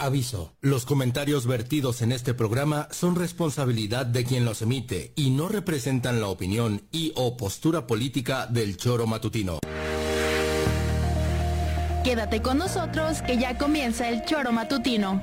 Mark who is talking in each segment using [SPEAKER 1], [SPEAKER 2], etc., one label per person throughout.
[SPEAKER 1] Aviso. Los comentarios vertidos en este programa son responsabilidad de quien los emite y no representan la opinión y o postura política del choro matutino.
[SPEAKER 2] Quédate con nosotros que ya comienza el choro matutino.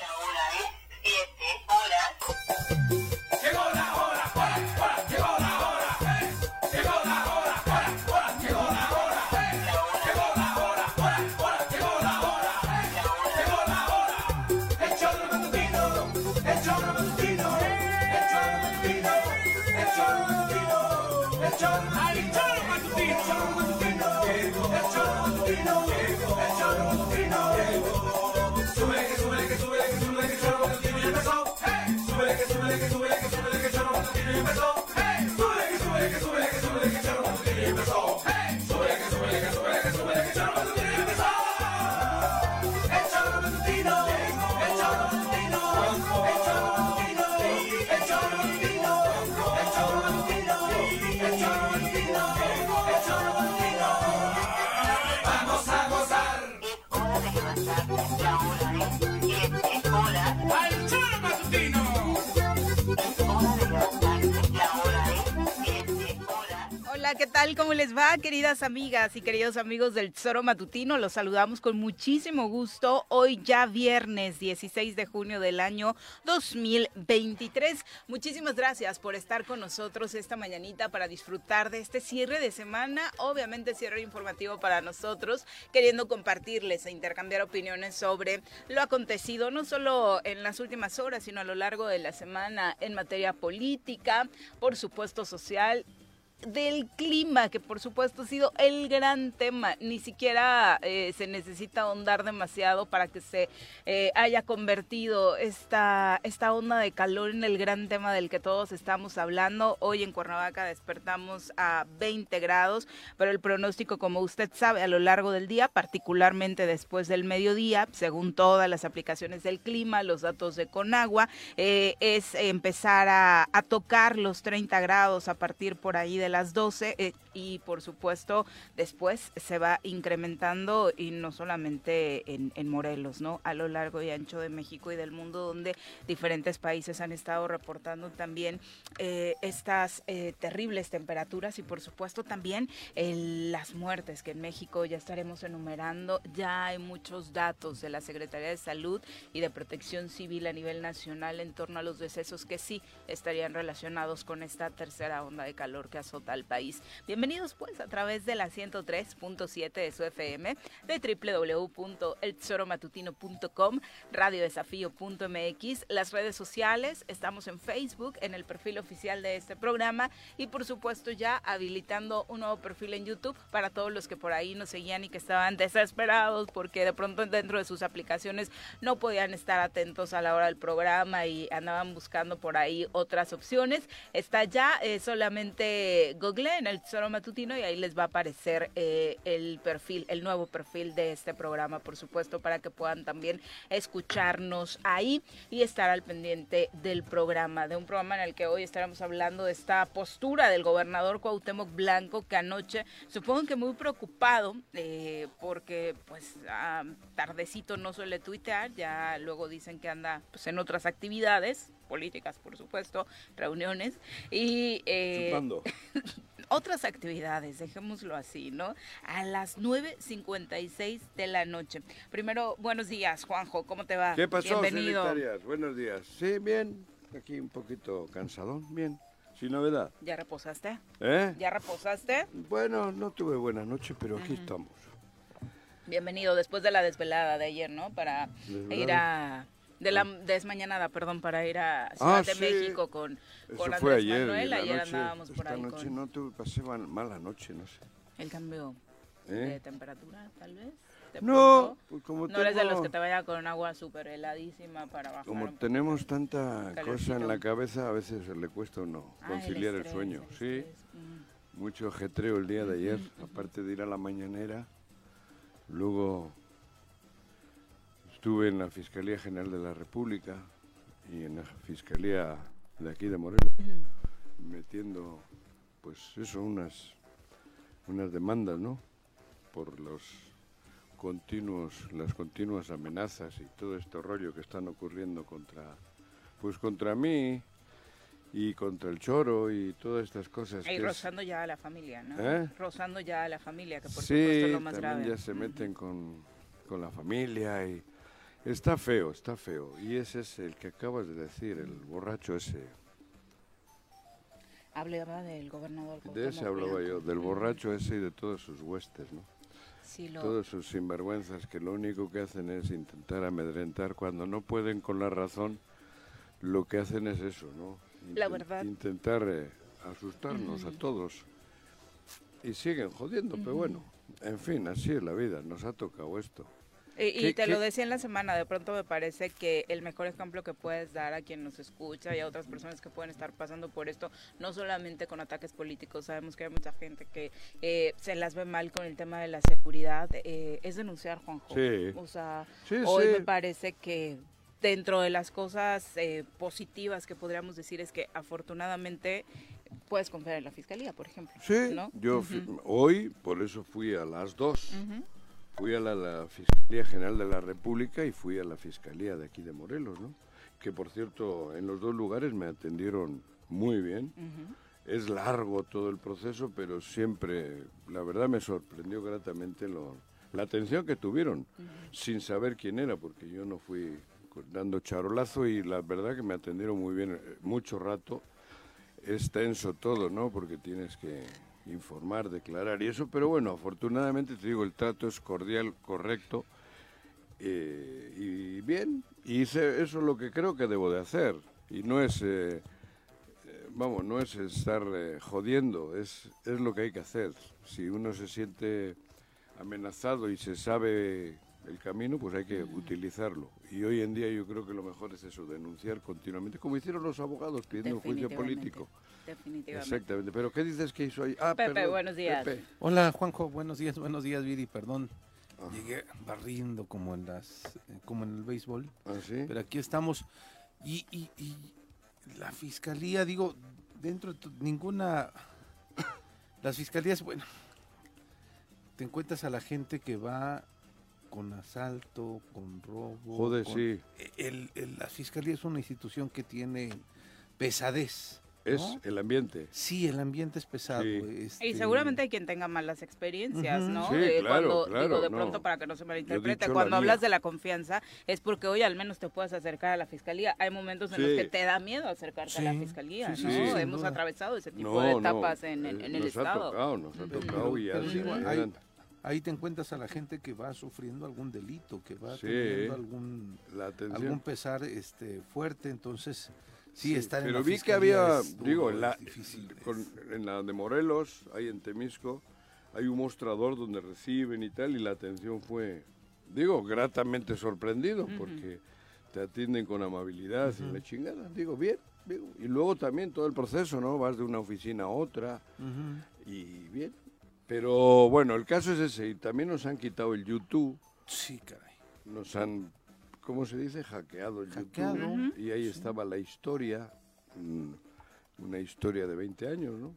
[SPEAKER 3] Tal? ¿Cómo les va, queridas amigas y queridos amigos del Tesoro Matutino? Los saludamos con muchísimo gusto. Hoy ya viernes 16 de junio del año 2023. Muchísimas gracias por estar con nosotros esta mañanita para disfrutar de este cierre de semana. Obviamente cierre informativo para nosotros, queriendo compartirles e intercambiar opiniones sobre lo acontecido no solo en las últimas horas, sino a lo largo de la semana en materia política, por supuesto social del clima, que por supuesto ha sido el gran tema. Ni siquiera eh, se necesita ahondar demasiado para que se eh, haya convertido esta, esta onda de calor en el gran tema del que todos estamos hablando. Hoy en Cuernavaca despertamos a 20 grados, pero el pronóstico, como usted sabe, a lo largo del día, particularmente después del mediodía, según todas las aplicaciones del clima, los datos de Conagua, eh, es empezar a, tocar los 30 grados a partir por ahí de las 12 eh, y por supuesto después se va incrementando y no solamente en, Morelos, ¿no? A lo largo y ancho de México y del mundo donde diferentes países han estado reportando también eh, estas eh, terribles temperaturas y por supuesto también las muertes que en México ya estaremos enumerando. Ya hay muchos datos de la Secretaría de Salud y de Protección Civil a nivel nacional en torno a los decesos que sí estarían relacionados con esta tercera onda de calor que azota al país. Bienvenidos pues a través de la 103.7 de su FM, de www.eltesoromatutino.com, radiodesafío.mx, las redes sociales, estamos en Facebook, en el perfil oficial de este programa y por supuesto ya habilitando un nuevo perfil en YouTube para todos los que por ahí nos seguían y que estaban desesperados porque de pronto dentro de sus aplicaciones no podían estar atentos a la hora del programa y andaban buscando por ahí otras opciones. Está ya eh, solamente Google en el Tesoro Matutino y ahí les va a aparecer eh, el perfil, el nuevo perfil de este programa, por supuesto, para que puedan también escucharnos ahí y estar al pendiente del programa, de un programa en el que hoy estaremos hablando de esta postura del gobernador Cuauhtémoc Blanco, que anoche, supongo que muy preocupado, eh, porque pues tardecito no suele tuitear, ya luego dicen que anda pues, en otras actividades, políticas, por supuesto, reuniones y eh, otras actividades, dejémoslo así, ¿no? A las 9.56 de la noche. Primero, buenos días, Juanjo, ¿cómo te va?
[SPEAKER 4] ¿Qué pasó, Bienvenido. Buenos días. Sí, bien, aquí un poquito cansadón, bien. Sin novedad.
[SPEAKER 3] ¿Ya reposaste?
[SPEAKER 4] ¿Eh?
[SPEAKER 3] ¿Ya reposaste?
[SPEAKER 4] Bueno, no tuve buena noche, pero aquí estamos.
[SPEAKER 3] Bienvenido después de la desvelada de ayer, ¿no? Para ir a de la desmañanada, perdón, para ir a Ciudad ah, de México con, con
[SPEAKER 4] Andrés ayer,
[SPEAKER 3] Manuel. Ayer andábamos por ahí.
[SPEAKER 4] no tuve, pasé mala noche, no sé.
[SPEAKER 3] ¿El cambio ¿Eh? de temperatura, tal vez?
[SPEAKER 4] No, pues como
[SPEAKER 3] no eres de los
[SPEAKER 4] tengo-
[SPEAKER 3] que te vayan con agua súper heladísima para bajar.
[SPEAKER 4] Como tenemos tanta cosa en la cabeza, a veces le cuesta a uno
[SPEAKER 3] Ah,
[SPEAKER 4] conciliar el,
[SPEAKER 3] estrés,
[SPEAKER 4] sueño.
[SPEAKER 3] el
[SPEAKER 4] Sí,
[SPEAKER 3] mm.
[SPEAKER 4] mucho ajetreo el día de ayer, aparte de ir a la mañanera. Luego estuve en la Fiscalía General de la República y en la Fiscalía de aquí de Morelos, metiendo, pues eso, unas, unas demandas, ¿no? Por los continuos, las continuas amenazas y todo este rollo que están ocurriendo contra, pues contra mí y contra el choro y todas estas cosas.
[SPEAKER 3] Y
[SPEAKER 4] es-
[SPEAKER 3] rozando ya a la familia, ¿no?
[SPEAKER 4] ¿Eh?
[SPEAKER 3] Rozando ya a la familia, que por
[SPEAKER 4] sí,
[SPEAKER 3] supuesto es lo más
[SPEAKER 4] también
[SPEAKER 3] grave.
[SPEAKER 4] ya se meten con, con la familia y está feo, está feo. Y ese es el que acabas de decir, el borracho ese.
[SPEAKER 3] Hablaba del gobernador.
[SPEAKER 4] De ese hablaba yo, del borracho ese y de todos sus huestes, ¿no?
[SPEAKER 3] Sí, lo...
[SPEAKER 4] Todos sus sinvergüenzas que lo único que hacen es intentar amedrentar cuando no pueden con la razón. Lo que hacen es eso, ¿no?
[SPEAKER 3] La verdad.
[SPEAKER 4] Intentar eh, asustarnos a todos. Y siguen jodiendo, pero bueno, en fin, así es la vida, nos ha tocado esto.
[SPEAKER 3] Y, y
[SPEAKER 4] ¿Qué-
[SPEAKER 3] te lo decía en la semana, de pronto me parece que el mejor ejemplo que puedes dar a quien nos escucha y a otras personas que pueden estar pasando por esto, no solamente con ataques políticos, sabemos que hay mucha gente que eh, se las ve mal con el tema de la seguridad, eh, es denunciar, Juanjo.
[SPEAKER 4] Sí.
[SPEAKER 3] O sea,
[SPEAKER 4] Sí,
[SPEAKER 3] hoy
[SPEAKER 4] sí.
[SPEAKER 3] me parece que dentro de las cosas eh, positivas que podríamos decir es que afortunadamente puedes confiar en la fiscalía, por ejemplo.
[SPEAKER 4] Sí,
[SPEAKER 3] ¿no?
[SPEAKER 4] yo hoy, por eso fui a las dos.
[SPEAKER 3] Ujú.
[SPEAKER 4] Fui a la, la Fiscalía General de la República y fui a la Fiscalía de aquí de Morelos, ¿no? Que por cierto, en los dos lugares me atendieron muy bien.
[SPEAKER 3] Ujú.
[SPEAKER 4] Es largo todo el proceso, pero siempre, la verdad me sorprendió gratamente lo- la atención que tuvieron, sin saber quién era, porque yo no fui dando charolazo y la verdad que me atendieron muy bien, eh, mucho rato. Es tenso todo, ¿no? Porque tienes que informar, declarar y eso, pero bueno, afortunadamente te digo, el trato es cordial, correcto eh, y bien, y hice eso es lo que creo que debo de hacer, y no es... eh, eh, vamos, no es estar eh, jodiendo, es, es lo que hay que hacer. Si uno se siente amenazado y se sabe el camino, pues hay que utilizarlo. Y hoy en día yo creo que lo mejor es eso, denunciar continuamente, como hicieron los abogados pidiendo un juicio político.
[SPEAKER 3] Definitivamente.
[SPEAKER 4] Exactamente. Pero ¿qué dices que hizo ahí? Ah,
[SPEAKER 3] Pepe,
[SPEAKER 4] perdón,
[SPEAKER 3] buenos días.
[SPEAKER 4] Pepe.
[SPEAKER 5] Hola Juanjo, buenos días, buenos días Viri, perdón.
[SPEAKER 4] Ah.
[SPEAKER 5] Llegué barriendo como en las eh, como en el béisbol,
[SPEAKER 4] ¿Ah, sí?
[SPEAKER 5] pero aquí estamos y, y- y la fiscalía, digo, dentro de tu- ninguna las fiscalías, bueno, te encuentras a la gente que va con asalto, con robo.
[SPEAKER 4] Joder,
[SPEAKER 5] con-
[SPEAKER 4] sí.
[SPEAKER 5] el- el- la fiscalía es una institución que tiene pesadez.
[SPEAKER 4] Es
[SPEAKER 5] ¿no?
[SPEAKER 4] el ambiente.
[SPEAKER 5] Sí, el ambiente es pesado.
[SPEAKER 4] Sí.
[SPEAKER 3] Y
[SPEAKER 5] este,
[SPEAKER 3] seguramente hay quien tenga malas experiencias. ¿no?
[SPEAKER 4] Sí,
[SPEAKER 3] Eh,
[SPEAKER 4] claro,
[SPEAKER 3] cuando,
[SPEAKER 4] claro,
[SPEAKER 3] digo, de
[SPEAKER 4] no.
[SPEAKER 3] pronto para que no se malinterprete, cuando
[SPEAKER 4] la
[SPEAKER 3] hablas
[SPEAKER 4] mía.
[SPEAKER 3] de la confianza es porque hoy al menos te puedes acercar a la fiscalía. Hay momentos en los que te da miedo acercarte a la fiscalía,
[SPEAKER 5] sí,
[SPEAKER 3] ¿no? Hemos atravesado ese tipo
[SPEAKER 4] No,
[SPEAKER 3] de
[SPEAKER 4] no,
[SPEAKER 3] etapas en, en-
[SPEAKER 4] eh,
[SPEAKER 3] en el
[SPEAKER 4] nos ha
[SPEAKER 3] Estado.
[SPEAKER 4] tocado, nos ha tocado y
[SPEAKER 5] ahí, ahí te encuentras a la gente que va sufriendo algún delito, que va
[SPEAKER 4] Sí.
[SPEAKER 5] teniendo algún, algún pesar este, fuerte, entonces sí, estar en
[SPEAKER 4] Pero
[SPEAKER 5] la
[SPEAKER 4] vi que había, digo, en la, con- en la de Morelos, ahí en Temisco, hay un mostrador donde reciben y tal, y la atención fue, digo, gratamente sorprendido, porque te atienden con amabilidad y la chingada. Digo, bien, digo, y luego también todo el proceso, ¿no? Vas de una oficina a otra y bien. Pero bueno, el caso es ese, y también nos han quitado el YouTube,
[SPEAKER 5] Sí, caray.
[SPEAKER 4] nos han, ¿cómo se dice? Hackeado el
[SPEAKER 5] Hackeado.
[SPEAKER 4] YouTube. Y ahí estaba la historia, mm, una historia de 20 años, ¿no?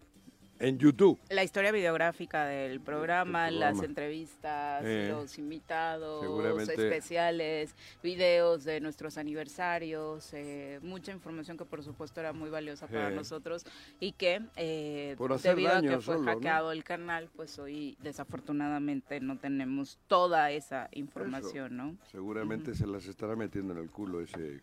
[SPEAKER 4] En YouTube.
[SPEAKER 3] La historia videográfica del programa,
[SPEAKER 4] Del
[SPEAKER 3] las entrevistas,
[SPEAKER 4] Eh,
[SPEAKER 3] los invitados, especiales, videos de nuestros aniversarios, eh, mucha información que por supuesto era muy valiosa para
[SPEAKER 4] Eh.
[SPEAKER 3] nosotros y que eh, debido a que fue
[SPEAKER 4] solo, ¿no?
[SPEAKER 3] hackeado el canal, pues hoy desafortunadamente no tenemos toda esa información, ¿no?
[SPEAKER 4] Seguramente se las estará metiendo en el culo ese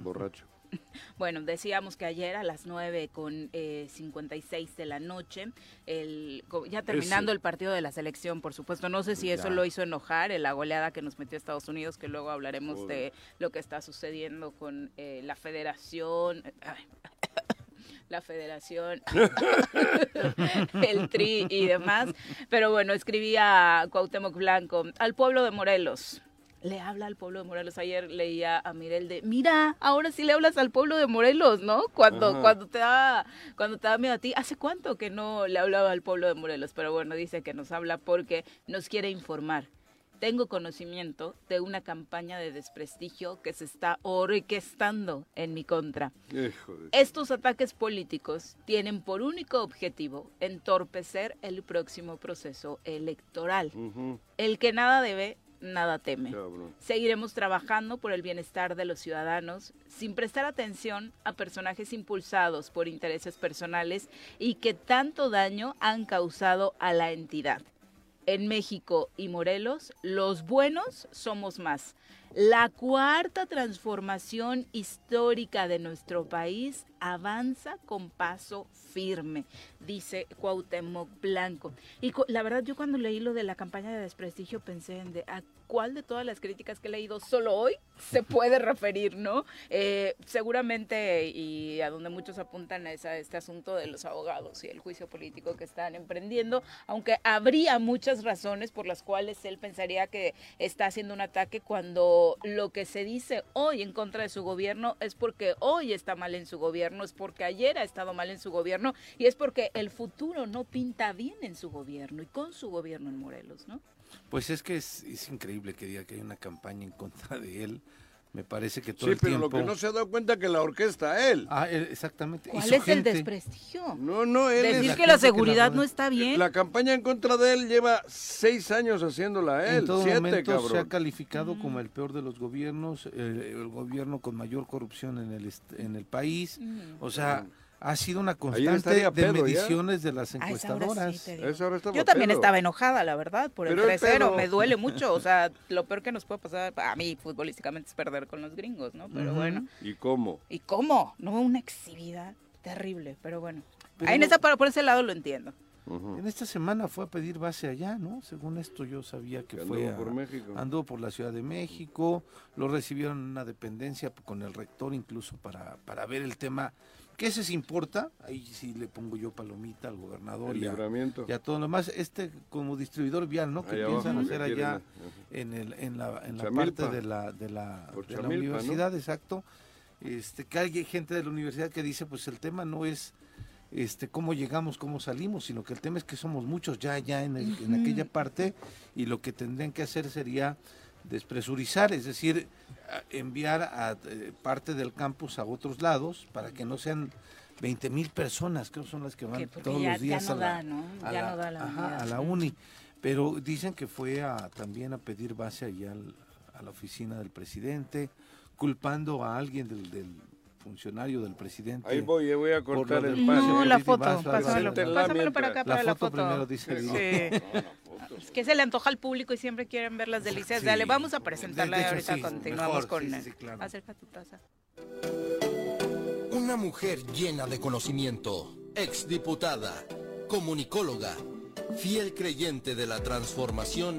[SPEAKER 4] borracho.
[SPEAKER 3] Bueno, decíamos que ayer a las 9 con eh, 56 de la noche, el, ya terminando el partido de la selección, por supuesto, no sé si eso lo hizo enojar, en la goleada que nos metió Estados Unidos, que luego hablaremos
[SPEAKER 4] Joder.
[SPEAKER 3] de lo que está sucediendo con eh, la federación. Ay, la federación, el tri y demás. Pero bueno, escribía Cuauhtémoc Blanco al pueblo de Morelos le habla al pueblo de Morelos. Ayer leía a Mirel de, mira, ahora sí le hablas al pueblo de Morelos, ¿no? Cuando, cuando te da, cuando te da miedo a ti. ¿Hace cuánto que no le hablaba al pueblo de Morelos? Pero bueno, dice que nos habla porque nos quiere informar. Tengo conocimiento de una campaña de desprestigio que se está orquestando en mi contra. Estos ataques políticos tienen por único objetivo entorpecer el próximo proceso electoral. El que nada debe, nada teme. Seguiremos trabajando por el bienestar de los ciudadanos sin prestar atención a personajes impulsados por intereses personales y que tanto daño han causado a la entidad. En México y Morelos, los buenos somos más. La cuarta transformación histórica de nuestro país avanza con paso firme, dice Cuauhtémoc Blanco. Y la verdad, yo cuando leí lo de la campaña de desprestigio pensé en de, ¿a cuál de todas las críticas que he leído solo hoy se puede referir, no? Eh, seguramente, y a donde muchos apuntan es a este asunto de los abogados y el juicio político que están emprendiendo, aunque habría muchas razones por las cuales él pensaría que está haciendo un ataque cuando lo que se dice hoy en contra de su gobierno es porque hoy está mal en su gobierno, es porque ayer ha estado mal en su gobierno y es porque el futuro no pinta bien en su gobierno y con su gobierno en Morelos, ¿no?
[SPEAKER 5] Pues es que es, es increíble que diga que hay una campaña en contra de él me parece que todo sí, pero
[SPEAKER 4] lo que no se ha dado cuenta que la orquesta él.
[SPEAKER 5] Ah, exactamente.
[SPEAKER 3] ¿Cuál es el desprestigio?
[SPEAKER 4] No, no, él
[SPEAKER 3] Decir que la seguridad no está bien.
[SPEAKER 4] La campaña en contra de él lleva seis años haciéndola él.
[SPEAKER 5] En todo
[SPEAKER 4] siete,
[SPEAKER 5] momento se ha calificado como el peor de los gobiernos, el, gobierno con mayor corrupción en el, en el país. O sea ha sido una constante de mediciones de las encuestadoras.
[SPEAKER 3] Yo también estaba enojada, la verdad, por el 3-0. Me duele mucho. O sea, lo peor que nos puede pasar a mí futbolísticamente es perder con los gringos, ¿no? Pero bueno.
[SPEAKER 4] ¿Y cómo?
[SPEAKER 3] ¿Y cómo? No, una exhibida terrible, pero bueno. Ahí en esa, por ese lado lo entiendo.
[SPEAKER 5] En esta semana fue a pedir base allá, ¿no? Según esto yo sabía que, fue
[SPEAKER 4] a, por México.
[SPEAKER 5] Anduvo por la Ciudad de México, lo recibieron en una dependencia con el rector incluso para, para ver el tema ¿Qué se importa? Ahí sí le pongo yo palomita al gobernador y a, todo lo demás. Este como distribuidor vial, ¿no? Que piensan hacer allá en, el, en la, en la parte de la, de la, universidad, exacto. Este, que hay gente de la universidad que dice, pues el tema no es este cómo llegamos, cómo salimos, sino que el tema es que somos muchos ya allá en, en aquella parte y lo que tendrían que hacer sería despresurizar, es decir, enviar a eh, parte del campus a otros lados para que no sean 20 mil personas, que son las que van todos los días a, la, uni. Pero dicen que fue a, también a pedir base allá a la oficina del presidente, culpando a alguien del, del funcionario del presidente.
[SPEAKER 4] Ahí voy, voy a cortar el
[SPEAKER 3] pase. No, la foto, pásamelo, para acá para la foto.
[SPEAKER 5] primero dice.
[SPEAKER 3] Sí. Es que se le antoja al público y siempre quieren ver las delicias. Dale, vamos a presentarla y ahorita continuamos con él. Acerca tu taza.
[SPEAKER 1] Una mujer llena de conocimiento, exdiputada, comunicóloga, fiel creyente de la transformación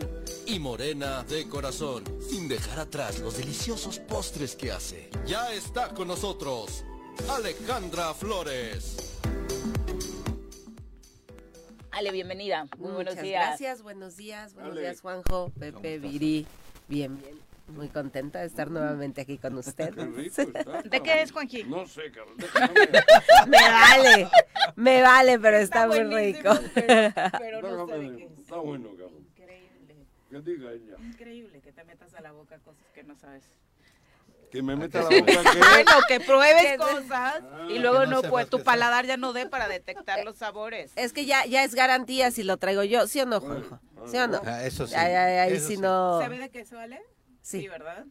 [SPEAKER 1] y morena de corazón, sin dejar atrás los deliciosos postres que hace. Ya está con nosotros, Alejandra Flores.
[SPEAKER 3] Ale, bienvenida. Muy buenos días.
[SPEAKER 6] Gracias, buenos días, buenos días Juanjo, Pepe, Viri. Bien, bien. Muy contenta de estar nuevamente aquí con usted.
[SPEAKER 3] ¿De qué es, Juanji?
[SPEAKER 4] No sé, cabrón.
[SPEAKER 6] me vale, me vale, pero está, muy rico.
[SPEAKER 3] Pero, no, sé de qué es.
[SPEAKER 4] Está bueno, cabrón.
[SPEAKER 3] Increíble.
[SPEAKER 4] ¿Qué diga ella?
[SPEAKER 3] Increíble que te metas a la boca cosas que no sabes.
[SPEAKER 4] Que me meta la boca ¿qué?
[SPEAKER 3] Bueno, que pruebes cosas y luego no, pues tu paladar ya no dé para detectar los sabores.
[SPEAKER 6] Es que ya ya es garantía si lo traigo yo, ¿sí o no, Juanjo? ¿Sí o no?
[SPEAKER 5] Ah, eso sí.
[SPEAKER 6] Ahí sí, no.
[SPEAKER 3] ¿Sabe de qué vale? Sí. sí, ¿verdad?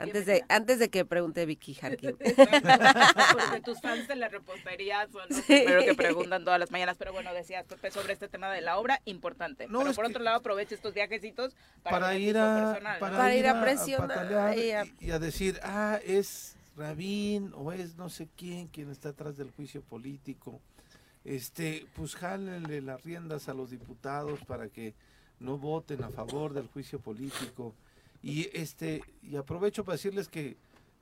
[SPEAKER 6] Antes de, antes de que pregunte Vicky Harkin.
[SPEAKER 3] Porque tus fans de la repostería son los primeros que preguntan todas las mañanas. Pero bueno, decías Pepe sobre este tema de la obra, importante. pero por otro lado, aprovecha estos viajecitos
[SPEAKER 5] para, ir a,
[SPEAKER 6] para, ir a, presionar
[SPEAKER 5] y, a... decir, ah, es Rabín o es no sé quién quien está atrás del juicio político. Este, pues jálenle las riendas a los diputados para que no voten a favor del juicio político y este y aprovecho para decirles que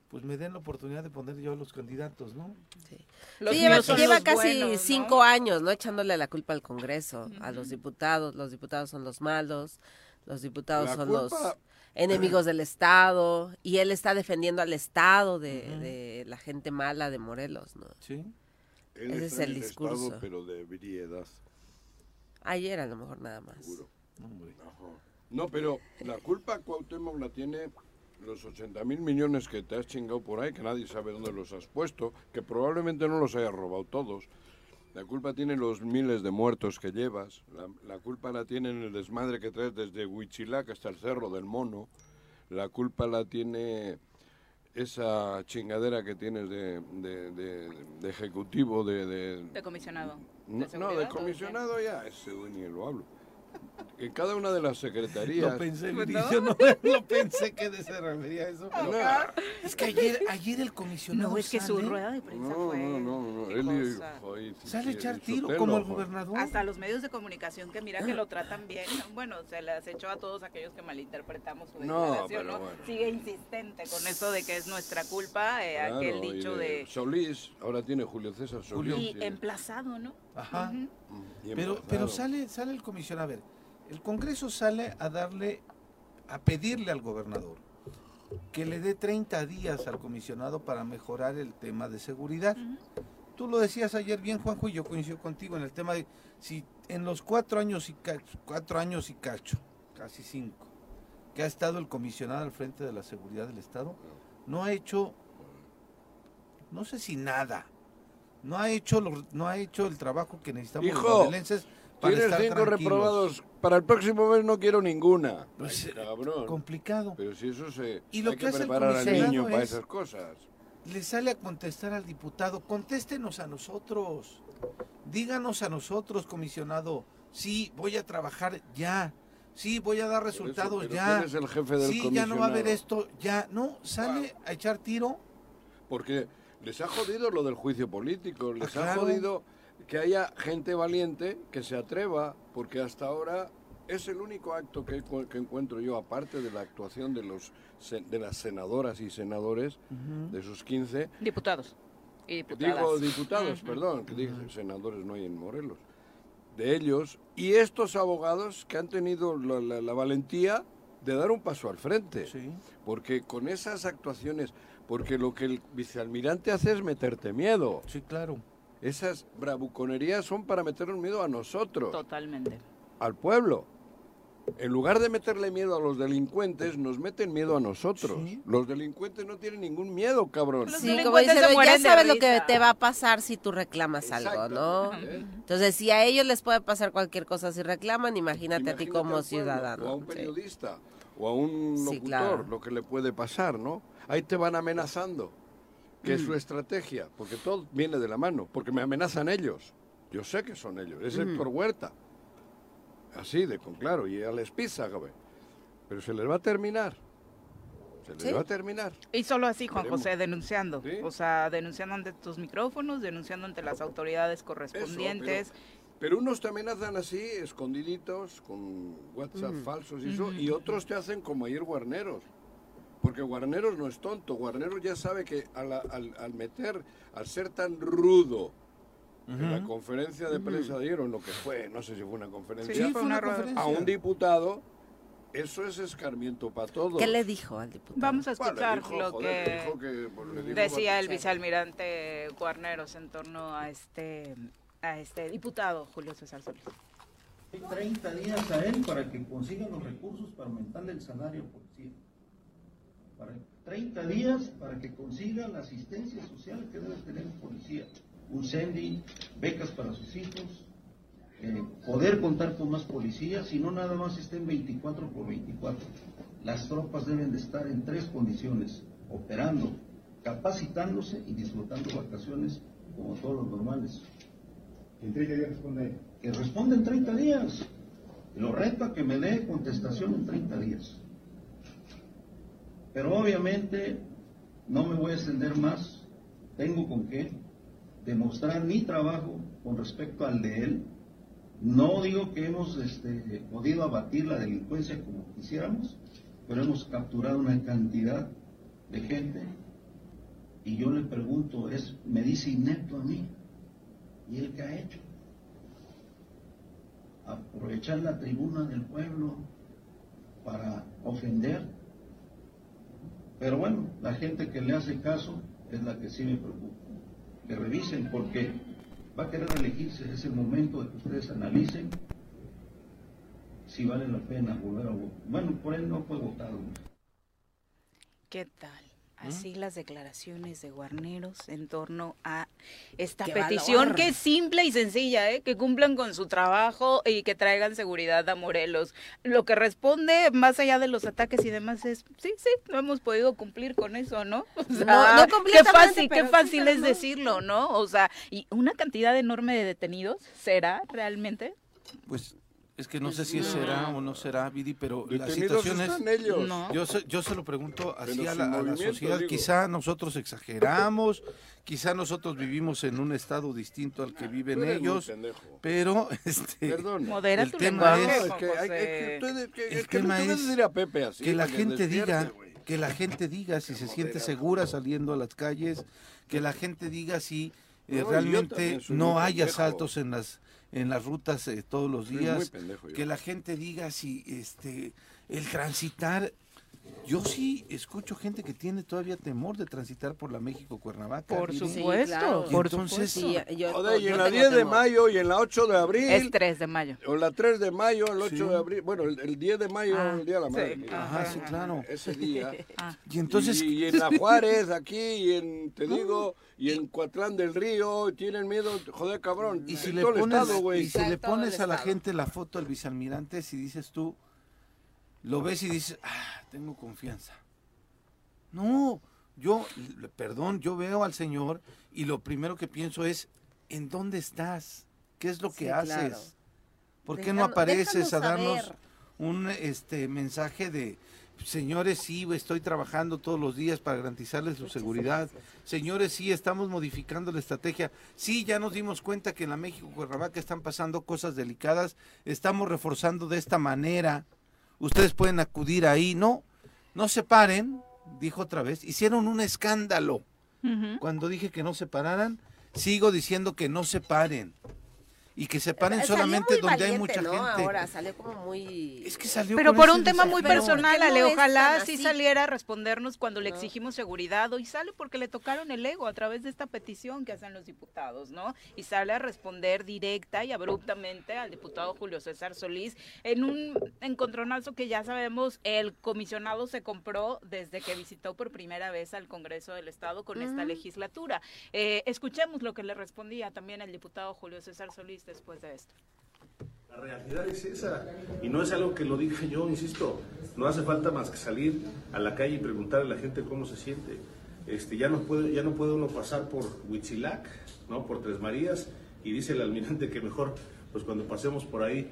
[SPEAKER 5] pues me den la oportunidad de poner yo a los candidatos, ¿no?
[SPEAKER 6] Sí.
[SPEAKER 3] Los
[SPEAKER 6] Sí, lleva, lleva
[SPEAKER 3] los
[SPEAKER 6] casi
[SPEAKER 3] buenos, ¿no?
[SPEAKER 6] cinco años, ¿no? Echándole la culpa al Congreso, a los diputados. Los diputados son los malos, los diputados
[SPEAKER 4] La
[SPEAKER 6] son
[SPEAKER 4] culpa-
[SPEAKER 6] los enemigos del Estado, y él está defendiendo al Estado de, de la gente mala de Morelos, ¿no?
[SPEAKER 5] Sí.
[SPEAKER 4] Él
[SPEAKER 6] Ese
[SPEAKER 4] está
[SPEAKER 6] es el discurso.
[SPEAKER 4] Estado, pero de.
[SPEAKER 6] Ayer a lo mejor nada más.
[SPEAKER 4] Seguro.
[SPEAKER 5] Hombre.
[SPEAKER 4] No, pero la culpa Cuauhtémoc la tiene los 80 mil millones que te has chingado por ahí, que nadie sabe dónde los has puesto, que probablemente no los hayas robado todos. La culpa tiene los miles de muertos que llevas. La, la culpa la tiene en el desmadre que traes desde Huichilac hasta el Cerro del Mono. La culpa la tiene esa chingadera que tienes de, de- de- de ejecutivo, de, de-
[SPEAKER 3] comisionado.
[SPEAKER 4] no, no, de comisionado ya, ese ni lo hablo. En cada una de las secretarías.
[SPEAKER 5] Lo pensé,
[SPEAKER 3] no.
[SPEAKER 5] yo no lo pensé que de se refería a eso. pero-
[SPEAKER 4] No,
[SPEAKER 5] Es que ayer, ayer el comisionado
[SPEAKER 3] No, es que su
[SPEAKER 5] sale,
[SPEAKER 3] rueda de prensa
[SPEAKER 4] no,
[SPEAKER 3] fue...
[SPEAKER 4] no, no, no, él joder, si
[SPEAKER 5] sale echar tiro como el gobernador.
[SPEAKER 3] Hasta los medios de comunicación que mira que lo tratan bien, bueno, se las echó a todos aquellos que malinterpretamos su
[SPEAKER 4] No,
[SPEAKER 3] declaración,
[SPEAKER 4] pero
[SPEAKER 3] ¿no?
[SPEAKER 4] bueno.
[SPEAKER 3] Sigue insistente con eso de que es nuestra culpa, eh,
[SPEAKER 4] Claro,
[SPEAKER 3] aquel dicho
[SPEAKER 4] de
[SPEAKER 3] de...
[SPEAKER 4] Solís, ahora tiene Julio César Solís.
[SPEAKER 3] Y emplazado, ¿no?
[SPEAKER 5] Ajá.
[SPEAKER 4] Y
[SPEAKER 5] Pero, pero sale, sale el comisionado. A ver, el Congreso sale a darle, a pedirle al gobernador que le dé 30 días al comisionado para mejorar el tema de seguridad. Tú lo decías ayer bien, Juanjo, y yo coincido contigo en el tema de si en los cuatro años y cacho, cuatro años y cacho, casi cinco, que ha estado el comisionado al frente de la seguridad del Estado, no ha hecho, no sé si nada, no ha hecho, lo- no ha hecho el trabajo que necesitamos los
[SPEAKER 4] Hijo,
[SPEAKER 5] morelenses para
[SPEAKER 4] Tienes
[SPEAKER 5] estar
[SPEAKER 4] cinco
[SPEAKER 5] tranquilos.
[SPEAKER 4] reprobados. Para el próximo mes no quiero ninguna.
[SPEAKER 5] Pues,
[SPEAKER 4] Ay, cabrón.
[SPEAKER 5] Complicado.
[SPEAKER 4] Pero si eso se.
[SPEAKER 5] Y lo
[SPEAKER 4] hay
[SPEAKER 5] que
[SPEAKER 4] que,
[SPEAKER 5] hace el
[SPEAKER 4] al para
[SPEAKER 5] es-
[SPEAKER 4] esas cosas.
[SPEAKER 5] le sale a contestar al diputado, contéstenos a nosotros, díganos a nosotros, comisionado, sí, voy a trabajar ya, sí, voy a dar
[SPEAKER 4] eso,
[SPEAKER 5] resultados ya,
[SPEAKER 4] eres el jefe del
[SPEAKER 5] sí, ya no va a haber esto, ya, no, sale a echar tiro,
[SPEAKER 4] Porque les ha jodido lo del juicio político, les
[SPEAKER 5] Ah,
[SPEAKER 4] ha
[SPEAKER 5] claro.
[SPEAKER 4] jodido que haya gente valiente que se atreva, porque hasta ahora es el único acto que, cu- que encuentro yo, aparte de la actuación de, los, sen- de las senadoras y senadores, de esos 15,
[SPEAKER 3] Diputados y diputadas.
[SPEAKER 4] digo diputados, perdón, que dije senadores no hay en Morelos, de ellos, y estos abogados que han tenido la, la- la valentía de dar un paso al frente.
[SPEAKER 5] Sí.
[SPEAKER 4] Porque con esas actuaciones, porque lo que el vicealmirante hace es meterte miedo.
[SPEAKER 5] sí, claro,
[SPEAKER 4] Esas bravuconerías son para meternos miedo a nosotros,
[SPEAKER 3] Totalmente.
[SPEAKER 4] al pueblo. En lugar de meterle miedo a los delincuentes, nos meten miedo a nosotros.
[SPEAKER 5] Sí.
[SPEAKER 4] Los delincuentes no tienen ningún miedo, cabrón.
[SPEAKER 6] Sí, como
[SPEAKER 3] se
[SPEAKER 6] ya sabes lo que te va a pasar si tú reclamas algo. ¿no?
[SPEAKER 4] ¿Eh?
[SPEAKER 6] Entonces, si a ellos les puede pasar cualquier cosa si reclaman, imagínate, a ti como
[SPEAKER 4] pueblo,
[SPEAKER 6] ciudadano.
[SPEAKER 4] O a un
[SPEAKER 6] Sí.
[SPEAKER 4] periodista, o a un
[SPEAKER 6] Sí,
[SPEAKER 4] locutor,
[SPEAKER 6] claro.
[SPEAKER 4] lo que le puede pasar, ¿no? Ahí te van amenazando, que
[SPEAKER 6] Mm.
[SPEAKER 4] es su estrategia, porque todo viene de la mano, porque me amenazan ellos. Yo sé que son ellos, es
[SPEAKER 6] Mm.
[SPEAKER 4] Héctor Huerta. Así de con claro, y a la espisa, Pero se les va a terminar. Se les
[SPEAKER 6] Sí.
[SPEAKER 4] va a terminar.
[SPEAKER 3] Y solo así, Juan
[SPEAKER 4] Veremos.
[SPEAKER 3] José, denunciando.
[SPEAKER 4] Sí.
[SPEAKER 3] O sea, denunciando ante tus micrófonos, denunciando ante las autoridades
[SPEAKER 4] Eso,
[SPEAKER 3] correspondientes.
[SPEAKER 4] pero, pero unos te amenazan así, escondiditos, con WhatsApp falsos y eso, y otros te hacen como ayer Guarneros. Porque Guarneros no es tonto, Guarneros ya sabe que al, al- al meter, al ser tan rudo en la conferencia de prensa de ayer, o en lo que fue, no sé si fue una conferencia,
[SPEAKER 3] Sí, fue una
[SPEAKER 5] conferencia.
[SPEAKER 4] a un diputado, eso es escarmiento para todos.
[SPEAKER 6] ¿Qué le dijo al diputado?
[SPEAKER 3] Vamos a
[SPEAKER 4] Bueno,
[SPEAKER 3] escuchar
[SPEAKER 4] dijo,
[SPEAKER 3] lo
[SPEAKER 4] joder,
[SPEAKER 3] que
[SPEAKER 4] dijo que, pues, dijo
[SPEAKER 3] decía el vicealmirante Guarneros en torno a este, a este diputado Julio César Solís.
[SPEAKER 7] Hay 30 días a él para que consiga los recursos para aumentarle el salario al policía. Para 30 días para que consiga la asistencia social que debe tener un policía. Un CENDI, becas para sus hijos, eh, poder contar con más policías y no nada más estén 24 por 24. Las tropas deben de estar en tres condiciones, operando, capacitándose y disfrutando vacaciones como todos los normales.
[SPEAKER 8] En 30 días responde
[SPEAKER 7] que responda en 30 días. Lo reto a que me dé contestación en 30 días. Pero obviamente no me voy a extender más. Tengo con qué demostrar mi trabajo con respecto al de él. No digo que hemos este, podido abatir la delincuencia como quisiéramos, pero hemos capturado una cantidad de gente Y yo le pregunto, es, me dice inepto a mí. ¿Y él qué ha hecho? Aprovechar la tribuna del pueblo para ofender. Pero bueno, la gente que le hace caso es la que sí me preocupa. Que revisen porque va a querer elegirse. Es el momento de que ustedes analicen si vale la pena volver a votar. Bueno, por él no fue votado.
[SPEAKER 3] ¿Qué tal? Así las declaraciones de Guarneros en torno a esta
[SPEAKER 6] ¡Qué
[SPEAKER 3] petición
[SPEAKER 6] valor!
[SPEAKER 3] que es simple y sencilla, ¿eh? que cumplan con su trabajo y que traigan seguridad a Morelos. Lo que responde, más allá de los ataques y demás, es, sí, sí, no hemos podido cumplir con eso, ¿no? O sea,
[SPEAKER 6] No, no
[SPEAKER 3] qué fácil, qué
[SPEAKER 6] sí
[SPEAKER 3] fácil es decirlo, ¿no? O sea, y una cantidad enorme de detenidos, ¿será realmente?
[SPEAKER 5] Pues es que no sé si será o no será, Viri, pero la situación es...
[SPEAKER 4] ellos.
[SPEAKER 3] No.
[SPEAKER 5] Yo se, yo se lo pregunto así a la, a la
[SPEAKER 4] movimiento,
[SPEAKER 5] sociedad.
[SPEAKER 4] digo.
[SPEAKER 5] Quizá nosotros exageramos, quizá nosotros vivimos en un estado distinto al que viven
[SPEAKER 4] eres muy
[SPEAKER 5] ellos,
[SPEAKER 4] pendejo.
[SPEAKER 5] pero este,
[SPEAKER 4] Perdón.
[SPEAKER 3] Modera
[SPEAKER 5] el
[SPEAKER 3] tu
[SPEAKER 5] tema
[SPEAKER 3] lenguaje,
[SPEAKER 5] es-
[SPEAKER 4] que, hay,
[SPEAKER 3] José.
[SPEAKER 4] es que, tú- que-
[SPEAKER 5] El
[SPEAKER 4] es que no
[SPEAKER 5] tema es
[SPEAKER 4] decir a Pepe así.
[SPEAKER 5] que la gente diga, que la gente diga si se siente segura saliendo a las calles, que la gente diga si eh,
[SPEAKER 4] No,
[SPEAKER 5] realmente no hay asaltos en las en las rutas eh, todos los días,
[SPEAKER 4] pendejo
[SPEAKER 5] que la gente diga si este el transitar yo sí escucho gente que tiene todavía temor de transitar por la México Cuernavaca.
[SPEAKER 3] Por
[SPEAKER 5] Viri.
[SPEAKER 6] Sí,
[SPEAKER 3] supuesto,
[SPEAKER 6] claro.
[SPEAKER 5] Y
[SPEAKER 3] por
[SPEAKER 5] entonces-
[SPEAKER 3] supuesto.
[SPEAKER 6] Sí, yo-
[SPEAKER 4] Joder, y
[SPEAKER 6] yo
[SPEAKER 4] en la
[SPEAKER 6] tengo
[SPEAKER 4] 10 de
[SPEAKER 6] temor.
[SPEAKER 4] mayo y en la 8 de abril.
[SPEAKER 3] Es 3 de mayo.
[SPEAKER 4] O la 3 de mayo, el 8
[SPEAKER 5] Sí.
[SPEAKER 4] de abril. Bueno, el, el 10 de mayo,
[SPEAKER 3] Ah,
[SPEAKER 4] el día de la madre.
[SPEAKER 3] sí.
[SPEAKER 4] mira.
[SPEAKER 5] Ajá, sí, claro.
[SPEAKER 4] Ese día.
[SPEAKER 3] Ah.
[SPEAKER 5] Y entonces
[SPEAKER 4] y, y en la Juárez, aquí, y en, te digo, y en Coatlán del Río, tienen miedo, joder, cabrón.
[SPEAKER 5] Y si le pones,
[SPEAKER 4] estado, güey.
[SPEAKER 5] y si le pones a la gente la foto del vicealmirante, si dices tú, lo ves y dices, ah, tengo confianza. No, yo, perdón, yo veo al señor y lo primero que pienso es, ¿en dónde estás? ¿Qué es lo que
[SPEAKER 6] Sí,
[SPEAKER 5] haces?
[SPEAKER 6] claro.
[SPEAKER 5] ¿Por qué no apareces a darnos
[SPEAKER 6] saber.
[SPEAKER 5] un este mensaje de señores sí estoy trabajando todos los días para garantizarles su seguridad señores sí estamos modificando la estrategia sí ya nos dimos cuenta que en la México Cuernavaca están pasando cosas delicadas estamos reforzando de esta manera ustedes pueden acudir ahí. No no se paren dijo otra vez. Hicieron un escándalo. Cuando dije que no se pararan sigo diciendo que no se paren y que se paren
[SPEAKER 6] Salió
[SPEAKER 5] solamente
[SPEAKER 6] muy
[SPEAKER 5] donde hay mucha
[SPEAKER 6] ¿no?
[SPEAKER 5] gente
[SPEAKER 6] Ahora salió como muy...
[SPEAKER 5] es que salió
[SPEAKER 3] Pero por un tema muy personal,
[SPEAKER 6] ¿Por qué no
[SPEAKER 3] Ale, ojalá sí
[SPEAKER 6] así?
[SPEAKER 3] saliera a respondernos cuando le
[SPEAKER 6] No.
[SPEAKER 3] exigimos seguridad. Hoy sale porque le tocaron el ego a través de esta petición que hacen los diputados, ¿no? Y sale a responder directa y abruptamente al diputado Julio César Solís en un encontronazo que ya sabemos el comisionado se compró desde que visitó por primera vez al Congreso del Estado con esta
[SPEAKER 6] Ujú.
[SPEAKER 3] legislatura. Eh, escuchemos lo que le respondía también el diputado Julio César Solís después de esto.
[SPEAKER 9] La realidad es esa, y no es algo que lo diga yo, insisto, no hace falta más que salir a la calle y preguntarle a la gente cómo se siente. Este, ya, no puede, ya no puede uno pasar por Huitzilac, ¿no? por Tres Marías, y dice el almirante que mejor, pues cuando pasemos por ahí,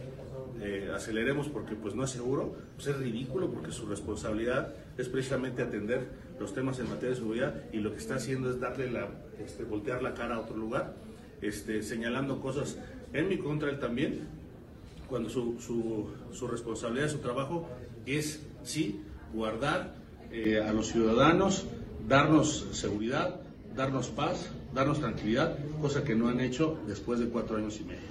[SPEAKER 9] eh, aceleremos porque pues no es seguro, pues es ridículo porque su responsabilidad es precisamente atender los temas en materia de seguridad y lo que está haciendo es darle la, este, voltear la cara a otro lugar, este, señalando cosas en mi contra él también, cuando su, su, su responsabilidad, su trabajo es, sí, guardar eh, a los ciudadanos, darnos seguridad, darnos paz, darnos tranquilidad, cosa que no han hecho después de cuatro años y medio.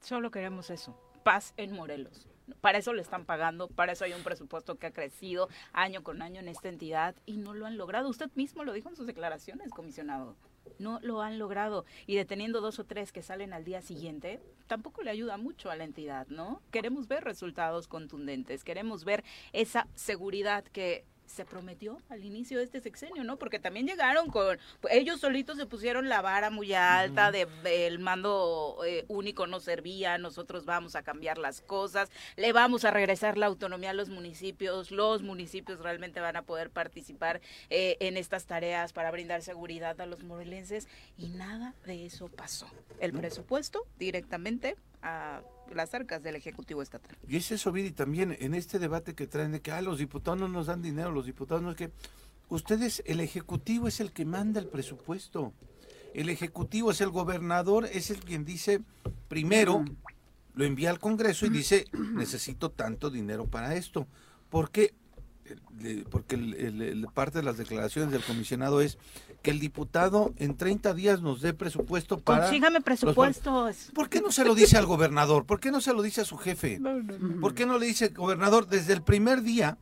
[SPEAKER 3] Solo queremos eso, paz en Morelos. Para eso le están pagando, para eso hay un presupuesto que ha crecido año con año en esta entidad y no lo han logrado. Usted mismo lo dijo en sus declaraciones, comisionado. No lo han logrado. Y deteniendo dos o tres que salen al día siguiente, tampoco le ayuda mucho a la entidad, ¿no? Queremos ver resultados contundentes, queremos ver esa seguridad que se prometió al inicio de este sexenio, ¿no? Porque también llegaron con, ellos solitos se pusieron la vara muy alta, de, de el mando eh, único no servía, nosotros vamos a cambiar las cosas, le vamos a regresar la autonomía a los municipios, los municipios realmente van a poder participar eh, en estas tareas para brindar seguridad a los morelenses y nada de eso pasó. El presupuesto directamente a las arcas del Ejecutivo Estatal.
[SPEAKER 5] Y es eso, Viri, también en este debate que traen de que ah, los diputados no nos dan dinero, los diputados no es que... Ustedes, el Ejecutivo es el que manda el presupuesto. El Ejecutivo es el gobernador, es el quien dice, primero, lo envía al Congreso y dice, necesito tanto dinero para esto. Porque le- porque el- el- el- parte de las declaraciones del comisionado es que el diputado en 30 días nos dé presupuesto para...
[SPEAKER 3] Consígame
[SPEAKER 5] los-
[SPEAKER 3] presupuestos.
[SPEAKER 5] ¿Por qué no se lo dice al gobernador? ¿Por qué no se lo dice a su jefe? ¿Por qué no le dice, gobernador, desde el primer día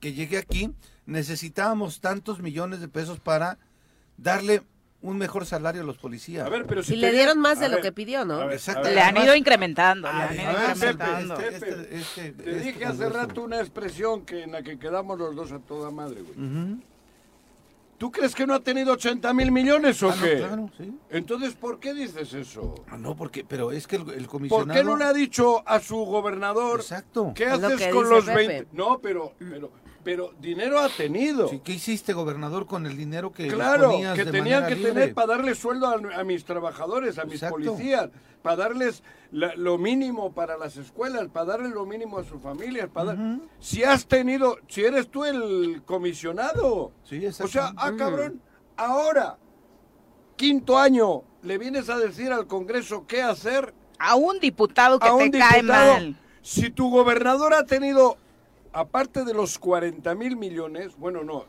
[SPEAKER 5] que llegué aquí, necesitábamos tantos millones de pesos para darle un mejor salario a los policías?
[SPEAKER 4] A ver, pero
[SPEAKER 6] Y le dieron más de lo que pidió, ¿no?
[SPEAKER 5] Exacto.
[SPEAKER 3] Le han ido incrementando, le
[SPEAKER 5] Ah,
[SPEAKER 3] han ido
[SPEAKER 5] ah, Pepe,
[SPEAKER 3] incrementando.
[SPEAKER 5] este- este- este-
[SPEAKER 4] Te dije hace rato una expresión que en la que quedamos los dos a toda madre, güey. ¿Tú crees que no ha tenido 80 mil millones o
[SPEAKER 5] Ah, no,
[SPEAKER 4] qué?
[SPEAKER 5] claro, sí.
[SPEAKER 4] Entonces, ¿por qué dices eso?
[SPEAKER 5] Ah, no, porque, pero es que el, el comisionado...
[SPEAKER 4] ¿Por qué no le ha dicho a su gobernador
[SPEAKER 5] Exacto.
[SPEAKER 4] qué
[SPEAKER 6] Es lo
[SPEAKER 4] haces
[SPEAKER 6] que
[SPEAKER 4] con los
[SPEAKER 6] Pepe.
[SPEAKER 4] 20? No, pero, pero, pero dinero ha tenido.
[SPEAKER 5] Sí, ¿Qué hiciste, gobernador, con el dinero que
[SPEAKER 4] Claro, que
[SPEAKER 5] de
[SPEAKER 4] tenían que
[SPEAKER 5] libre?
[SPEAKER 4] tener para darle sueldo a, a mis trabajadores, a mis
[SPEAKER 5] Exacto.
[SPEAKER 4] policías, para darles la- lo mínimo para las escuelas, para darle lo mínimo a sus familias, para dar-
[SPEAKER 5] Ujú.
[SPEAKER 4] Si has tenido, si eres tú el comisionado.
[SPEAKER 5] Sí,
[SPEAKER 4] O sea, ah, cabrón, ahora, quinto año, le vienes a decir al Congreso qué hacer
[SPEAKER 3] A un diputado que
[SPEAKER 4] a un
[SPEAKER 3] te cae
[SPEAKER 4] diputado.
[SPEAKER 3] mal.
[SPEAKER 4] Si tu gobernador ha tenido, aparte de los 40 mil millones, bueno, no,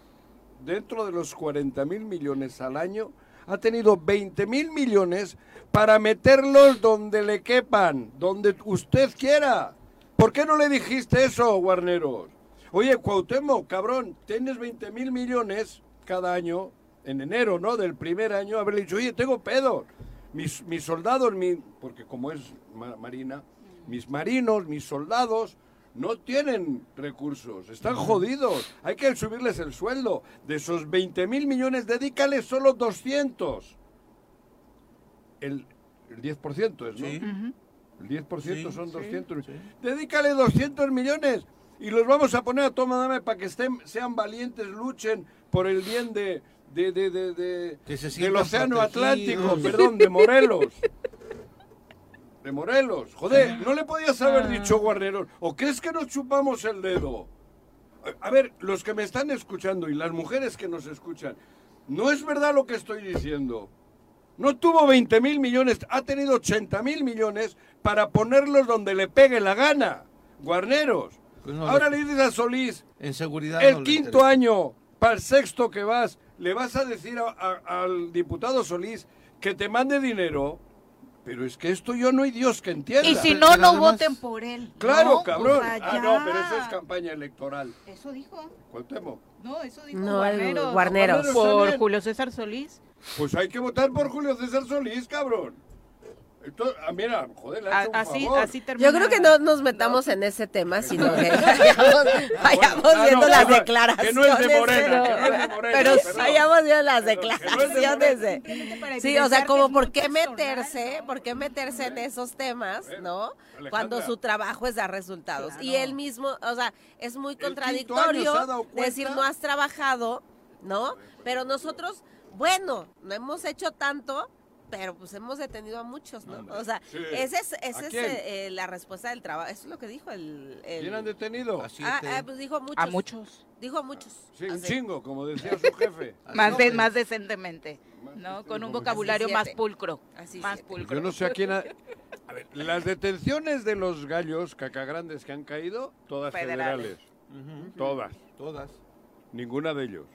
[SPEAKER 4] dentro de los 40 mil millones al año, ha tenido 20 mil millones para meterlos donde le quepan, donde usted quiera. ¿Por qué no le dijiste eso, Guarneros? Oye, Cuauhtémoc, cabrón, tienes 20 mil millones cada año, en enero, ¿no? Del primer año, haberle dicho, oye, tengo pedo. Mis, mis soldados, mi, porque como es ma- Marina, mis marinos, mis soldados, no tienen recursos, están jodidos. Hay que subirles el sueldo. De esos 20 mil millones, dedícales solo 200. El, el 10% es, ¿no?
[SPEAKER 5] Sí.
[SPEAKER 4] El 10%
[SPEAKER 5] Sí,
[SPEAKER 4] son
[SPEAKER 5] sí,
[SPEAKER 4] 200.
[SPEAKER 5] sí.
[SPEAKER 4] Dedícale 200 millones y los vamos a poner a toma dame para que estén, sean valientes, luchen por el bien de, de, de, del Océano
[SPEAKER 5] protegidos.
[SPEAKER 4] Atlántico, perdón, de Morelos. De Morelos. Joder, no le podías haber
[SPEAKER 5] Ah.
[SPEAKER 4] dicho Guarneros. ¿O crees que nos chupamos el dedo? A- ver, los que me están escuchando y las mujeres que nos escuchan, no es verdad lo que estoy diciendo. No tuvo 20 mil millones, ha tenido 80 mil millones para ponerlos donde le pegue la gana. Guarneros.
[SPEAKER 5] Pues no,
[SPEAKER 4] Ahora
[SPEAKER 5] le-
[SPEAKER 4] le dices a Solís,
[SPEAKER 5] En seguridad
[SPEAKER 4] el
[SPEAKER 5] no
[SPEAKER 4] quinto año, para el sexto que vas, le vas a decir a- a- al diputado Solís que te mande dinero. Pero es que esto yo no hay Dios que entienda.
[SPEAKER 3] Y si no,
[SPEAKER 5] pero
[SPEAKER 3] no
[SPEAKER 5] además-
[SPEAKER 3] voten por él.
[SPEAKER 4] Claro,
[SPEAKER 3] ¿no?
[SPEAKER 4] cabrón.
[SPEAKER 3] O sea,
[SPEAKER 4] ah, no, pero eso es campaña electoral.
[SPEAKER 3] Eso dijo.
[SPEAKER 4] Cuauhtémoc.
[SPEAKER 3] No, eso dijo
[SPEAKER 6] No,
[SPEAKER 3] Guarneros.
[SPEAKER 6] Guarneros.
[SPEAKER 3] Por. Julio César Solís.
[SPEAKER 4] Pues hay que votar por Julio César Solís, cabrón. Esto, mira, joder, le ha
[SPEAKER 3] A-
[SPEAKER 4] hecho un
[SPEAKER 3] así,
[SPEAKER 4] favor.
[SPEAKER 3] así termina.
[SPEAKER 6] Yo creo que no nos metamos en ese tema, sino que vayamos, vayamos
[SPEAKER 4] Ah, no,
[SPEAKER 6] viendo las
[SPEAKER 4] que no-
[SPEAKER 6] declaraciones.
[SPEAKER 4] que no es de Morena,
[SPEAKER 6] pero-
[SPEAKER 4] que no es de Morena,
[SPEAKER 6] pero
[SPEAKER 4] perdón.
[SPEAKER 6] vayamos viendo las
[SPEAKER 4] Perdón, que no es de
[SPEAKER 6] declaraciones de...
[SPEAKER 3] Simplemente para
[SPEAKER 6] Sí, o sea,
[SPEAKER 3] que
[SPEAKER 6] como
[SPEAKER 3] es
[SPEAKER 6] por
[SPEAKER 3] muy
[SPEAKER 6] qué
[SPEAKER 3] personal,
[SPEAKER 6] meterse,
[SPEAKER 3] ¿no?
[SPEAKER 6] por qué meterse en esos temas, ¿no?
[SPEAKER 4] Alejandra.
[SPEAKER 6] Cuando su trabajo es dar resultados. Y él mismo, o sea, es muy
[SPEAKER 4] quinto año
[SPEAKER 6] contradictorio
[SPEAKER 4] se ha dado cuenta.
[SPEAKER 6] decir no has trabajado, ¿no? Pero nosotros, bueno, no hemos hecho tanto, pero pues hemos detenido a muchos, ¿no? O sea,
[SPEAKER 4] Sí.
[SPEAKER 6] esa es, esa
[SPEAKER 4] ¿A
[SPEAKER 6] es
[SPEAKER 4] quién?
[SPEAKER 6] eh, eh, la respuesta del trabajo. Eso es lo que dijo el... el-
[SPEAKER 4] ¿Quién han detenido?
[SPEAKER 5] Así
[SPEAKER 6] Ah, ah, pues dijo muchos.
[SPEAKER 3] A muchos.
[SPEAKER 6] Dijo muchos.
[SPEAKER 4] Sí, un chingo, como decía su jefe.
[SPEAKER 3] Más, de, más decentemente. ¿no? Con un vocabulario más pulcro.
[SPEAKER 6] Así
[SPEAKER 3] Más
[SPEAKER 6] siete.
[SPEAKER 3] pulcro.
[SPEAKER 4] Yo no sé a quién... ha- A ver, las detenciones de los gallos cacagrandes que han caído, todas
[SPEAKER 3] Federales.
[SPEAKER 4] federales. Todas.
[SPEAKER 5] Todas.
[SPEAKER 4] Ninguna de ellos.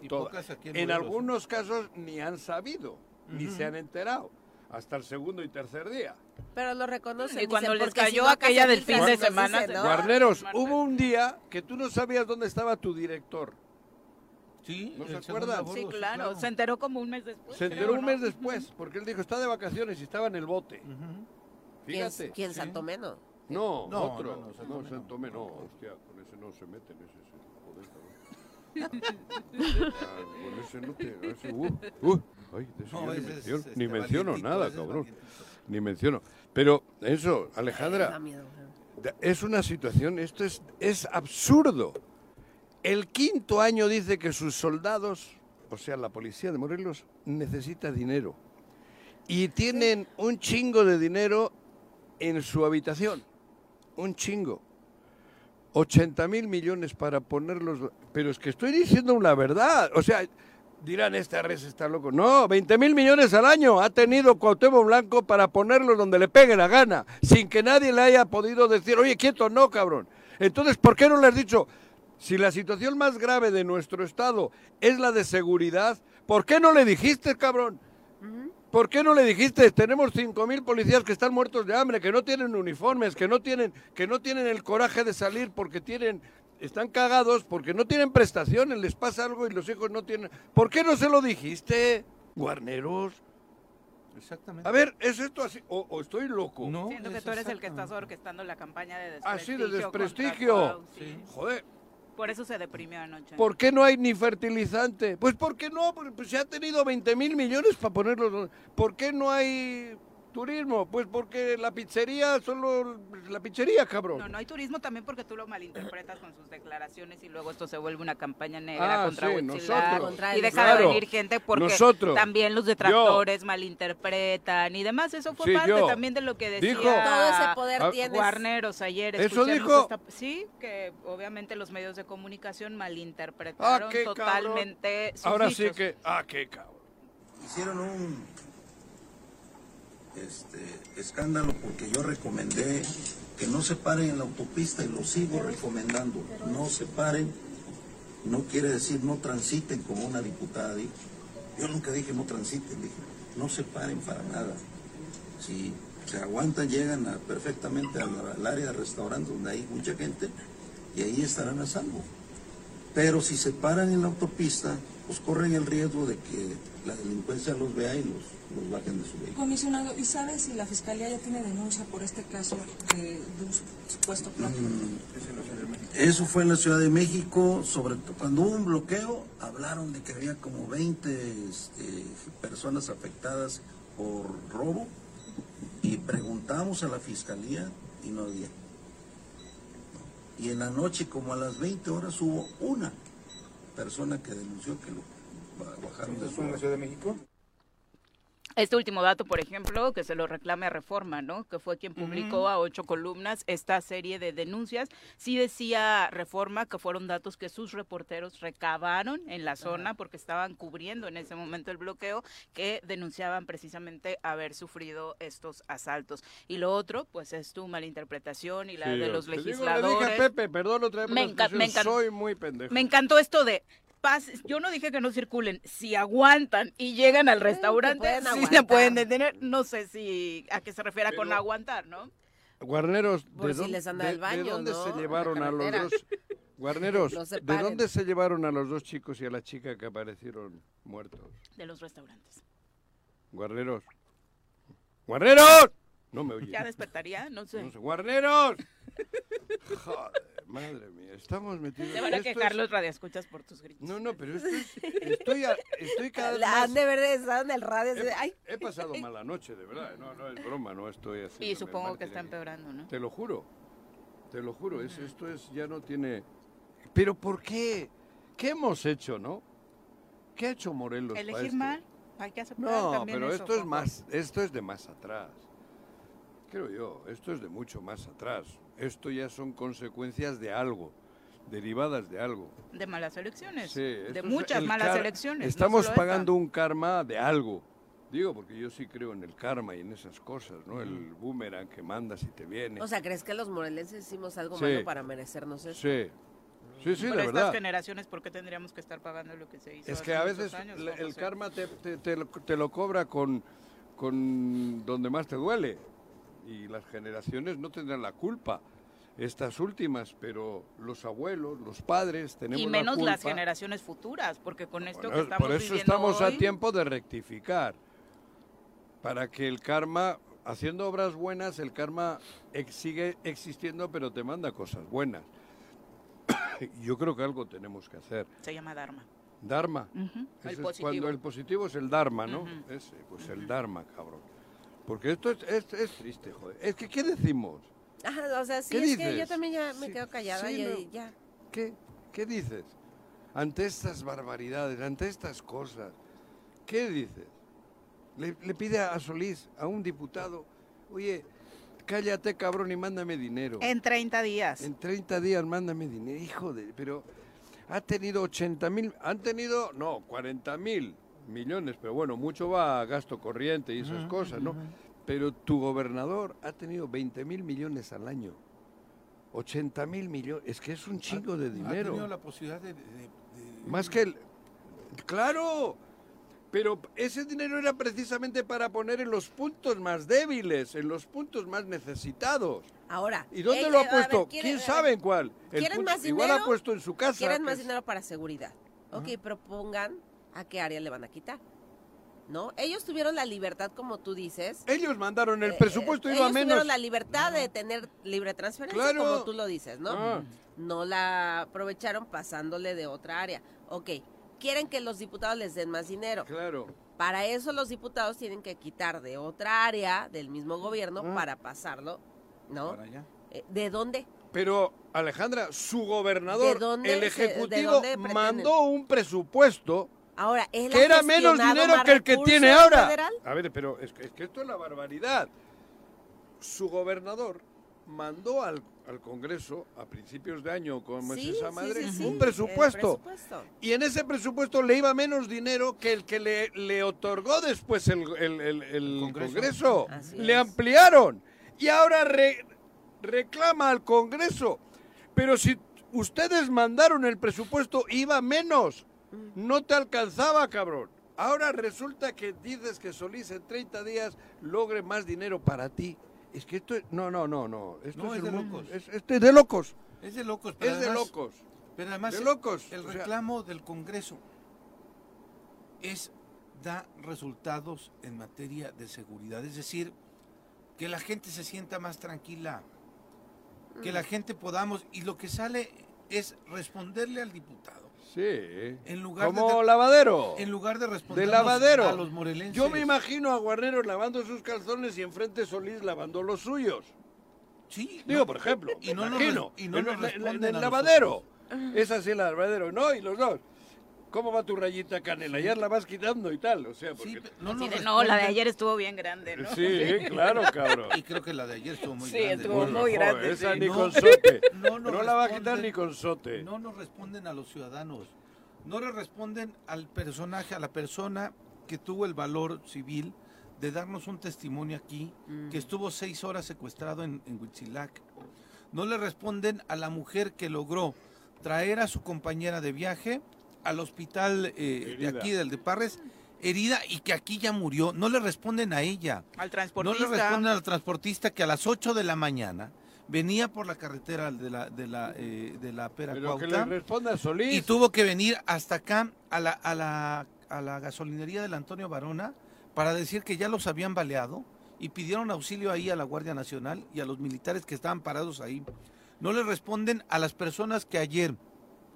[SPEAKER 5] Y
[SPEAKER 4] Todas.
[SPEAKER 5] pocas aquí en
[SPEAKER 4] algunos casos ni han sabido, ni se han enterado. Hasta el segundo y tercer día.
[SPEAKER 6] Pero lo reconocen.
[SPEAKER 3] Y cuando
[SPEAKER 6] dicen,
[SPEAKER 3] les
[SPEAKER 6] si
[SPEAKER 3] cayó
[SPEAKER 6] no, acá
[SPEAKER 3] aquella del fin de semana,
[SPEAKER 6] dicen, ¿no?
[SPEAKER 4] Guarneros,
[SPEAKER 3] Marta.
[SPEAKER 4] hubo un día que tú no sabías dónde estaba tu director.
[SPEAKER 5] Sí,
[SPEAKER 4] ¿No se acuerdan?
[SPEAKER 3] Sí, claro. Se enteró como un mes después.
[SPEAKER 4] Se enteró un mes después, porque él dijo, está de vacaciones y estaba en el bote.
[SPEAKER 5] Ujú.
[SPEAKER 6] ¿Quién,
[SPEAKER 4] Fíjate.
[SPEAKER 6] quién Santomeno?
[SPEAKER 4] No,
[SPEAKER 5] No,
[SPEAKER 4] otro.
[SPEAKER 5] no, no,
[SPEAKER 4] No,
[SPEAKER 5] Santomé no.
[SPEAKER 4] Hostia, con ese no se meten, ese es. Ah, con ese no te... ese, uh, uh, ay, de ese
[SPEAKER 5] No,
[SPEAKER 4] yo ni menciono,
[SPEAKER 5] este,
[SPEAKER 4] ni menciono
[SPEAKER 5] valientito,
[SPEAKER 4] nada, cabrón. Ni menciono. Pero eso, Alejandra,
[SPEAKER 6] miedo.
[SPEAKER 4] da- es una situación, esto es, es absurdo. El quinto año dice que sus soldados, o sea, la policía de Morelos, necesita dinero. Y tienen un chingo de dinero en su habitación. Un chingo. 80 mil millones para ponerlos. Pero es que estoy diciendo una verdad. O sea, dirán, este res está loco. No, 20 mil millones al año ha tenido Cuauhtémoc Blanco para ponerlos donde le pegue la gana. Sin que nadie le haya podido decir, oye, quieto, no, cabrón. Entonces, ¿por qué no le has dicho? Si la situación más grave de nuestro estado es la de seguridad, ¿por qué no le dijiste, cabrón? ¿Por qué no le dijiste? Tenemos 5.000 policías que están muertos de hambre, que no tienen uniformes, que no tienen, que no tienen el coraje de salir porque tienen, están cagados, porque no tienen prestaciones, les pasa algo y los hijos no tienen. ¿Por qué no se lo dijiste, guarneros?
[SPEAKER 5] Exactamente.
[SPEAKER 4] A ver, ¿es esto así? ¿O, o estoy loco?
[SPEAKER 5] No,
[SPEAKER 3] Siento que tú eres el que estás orquestando la campaña de
[SPEAKER 4] Ah, sí,
[SPEAKER 3] desprestigio.
[SPEAKER 4] de desprestigio.
[SPEAKER 3] Cuau, sí.
[SPEAKER 4] Joder,
[SPEAKER 3] Por eso se deprimió anoche.
[SPEAKER 4] ¿por qué no hay ni fertilizante? Pues ¿por qué no? Porque pues, se ha tenido 20 mil millones para ponerlos. ¿Por qué no hay turismo? Pues porque la pizzería, solo la pizzería, cabrón.
[SPEAKER 3] No, no hay turismo también porque tú lo malinterpretas con sus declaraciones y luego esto se vuelve una campaña negra
[SPEAKER 4] Ah,
[SPEAKER 3] contra
[SPEAKER 4] sí.
[SPEAKER 6] Contra
[SPEAKER 3] y deja
[SPEAKER 4] Claro,
[SPEAKER 3] de venir gente porque
[SPEAKER 4] nosotros.
[SPEAKER 3] también los detractores malinterpretan y demás. Eso fue
[SPEAKER 4] Sí,
[SPEAKER 3] parte
[SPEAKER 4] yo.
[SPEAKER 3] también de lo que decía
[SPEAKER 4] Dijo-
[SPEAKER 6] Todo ese poder
[SPEAKER 4] Ah,
[SPEAKER 6] tienes.
[SPEAKER 3] Guarneros ayer.
[SPEAKER 4] ¿Eso dijo?
[SPEAKER 3] esta- sí, que obviamente los medios de comunicación malinterpretaron
[SPEAKER 4] Ah,
[SPEAKER 3] totalmente sus
[SPEAKER 4] Ahora sí que... Ah, qué cabrón.
[SPEAKER 7] Hicieron un este, escándalo porque yo recomendé que no se paren en la autopista y lo sigo recomendando. No se paren, no quiere decir no transiten como una diputada dijo. Yo nunca dije no transiten, dije no se paren para nada. Si se aguantan, llegan perfectamente al, área de restaurantes donde hay mucha gente y ahí estarán a salvo. Pero si se paran en la autopista, pues corren el riesgo de que la delincuencia los vea y los, los bajen de su vehículo.
[SPEAKER 10] Comisionado, ¿y sabe si la Fiscalía ya tiene denuncia por este caso de, de un supuesto plagio?
[SPEAKER 7] Eso fue en la Ciudad de México, sobre to- cuando hubo un bloqueo, hablaron de que había como 20 este, personas afectadas por robo y preguntamos a la fiscalía y no había. Y en la noche, como a las 20 horas, hubo una persona que denunció que lo bajaron de su
[SPEAKER 8] en la Ciudad de México?
[SPEAKER 3] Este último dato, por ejemplo, que se lo reclame a Reforma, ¿no? Que fue quien publicó a ocho columnas esta serie de denuncias. Sí decía Reforma que fueron datos que sus reporteros recabaron en la zona porque estaban cubriendo en ese momento el bloqueo que denunciaban precisamente haber sufrido estos asaltos. Y lo otro, pues es tu malinterpretación y la
[SPEAKER 4] Sí,
[SPEAKER 3] de los
[SPEAKER 4] te digo,
[SPEAKER 3] legisladores.
[SPEAKER 4] le dije a Pepe, perdón otra vez
[SPEAKER 3] Me enca-
[SPEAKER 4] soy muy pendejo.
[SPEAKER 3] Me encantó esto de paz. Yo no dije que no circulen. Si aguantan y llegan al restaurante, sí se pueden detener. No sé si a qué se refiere con aguantar, ¿no?
[SPEAKER 4] Guarneros, ¿de,
[SPEAKER 6] si
[SPEAKER 4] dónde,
[SPEAKER 6] les anda
[SPEAKER 4] de-
[SPEAKER 6] el baño,
[SPEAKER 4] de dónde
[SPEAKER 6] ¿no?
[SPEAKER 4] se llevaron a los dos? Guarneros,
[SPEAKER 6] Los
[SPEAKER 4] ¿de dónde se llevaron a los dos chicos y a la chica que aparecieron muertos?
[SPEAKER 3] De los restaurantes.
[SPEAKER 4] Guarneros. ¡Guarneros! No me oye.
[SPEAKER 3] ¿Ya despertaría? No sé.
[SPEAKER 4] No sé. ¡Guarneros! Joder, madre mía, estamos metidos...
[SPEAKER 3] Te van a
[SPEAKER 4] esto
[SPEAKER 3] quejar
[SPEAKER 4] es-
[SPEAKER 3] los radioescuchas por tus gritos.
[SPEAKER 4] No, no, pero esto es... Estoy, a- estoy cada vez más...
[SPEAKER 6] de estado en el radio. de, Ay,
[SPEAKER 4] He pasado mala noche, de verdad. No, no es broma, no estoy así.
[SPEAKER 3] Y supongo que está empeorando, ¿no?
[SPEAKER 4] Te lo juro. Te lo juro. Es, esto es, ya no tiene. Pero ¿por qué? ¿Qué hemos hecho, no? ¿Qué ha hecho Morelos? para
[SPEAKER 3] Elegir
[SPEAKER 4] esto?
[SPEAKER 3] mal. Hay que aceptar
[SPEAKER 4] No,
[SPEAKER 3] también
[SPEAKER 4] pero
[SPEAKER 3] eso,
[SPEAKER 4] esto es más, esto es de más atrás. Creo yo, esto es de mucho más atrás. Esto ya son consecuencias de algo, derivadas de algo.
[SPEAKER 3] De malas elecciones.
[SPEAKER 4] Sí,
[SPEAKER 3] de muchas malas elecciones. no
[SPEAKER 4] Estamos
[SPEAKER 3] esta.
[SPEAKER 4] pagando un karma de algo. Digo, porque yo sí creo en el karma y en esas cosas, ¿no? El boomerang que mandas y te viene.
[SPEAKER 6] O sea, ¿crees que los morelenses hicimos algo
[SPEAKER 4] Sí.
[SPEAKER 6] malo para merecernos eso?
[SPEAKER 4] sí, sí, sí,
[SPEAKER 3] Por
[SPEAKER 4] la
[SPEAKER 3] estas
[SPEAKER 4] verdad.
[SPEAKER 3] generaciones, ¿por qué tendríamos que estar pagando lo que se hizo?
[SPEAKER 4] Es
[SPEAKER 3] hace
[SPEAKER 4] que a veces
[SPEAKER 3] años,
[SPEAKER 4] el karma te, te- te lo, te lo cobra con, con donde más te duele. Y las generaciones no tendrán la culpa, estas últimas, pero los abuelos, los padres tenemos
[SPEAKER 3] Y
[SPEAKER 4] la
[SPEAKER 3] menos las generaciones futuras, porque con esto
[SPEAKER 4] Bueno,
[SPEAKER 3] que estamos
[SPEAKER 4] por eso
[SPEAKER 3] viviendo
[SPEAKER 4] estamos
[SPEAKER 3] hoy,
[SPEAKER 4] a tiempo de rectificar. Para que el karma, haciendo obras buenas, el karma ex- sigue existiendo, pero te manda cosas buenas. Yo creo que algo tenemos que hacer.
[SPEAKER 3] se llama Dharma.
[SPEAKER 4] Dharma.
[SPEAKER 3] El
[SPEAKER 4] es cuando el positivo es el Dharma, ¿no? Ese, pues el Dharma, cabrón. Porque esto es, es, es triste, joder. Es que, ¿qué decimos?
[SPEAKER 6] Ajá, o sea, sí,
[SPEAKER 4] ¿Qué
[SPEAKER 6] es que yo
[SPEAKER 4] dices?
[SPEAKER 6] también ya me
[SPEAKER 4] Sí,
[SPEAKER 6] quedo callada
[SPEAKER 4] sí,
[SPEAKER 6] y
[SPEAKER 4] no.
[SPEAKER 6] ya.
[SPEAKER 4] ¿Qué? ¿Qué dices? Ante estas barbaridades, ante estas cosas, ¿qué dices? Le, le pide a Solís, a un diputado, oye, cállate cabrón y mándame dinero.
[SPEAKER 3] En 30 días.
[SPEAKER 4] En 30 días mándame dinero, hijo de... Pero ha tenido 80 mil, han tenido, no, 40 mil millones, pero bueno, mucho va a gasto corriente y esas cosas, ¿no? Pero tu gobernador ha tenido 20 mil millones al año. 80 mil millones. Es que es un chingo de
[SPEAKER 5] Ha
[SPEAKER 4] dinero.
[SPEAKER 5] tenido la posibilidad de... de- de-
[SPEAKER 4] Más que el... Claro, pero ese dinero era precisamente para poner en los puntos más débiles, en los puntos más necesitados.
[SPEAKER 6] Ahora.
[SPEAKER 4] ¿Y dónde
[SPEAKER 6] eh,
[SPEAKER 4] lo
[SPEAKER 6] eh,
[SPEAKER 4] ha
[SPEAKER 6] a
[SPEAKER 4] puesto?
[SPEAKER 6] ver, ¿quieren-
[SPEAKER 4] ¿Quién sabe en cuál? El
[SPEAKER 6] ¿Quieren
[SPEAKER 4] punto-
[SPEAKER 6] más
[SPEAKER 4] Igual
[SPEAKER 6] dinero?
[SPEAKER 4] ha puesto en su casa.
[SPEAKER 6] Quieren más
[SPEAKER 4] es-
[SPEAKER 6] dinero para seguridad. Ok, propongan a qué área le van a quitar. ¿No? Ellos tuvieron la libertad, como tú dices.
[SPEAKER 4] Ellos mandaron el
[SPEAKER 6] eh,
[SPEAKER 4] presupuesto,
[SPEAKER 6] eh,
[SPEAKER 4] iba a
[SPEAKER 6] ellos
[SPEAKER 4] menos.
[SPEAKER 6] tuvieron la libertad de tener libre transferencia,
[SPEAKER 4] Claro.
[SPEAKER 6] como tú lo dices, ¿no?
[SPEAKER 4] Ah.
[SPEAKER 6] No la aprovecharon pasándole de otra área. Ok, quieren que los diputados les den más dinero.
[SPEAKER 4] Claro.
[SPEAKER 6] Para eso los diputados tienen que quitar de otra área del mismo gobierno
[SPEAKER 4] Ah.
[SPEAKER 6] para pasarlo, ¿no?
[SPEAKER 5] Para allá.
[SPEAKER 6] Eh, ¿De dónde?
[SPEAKER 4] Pero, Alejandra, su gobernador,
[SPEAKER 6] ¿De dónde
[SPEAKER 4] el Ejecutivo, mandó un presupuesto
[SPEAKER 6] Ahora, ¿él
[SPEAKER 4] que era menos dinero que el que tiene ahora.
[SPEAKER 6] federal?
[SPEAKER 4] A ver, pero es que, es que esto es la barbaridad. Su gobernador mandó al, al Congreso a principios de año, como
[SPEAKER 6] Sí,
[SPEAKER 4] es esa madre,
[SPEAKER 6] sí, sí,
[SPEAKER 4] un presupuesto.
[SPEAKER 6] presupuesto.
[SPEAKER 4] Y en ese presupuesto le iba menos dinero que el que le, le otorgó después el, el- el- el
[SPEAKER 5] Congreso.
[SPEAKER 4] Le
[SPEAKER 6] es.
[SPEAKER 4] ampliaron. Y ahora re- reclama al Congreso. Pero si ustedes mandaron el presupuesto, iba menos. No te alcanzaba, cabrón. Ahora resulta que dices que Solís en 30 días logre más dinero para ti. Es que esto es... No, no, no, no. Esto
[SPEAKER 5] No,
[SPEAKER 4] es,
[SPEAKER 5] es de locos.
[SPEAKER 4] Es, esto es de locos.
[SPEAKER 5] Es de locos. Pero
[SPEAKER 4] Es de
[SPEAKER 5] además-
[SPEAKER 4] locos.
[SPEAKER 5] Pero además
[SPEAKER 4] De
[SPEAKER 5] el-
[SPEAKER 4] locos,
[SPEAKER 5] el
[SPEAKER 4] o sea-
[SPEAKER 5] reclamo del Congreso es da resultados en materia de seguridad, es decir, que la gente se sienta más tranquila, que la gente podamos y lo que sale es responderle al diputado
[SPEAKER 4] Sí.
[SPEAKER 5] en lugar
[SPEAKER 4] Como
[SPEAKER 5] de
[SPEAKER 4] lavadero.
[SPEAKER 5] en lugar de responder
[SPEAKER 4] de lavadero.
[SPEAKER 5] a los morelenses.
[SPEAKER 4] Yo me imagino a Guarneros lavando sus calzones y enfrente Solís lavando los suyos.
[SPEAKER 5] Sí,
[SPEAKER 4] Digo,
[SPEAKER 5] no,
[SPEAKER 4] por ejemplo,
[SPEAKER 5] y no nos y
[SPEAKER 4] en,
[SPEAKER 5] nos
[SPEAKER 4] en- en
[SPEAKER 5] responden
[SPEAKER 4] el lavadero. Es así el lavadero, ¿no? Y los dos. ¿Cómo va tu rayita canela? Ya la vas quitando y tal, o sea, porque...
[SPEAKER 5] Sí, no,
[SPEAKER 3] la de
[SPEAKER 5] responden.
[SPEAKER 3] ayer estuvo bien grande, ¿no?
[SPEAKER 4] Sí, claro, cabrón.
[SPEAKER 5] Y creo que la de ayer estuvo muy
[SPEAKER 3] Sí,
[SPEAKER 5] grande.
[SPEAKER 3] estuvo
[SPEAKER 5] Bueno,
[SPEAKER 3] muy
[SPEAKER 4] Joder,
[SPEAKER 3] grande,
[SPEAKER 4] Esa
[SPEAKER 3] sí.
[SPEAKER 4] ni
[SPEAKER 5] No,
[SPEAKER 4] con sote.
[SPEAKER 5] no
[SPEAKER 4] la va a quitar ni con sote.
[SPEAKER 5] No nos responden a los ciudadanos. No le responden al personaje, a la persona que tuvo el valor civil de darnos un testimonio aquí, que estuvo seis horas secuestrado en, en Huitzilac. No le responden a la mujer que logró traer a su compañera de viaje al hospital eh, de aquí, del de Parres, herida y que aquí ya murió. No le responden a ella.
[SPEAKER 3] Al
[SPEAKER 5] No
[SPEAKER 3] transportista.
[SPEAKER 5] le responden al transportista que a las 8 de la mañana venía por la carretera de la, de la, eh, de la Pera
[SPEAKER 4] Pero que le responda Solís.
[SPEAKER 5] y tuvo que venir hasta acá a la, a la, a la gasolinería del Antonio Barona para decir que ya los habían baleado y pidieron auxilio ahí a la Guardia Nacional y a los militares que estaban parados ahí. No le responden a las personas que ayer,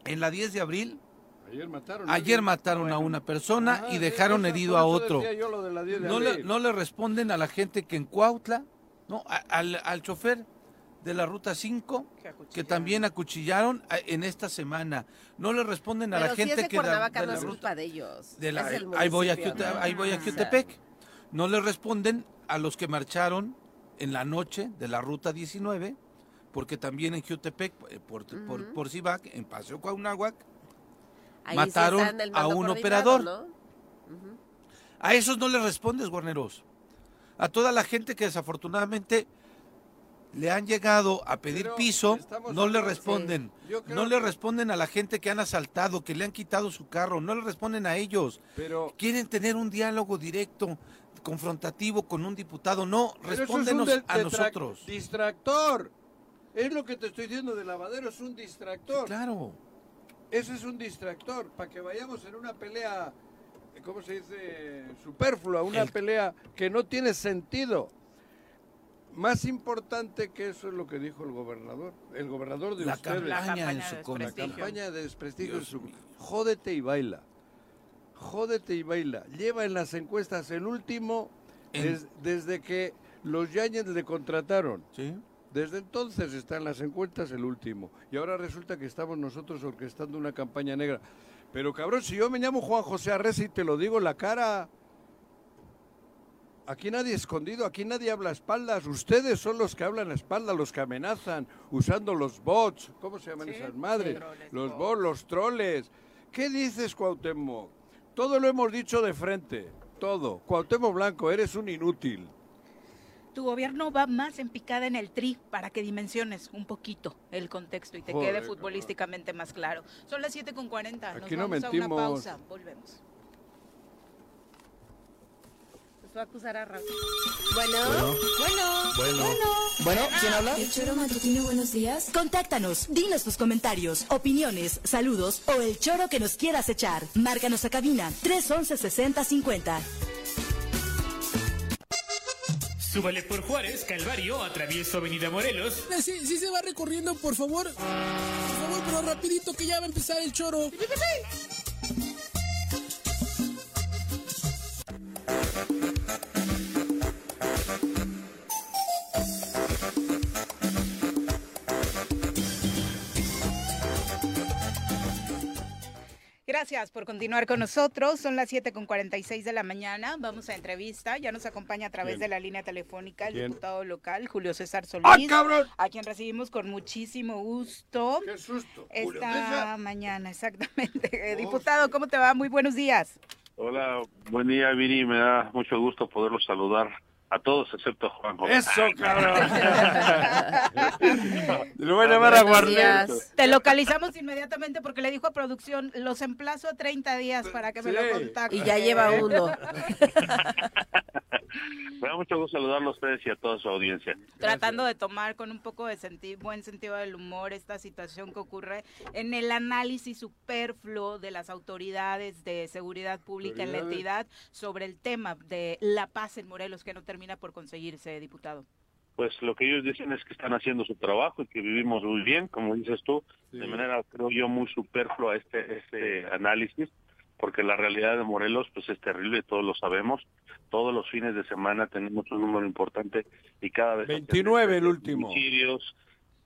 [SPEAKER 5] en la 10 de abril,
[SPEAKER 4] Ayer mataron.
[SPEAKER 5] ayer mataron a una persona
[SPEAKER 4] Ah,
[SPEAKER 5] y dejaron
[SPEAKER 4] eso-
[SPEAKER 5] herido a otro.
[SPEAKER 4] decía yo lo de la 10 de
[SPEAKER 5] No le, no le responden a la gente que en Cuautla, no, A- al, al chofer de la ruta 5
[SPEAKER 3] Que
[SPEAKER 5] también acuchillaron a- en esta semana. No le responden a la
[SPEAKER 6] si
[SPEAKER 5] gente
[SPEAKER 6] es de
[SPEAKER 5] que da- de
[SPEAKER 6] no
[SPEAKER 5] la
[SPEAKER 6] es culpa de ellos.
[SPEAKER 5] de la-
[SPEAKER 6] es
[SPEAKER 5] ahí voy a
[SPEAKER 6] ¿no?
[SPEAKER 5] ahí voy a
[SPEAKER 6] O sea,
[SPEAKER 5] Jutepec. No le responden a los que marcharon en la noche de la ruta 19, porque también en Jutepec, eh, por, por,
[SPEAKER 6] Ujú.
[SPEAKER 5] por Cibac, en Paseo Cuauhnáhuac,
[SPEAKER 6] ahí
[SPEAKER 5] mataron a un operador. A esos no les respondes, Guarneros. A toda la gente que desafortunadamente le han llegado a pedir
[SPEAKER 4] Pero
[SPEAKER 5] piso,
[SPEAKER 4] estamos
[SPEAKER 5] no le responden. No le responden a la gente que han asaltado, que le han quitado su carro, no le responden a ellos.
[SPEAKER 4] Pero,
[SPEAKER 5] Quieren tener un diálogo directo, confrontativo con un diputado. No,
[SPEAKER 4] pero eso es un
[SPEAKER 5] respóndenos
[SPEAKER 4] de-
[SPEAKER 5] a nosotros.
[SPEAKER 4] Distractor. Es lo que te estoy diciendo de lavadero, es un distractor.
[SPEAKER 5] Claro.
[SPEAKER 4] Ese es un distractor, para que vayamos en una pelea, ¿cómo se dice? Superflua, una
[SPEAKER 5] El-
[SPEAKER 4] pelea que no tiene sentido. Más importante que eso es lo que dijo el gobernador. El gobernador de
[SPEAKER 5] La
[SPEAKER 4] ustedes.
[SPEAKER 3] La
[SPEAKER 5] campaña en
[SPEAKER 3] campaña
[SPEAKER 5] su.
[SPEAKER 4] La
[SPEAKER 3] desprestigio.
[SPEAKER 4] campaña de desprestigio
[SPEAKER 5] Dios
[SPEAKER 4] es su... Jódete y baila. Jódete y baila. Lleva en las encuestas el último
[SPEAKER 5] En-
[SPEAKER 4] des- desde que los Yañez le contrataron.
[SPEAKER 5] ¿Sí?
[SPEAKER 4] Desde entonces está en las encuestas el último. Y ahora resulta que estamos nosotros orquestando una campaña negra. Pero cabrón, si yo me llamo Juan José Arreza y te lo digo en la cara. Aquí nadie escondido, aquí nadie habla a espaldas. Ustedes son los que hablan a espaldas, los que amenazan usando los bots. ¿Cómo se llaman
[SPEAKER 3] Sí,
[SPEAKER 4] esas madres?
[SPEAKER 3] troles,
[SPEAKER 4] los
[SPEAKER 3] bots.
[SPEAKER 4] bots, los troles. ¿Qué dices, Cuauhtémoc? Todo lo hemos dicho de frente. Todo. Cuauhtémoc Blanco, eres un inútil.
[SPEAKER 3] Tu gobierno va más en picada en el tri para que dimensiones un poquito el contexto y te
[SPEAKER 4] Joder,
[SPEAKER 3] quede futbolísticamente más claro. Son las 7.40, nos
[SPEAKER 4] Aquí no
[SPEAKER 3] vamos a una
[SPEAKER 4] mentimos.
[SPEAKER 3] pausa, volvemos. Pues va a acusar a Raúl.
[SPEAKER 6] Bueno,
[SPEAKER 11] Bueno.
[SPEAKER 6] bueno,
[SPEAKER 11] Bueno. Bueno, ¿quién habla?
[SPEAKER 12] El Choro Matutino, buenos días. Contáctanos, dinos tus comentarios, opiniones, saludos o el choro que nos quieras echar. Márcanos a cabina 311 6050.
[SPEAKER 13] Súbale por Juárez, Calvario, atravieso Avenida Morelos.
[SPEAKER 11] Eh, Sí, sí se va recorriendo, por favor. Por favor, pero rapidito que ya va a empezar el choro.
[SPEAKER 3] Gracias por continuar con nosotros. Son las 7.46 de la mañana. Vamos a entrevista. Ya nos acompaña a través
[SPEAKER 4] ¿Quién?
[SPEAKER 3] de la línea telefónica el
[SPEAKER 4] ¿Quién?
[SPEAKER 3] diputado local, Julio César Solís.
[SPEAKER 4] ¡Ah, cabrón!
[SPEAKER 3] A quien recibimos con muchísimo gusto.
[SPEAKER 4] ¡Qué susto!
[SPEAKER 3] Esta mañana, exactamente. Eh, Diputado, ¿cómo te va? Muy buenos días.
[SPEAKER 14] Hola, buen día, Viri. Me da mucho gusto poderlos saludar a todos, excepto a Juanjo.
[SPEAKER 4] ¡Eso, cabrón! Lo voy a llamar a.
[SPEAKER 3] Te localizamos inmediatamente porque le dijo a producción, los emplazo a 30 días para que me lo contacten.
[SPEAKER 6] y ya lleva uno.
[SPEAKER 14] Me da mucho gusto saludarlos a ustedes y a toda su audiencia.
[SPEAKER 3] Tratando de tomar con un poco de senti- buen sentido del humor esta situación que ocurre en el análisis superfluo de las autoridades de seguridad pública en la entidad sobre el tema de la paz en Morelos que no termina por conseguirse, diputado.
[SPEAKER 14] Pues lo que ellos dicen es que están haciendo su trabajo y que vivimos muy bien, como dices tú, de manera, creo yo, muy superflua este, este análisis, porque la realidad de Morelos pues es terrible, todos lo sabemos. Todos los fines de semana tenemos un número importante y cada vez...
[SPEAKER 4] 29 el último.
[SPEAKER 14] Homicidios,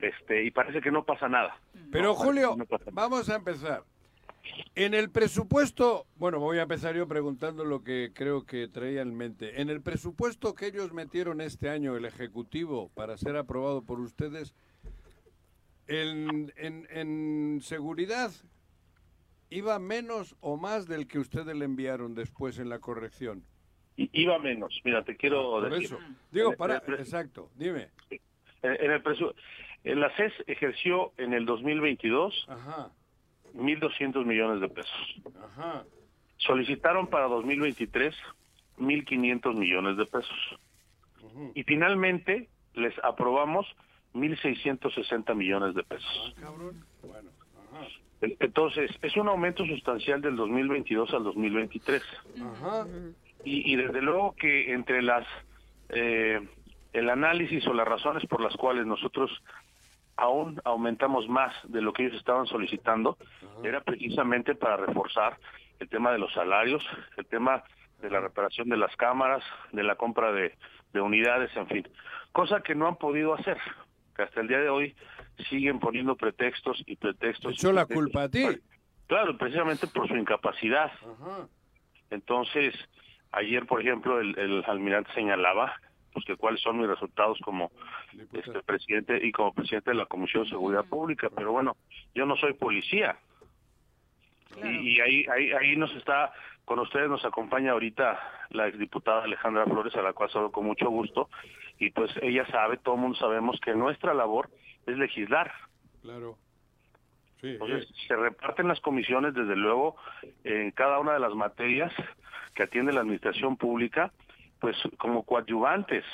[SPEAKER 14] este, y parece que no pasa nada.
[SPEAKER 4] Pero
[SPEAKER 14] No,
[SPEAKER 4] Julio,
[SPEAKER 14] no nada.
[SPEAKER 4] vamos a empezar. En el presupuesto, bueno, voy a empezar yo preguntando lo que creo que traía en mente. En el presupuesto que ellos metieron este año, el Ejecutivo, para ser aprobado por ustedes, en, en, en seguridad, ¿iba menos o más del que ustedes le enviaron después en la corrección?
[SPEAKER 14] Iba menos. Mira, te quiero
[SPEAKER 4] Ah, Por
[SPEAKER 14] decir.
[SPEAKER 4] eso. Digo, para, exacto, dime.
[SPEAKER 14] En, en el presu- en la CES ejerció en el 2022
[SPEAKER 4] Ajá,
[SPEAKER 14] 1.200 millones de pesos.
[SPEAKER 4] ajá.
[SPEAKER 14] Solicitaron para 2023 1.500 millones de pesos. Y finalmente les aprobamos 1.660 millones de pesos.
[SPEAKER 4] Cabrón. Bueno, ajá.
[SPEAKER 14] En- Entonces, es un aumento sustancial del 2022 al 2023.
[SPEAKER 4] Ajá.
[SPEAKER 14] Y, y desde luego que entre las eh, el análisis o las razones por las cuales nosotros aún aumentamos más de lo que ellos estaban solicitando era precisamente para reforzar el tema de los salarios, el tema de la reparación de las cámaras, de la compra de, de unidades, en fin, cosa que no han podido hacer, que hasta el día de hoy siguen poniendo pretextos y pretextos.
[SPEAKER 4] Echó la culpa a ti.
[SPEAKER 14] Claro, precisamente por su incapacidad.
[SPEAKER 4] Ajá.
[SPEAKER 14] Entonces, ayer, por ejemplo, el, el almirante señalaba pues que cuáles son mis resultados como este presidente y como presidente de la Comisión de Seguridad Pública, pero bueno, yo no soy policía. Y, y ahí, ahí ahí nos está con ustedes nos acompaña ahorita la exdiputada Alejandra Flores, a la cual saludo con mucho gusto, y pues ella sabe, todo el mundo sabemos que nuestra labor es legislar.
[SPEAKER 4] Claro. Sí,
[SPEAKER 14] Entonces, se reparten las comisiones, desde luego, en cada una de las materias que atiende la administración pública, pues como coadyuvantes,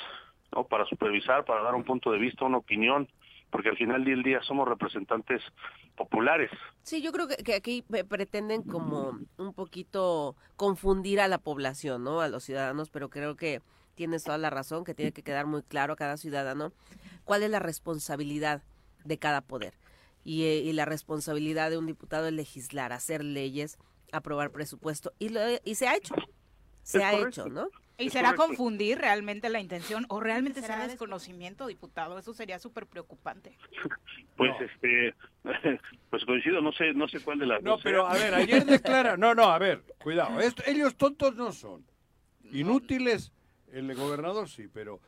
[SPEAKER 14] ¿no? Para supervisar, para dar un punto de vista, una opinión, porque al final del día somos representantes populares.
[SPEAKER 6] Sí, yo creo que, que aquí pe- pretenden como un poquito confundir a la población, ¿no? A los ciudadanos, pero creo que tienes toda la razón, que tiene que quedar muy claro a cada ciudadano cuál es la responsabilidad de cada poder. Y, eh, y la responsabilidad de un diputado es legislar, hacer leyes, aprobar presupuesto, y, lo, y se ha hecho. Se
[SPEAKER 3] Es
[SPEAKER 6] ha
[SPEAKER 3] correcto.
[SPEAKER 6] hecho, ¿no?
[SPEAKER 3] ¿Y será confundir realmente la intención o realmente será desconocimiento, diputado? Eso sería súper preocupante.
[SPEAKER 14] Pues este pues coincido, no sé no sé cuál de las
[SPEAKER 4] No,
[SPEAKER 14] dos
[SPEAKER 4] pero
[SPEAKER 14] sea.
[SPEAKER 4] a ver, ayer declara, no, no, a ver, cuidado, esto- ellos tontos no son. Inútiles, el gobernador sí, pero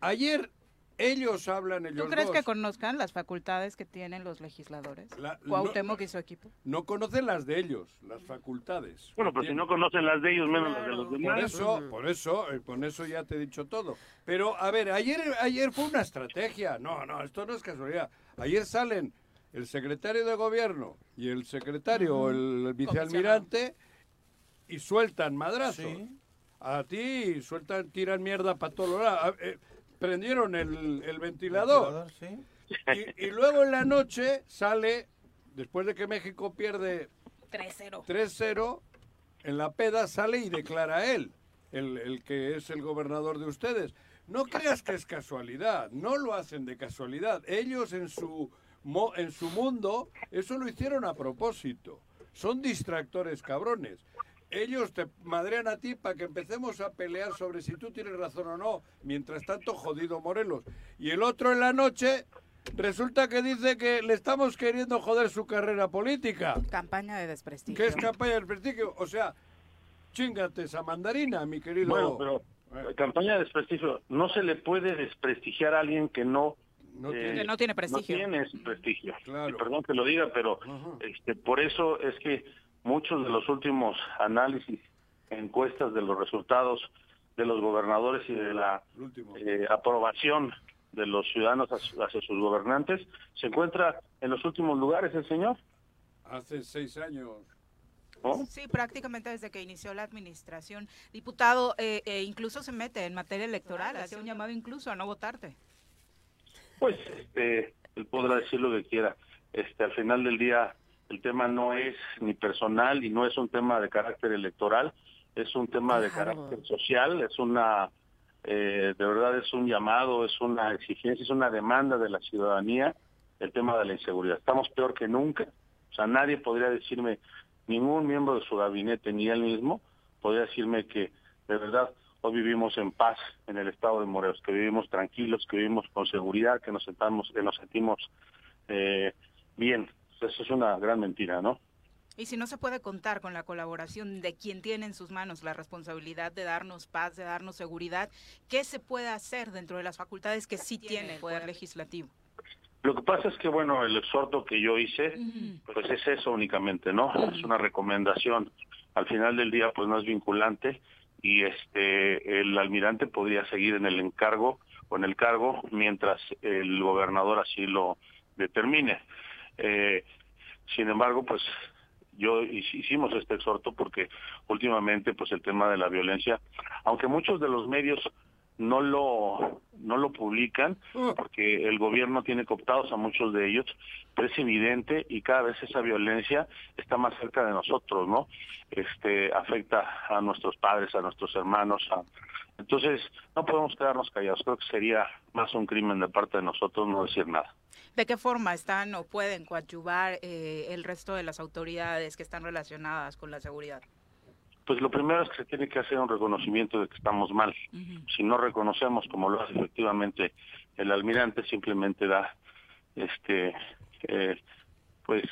[SPEAKER 4] ayer Ellos hablan ellos
[SPEAKER 3] ¿Tú crees
[SPEAKER 4] dos.
[SPEAKER 3] que conozcan las facultades que tienen los legisladores?
[SPEAKER 4] La-
[SPEAKER 3] Cuauhtémoc y su equipo.
[SPEAKER 4] No conocen las de ellos, las facultades.
[SPEAKER 14] Bueno, pero si no conocen las de ellos, menos las de los
[SPEAKER 4] Por
[SPEAKER 14] demás.
[SPEAKER 4] eso, por eso, eh, con eso ya te he dicho todo. Pero, a ver, ayer, ayer fue una estrategia. No, no, esto no es casualidad. Ayer salen el secretario de gobierno y el secretario, o el vicealmirante, y sueltan madrazos. A ti sueltan, tiran mierda para todos lados. Prendieron el, el ventilador. Y, y luego en la noche sale, después de que México pierde
[SPEAKER 3] 3-0.
[SPEAKER 4] 3-0, en la peda sale y declara él, el, el que es el gobernador de ustedes. No creas que es casualidad, no lo hacen de casualidad. Ellos en su, mo- en su mundo, eso lo hicieron a propósito. Son distractores cabrones. Ellos te madrean a ti para que empecemos a pelear sobre si tú tienes razón o no. Mientras tanto, jodido Morelos. Y el otro en la noche resulta que dice que le estamos queriendo joder su carrera política.
[SPEAKER 3] Campaña de desprestigio.
[SPEAKER 4] ¿Qué es campaña del prestigio? O sea, chingate esa mandarina, mi querido.
[SPEAKER 14] Bueno, pero eh, campaña de desprestigio, no se le puede desprestigiar a alguien que no eh,
[SPEAKER 3] tiene- no tiene prestigio.
[SPEAKER 14] No tiene prestigio. Y Perdón que lo diga, pero este, por eso es que muchos de los últimos análisis, encuestas de los resultados de los gobernadores y de la eh, aprobación de los ciudadanos hacia hacia sus gobernantes, se encuentra en los últimos lugares el señor.
[SPEAKER 4] Hace seis años.
[SPEAKER 3] Sí, prácticamente desde que inició la administración. Diputado, eh, eh, incluso se mete en materia electoral, hace un llamado incluso a no votarte.
[SPEAKER 14] Pues este, él podrá decir lo que quiera. Este, al final del día, el tema no es ni personal y no es un tema de carácter electoral, es un tema de carácter social, es una, eh, de verdad es un llamado, es una exigencia, es una demanda de la ciudadanía el tema de la inseguridad. Estamos peor que nunca, o sea, nadie podría decirme, ningún miembro de su gabinete, ni él mismo, podría decirme que de verdad hoy vivimos en paz en el estado de Morelos, que vivimos tranquilos, que vivimos con seguridad, que nos sentamos, que nos sentimos eh, bien. Eso es una gran mentira, ¿no?
[SPEAKER 3] Y si no se puede contar con la colaboración de quien tiene en sus manos la responsabilidad de darnos paz, de darnos seguridad, ¿qué se puede hacer dentro de las facultades que sí tiene el Poder Legislativo?
[SPEAKER 14] Lo que pasa es que, bueno, el exhorto que yo hice, pues es eso únicamente, ¿no? Es una recomendación. Al final del día, pues no es vinculante y este el almirante podría seguir en el encargo o en el cargo mientras el gobernador así lo determine. Eh, sin embargo, pues yo hic- hicimos este exhorto porque últimamente pues el tema de la violencia, aunque muchos de los medios no lo no lo publican porque el gobierno tiene cooptados a muchos de ellos, pero es evidente y cada vez esa violencia está más cerca de nosotros, ¿no? Este afecta a nuestros padres, a nuestros hermanos, a- entonces no podemos quedarnos callados. Creo que sería más un crimen de parte de nosotros no decir nada.
[SPEAKER 3] ¿De qué forma están o pueden coadyuvar eh, el resto de las autoridades que están relacionadas con la seguridad?
[SPEAKER 14] Pues lo primero es que se tiene que hacer un reconocimiento de que estamos mal. Si no reconocemos, como lo hace efectivamente el almirante, simplemente da, este, eh, pues,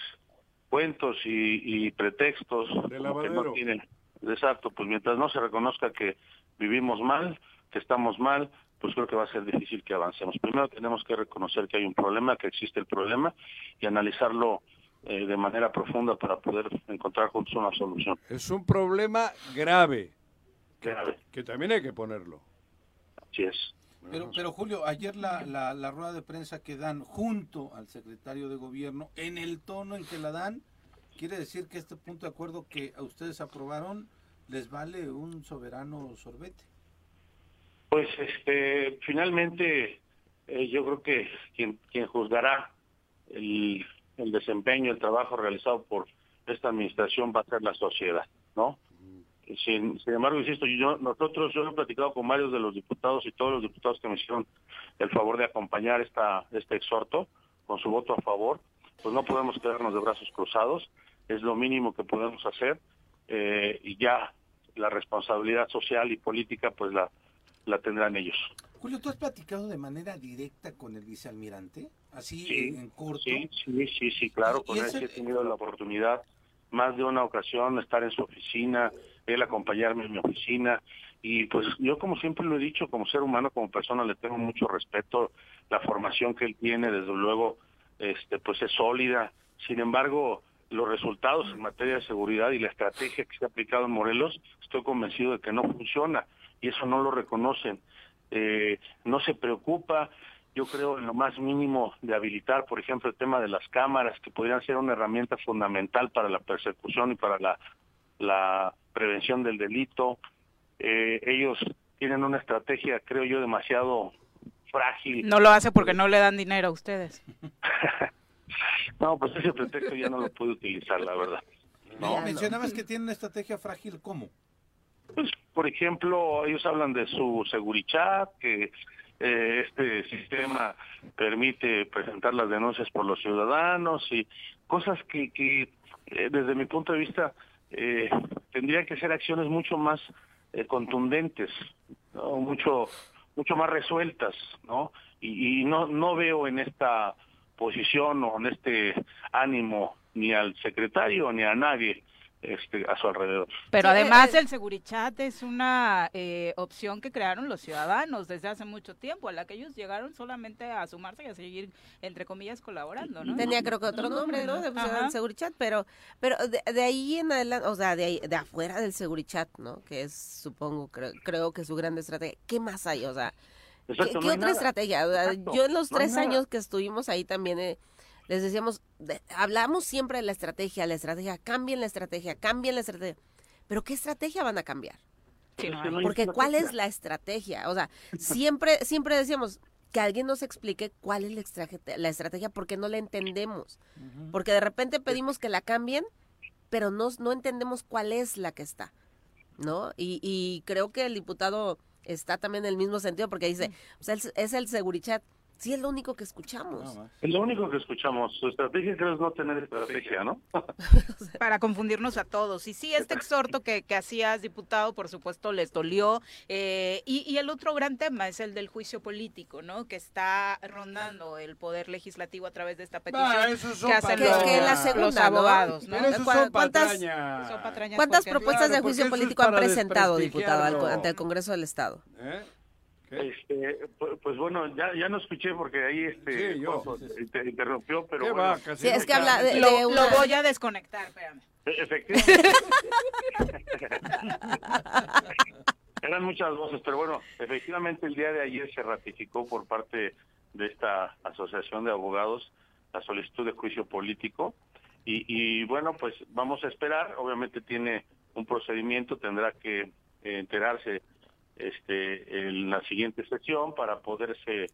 [SPEAKER 14] cuentos y, y pretextos que no tienen. Exacto, pues mientras no se reconozca que vivimos mal, que estamos mal, pues creo que va a ser difícil que avancemos. Primero tenemos que reconocer que hay un problema, que existe el problema y analizarlo eh, de manera profunda para poder encontrar juntos una solución.
[SPEAKER 4] Es un problema grave.
[SPEAKER 14] Grave.
[SPEAKER 4] Que también hay que ponerlo.
[SPEAKER 14] Así es.
[SPEAKER 5] Pero, pero Julio, ayer la, la, la rueda de prensa que dan junto al secretario de gobierno, en el tono en que la dan, quiere decir que este punto de acuerdo que a ustedes aprobaron les vale un soberano sorbete.
[SPEAKER 14] Pues este, finalmente eh, yo creo que quien, quien juzgará el, el desempeño, el trabajo realizado por esta administración va a ser la sociedad, ¿no? Sin, sin embargo, insisto, yo, nosotros, yo he platicado con varios de los diputados y todos los diputados que me hicieron el favor de acompañar esta, este exhorto con su voto a favor, pues no podemos quedarnos de brazos cruzados, es lo mínimo que podemos hacer eh, y ya la responsabilidad social y política pues la, la tendrán ellos.
[SPEAKER 5] Julio, ¿tú has platicado de manera directa con el vicealmirante? Así
[SPEAKER 14] Sí,
[SPEAKER 5] en, en corto.
[SPEAKER 14] Sí, sí, sí, sí, claro, con él sí he tenido la oportunidad más de una ocasión estar en su oficina, él acompañarme en mi oficina y pues yo como siempre lo he dicho, como ser humano, como persona le tengo mucho respeto, la formación que él tiene desde luego este pues es sólida. Sin embargo, los resultados en materia de seguridad y la estrategia que se ha aplicado en Morelos, estoy convencido de que no funciona y eso no lo reconocen. Eh, no se preocupa, yo creo, en lo más mínimo de habilitar, por ejemplo, el tema de las cámaras, que podrían ser una herramienta fundamental para la persecución y para la, la prevención del delito. Eh, ellos tienen una estrategia, creo yo, demasiado frágil.
[SPEAKER 3] No lo hace porque no le dan dinero a ustedes.
[SPEAKER 14] no, pues ese pretexto ya no lo puede utilizar, la verdad.
[SPEAKER 5] No, mencionabas que tiene una estrategia frágil, ¿cómo?
[SPEAKER 14] Pues, por ejemplo, ellos hablan de su Segurichat, que eh, este sistema permite presentar las denuncias por los ciudadanos y cosas que, que eh, desde mi punto de vista eh, tendrían que ser acciones mucho más eh, contundentes, ¿no? mucho mucho más resueltas, ¿no? Y, y no no veo en esta posición o en este ánimo ni al secretario ni a nadie a su alrededor.
[SPEAKER 3] Pero además el Segurichat es una eh, opción que crearon los ciudadanos desde hace mucho tiempo, a la que ellos llegaron solamente a sumarse y a seguir, entre comillas, colaborando, ¿no?
[SPEAKER 6] Tenía creo que otro nombre, ¿no? De
[SPEAKER 3] Ajá.
[SPEAKER 6] el Segurichat, pero, pero de, de ahí en adelante, o sea, de, ahí, de afuera del Segurichat, ¿no? Que es, supongo, creo, creo que su gran estrategia. ¿Qué más hay? O sea, ¿qué,
[SPEAKER 14] Exacto,
[SPEAKER 6] qué
[SPEAKER 14] no hay
[SPEAKER 6] otra
[SPEAKER 14] nada.
[SPEAKER 6] estrategia?
[SPEAKER 14] Exacto,
[SPEAKER 6] yo en los
[SPEAKER 14] no
[SPEAKER 6] tres años que estuvimos ahí también... eh, les decíamos, de- hablamos siempre de la estrategia, la estrategia, cambien la estrategia, cambien la estrategia. Pero ¿qué estrategia van a cambiar? Porque ¿cuál es la estrategia? O sea, siempre, siempre decíamos que alguien nos explique cuál es la estrategia, la estrategia porque no la entendemos. Porque de repente pedimos que la cambien, pero no, no entendemos cuál es la que está. ¿No? Y, y creo que el diputado está también en el mismo sentido porque dice, o sea, es- es el Segurichat. Sí, es lo único que escuchamos.
[SPEAKER 14] Es lo único que escuchamos. Su estrategia creo es no tener estrategia, ¿no?
[SPEAKER 3] para confundirnos a todos. Y sí, este exhorto que, que hacías, diputado, por supuesto, les dolió. Eh, y, y el otro gran tema es el del juicio político, ¿no? Que está rondando el poder legislativo a través de esta petición
[SPEAKER 5] Ah, esos son
[SPEAKER 3] que hacen los,
[SPEAKER 6] que la
[SPEAKER 3] los
[SPEAKER 6] segunda, ¿no?
[SPEAKER 3] abogados, ¿no?
[SPEAKER 5] Pero esos
[SPEAKER 6] ¿Cu-
[SPEAKER 5] son
[SPEAKER 6] ¿Cuántas.
[SPEAKER 3] Son
[SPEAKER 6] ¿Cuántas propuestas
[SPEAKER 5] Claro,
[SPEAKER 6] de juicio
[SPEAKER 5] eso
[SPEAKER 6] político han presentado, diputado, al- ante el Congreso del Estado?
[SPEAKER 5] ¿Eh?
[SPEAKER 14] Este, pues, pues bueno, ya, ya no escuché porque ahí este
[SPEAKER 5] Sí, yo.
[SPEAKER 14] Juanjo te interrumpió, pero
[SPEAKER 5] ¿Qué
[SPEAKER 14] bueno,
[SPEAKER 5] va? Casi
[SPEAKER 6] Sí, es que habla de,
[SPEAKER 3] Lo,
[SPEAKER 6] de
[SPEAKER 3] lo
[SPEAKER 6] una-
[SPEAKER 3] voy a desconectar, espérame.
[SPEAKER 14] e- efectivamente. Eran muchas voces, pero bueno, efectivamente el día de ayer se ratificó por parte de esta asociación de abogados la solicitud de juicio político y, y bueno, pues vamos a esperar. Obviamente tiene un procedimiento, tendrá que enterarse este en la siguiente sesión para poderse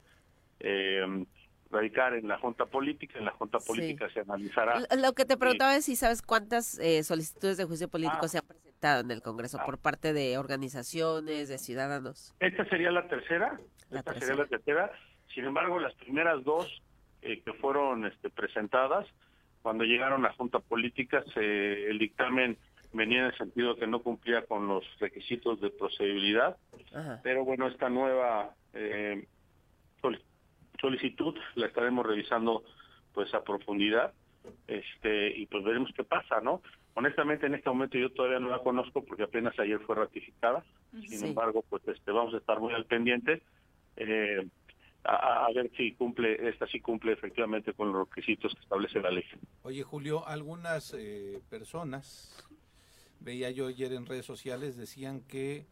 [SPEAKER 14] eh, radicar en la junta política. En la junta
[SPEAKER 6] Sí.
[SPEAKER 14] política se analizará.
[SPEAKER 6] Lo que te preguntaba es si sabes cuántas eh, solicitudes de juicio político
[SPEAKER 14] Ah.
[SPEAKER 6] se han presentado en el Congreso por parte de organizaciones, de ciudadanos.
[SPEAKER 14] Esta sería la tercera,
[SPEAKER 6] La
[SPEAKER 14] esta
[SPEAKER 6] tercera.
[SPEAKER 14] sería la tercera. Sin embargo, las primeras dos eh, que fueron este, presentadas, cuando llegaron a Junta Política, se- el dictamen venía en el sentido que no cumplía con los requisitos de procedibilidad,
[SPEAKER 6] Ajá.
[SPEAKER 14] pero bueno, esta nueva eh, sol- solicitud la estaremos revisando pues a profundidad este y pues veremos qué pasa, ¿no? Honestamente en este momento yo todavía no la conozco porque apenas ayer fue ratificada. Sin
[SPEAKER 6] Sí.
[SPEAKER 14] embargo, pues este vamos a estar muy al pendiente eh, a, a ver si cumple esta sí cumple efectivamente con los requisitos que establece la ley.
[SPEAKER 5] Oye, Julio, algunas eh, personas, veía yo ayer en redes sociales, decían que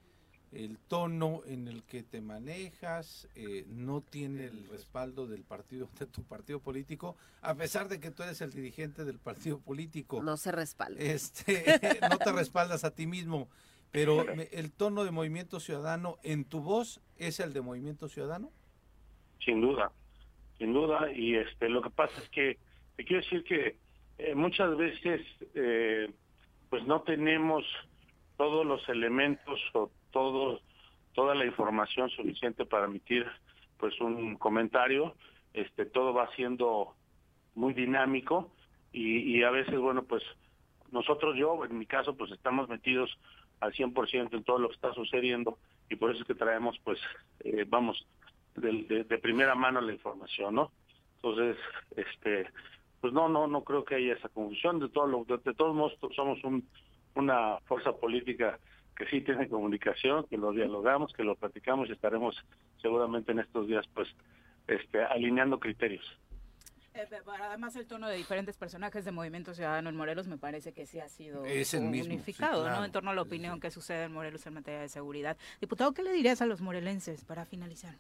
[SPEAKER 5] el tono en el que te manejas eh, no tiene el respaldo del partido, de tu partido político, a pesar de que tú eres el dirigente del partido político.
[SPEAKER 6] No se respalda.
[SPEAKER 5] Este, no te respaldas a ti mismo, pero me- el tono de Movimiento Ciudadano en tu voz es el de Movimiento Ciudadano.
[SPEAKER 14] Sin duda, sin duda. Y este, lo que pasa es que te quiero decir que eh, muchas veces, eh, pues no tenemos todos los elementos o todo, toda la información suficiente para emitir, pues un comentario. Este, todo va siendo muy dinámico y, y a veces, bueno, pues nosotros, yo, en mi caso, pues estamos metidos al 100% en todo lo que está sucediendo y por eso es que traemos, pues, eh, vamos, de, de- de primera mano la información, ¿no? Entonces, este, pues no, no, no creo que haya esa confusión. De, todo lo, de, de todos modos, somos un, una fuerza política que sí tiene comunicación, que lo dialogamos, que lo platicamos y estaremos seguramente en estos días pues este alineando criterios.
[SPEAKER 3] Eh, además el tono de diferentes personajes de Movimiento Ciudadano en Morelos me parece que sí ha sido
[SPEAKER 5] Es el mismo,
[SPEAKER 3] unificado,
[SPEAKER 5] sí, claro.
[SPEAKER 3] ¿no? En torno a la opinión que sucede en Morelos en materia de seguridad. Diputado, ¿qué le dirías a los morelenses para finalizar?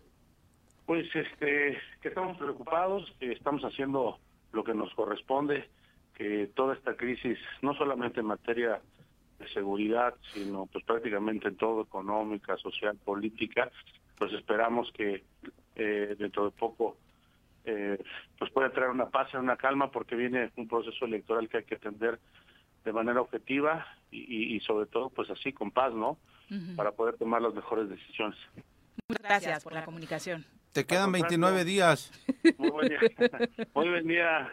[SPEAKER 14] Pues este que estamos preocupados, que estamos haciendo lo que nos corresponde, que toda esta crisis, no solamente en materia de seguridad, sino pues prácticamente en todo, económica, social, política, pues esperamos que eh, dentro de poco eh, pues pueda traer una paz y una calma porque viene un proceso electoral que hay que atender de manera objetiva y, y- y sobre todo pues así con paz, ¿no? Para poder tomar las mejores decisiones.
[SPEAKER 3] Muchas gracias por la comunicación.
[SPEAKER 5] Te quedan 29 días.
[SPEAKER 14] Muy buen día. Muy buen día.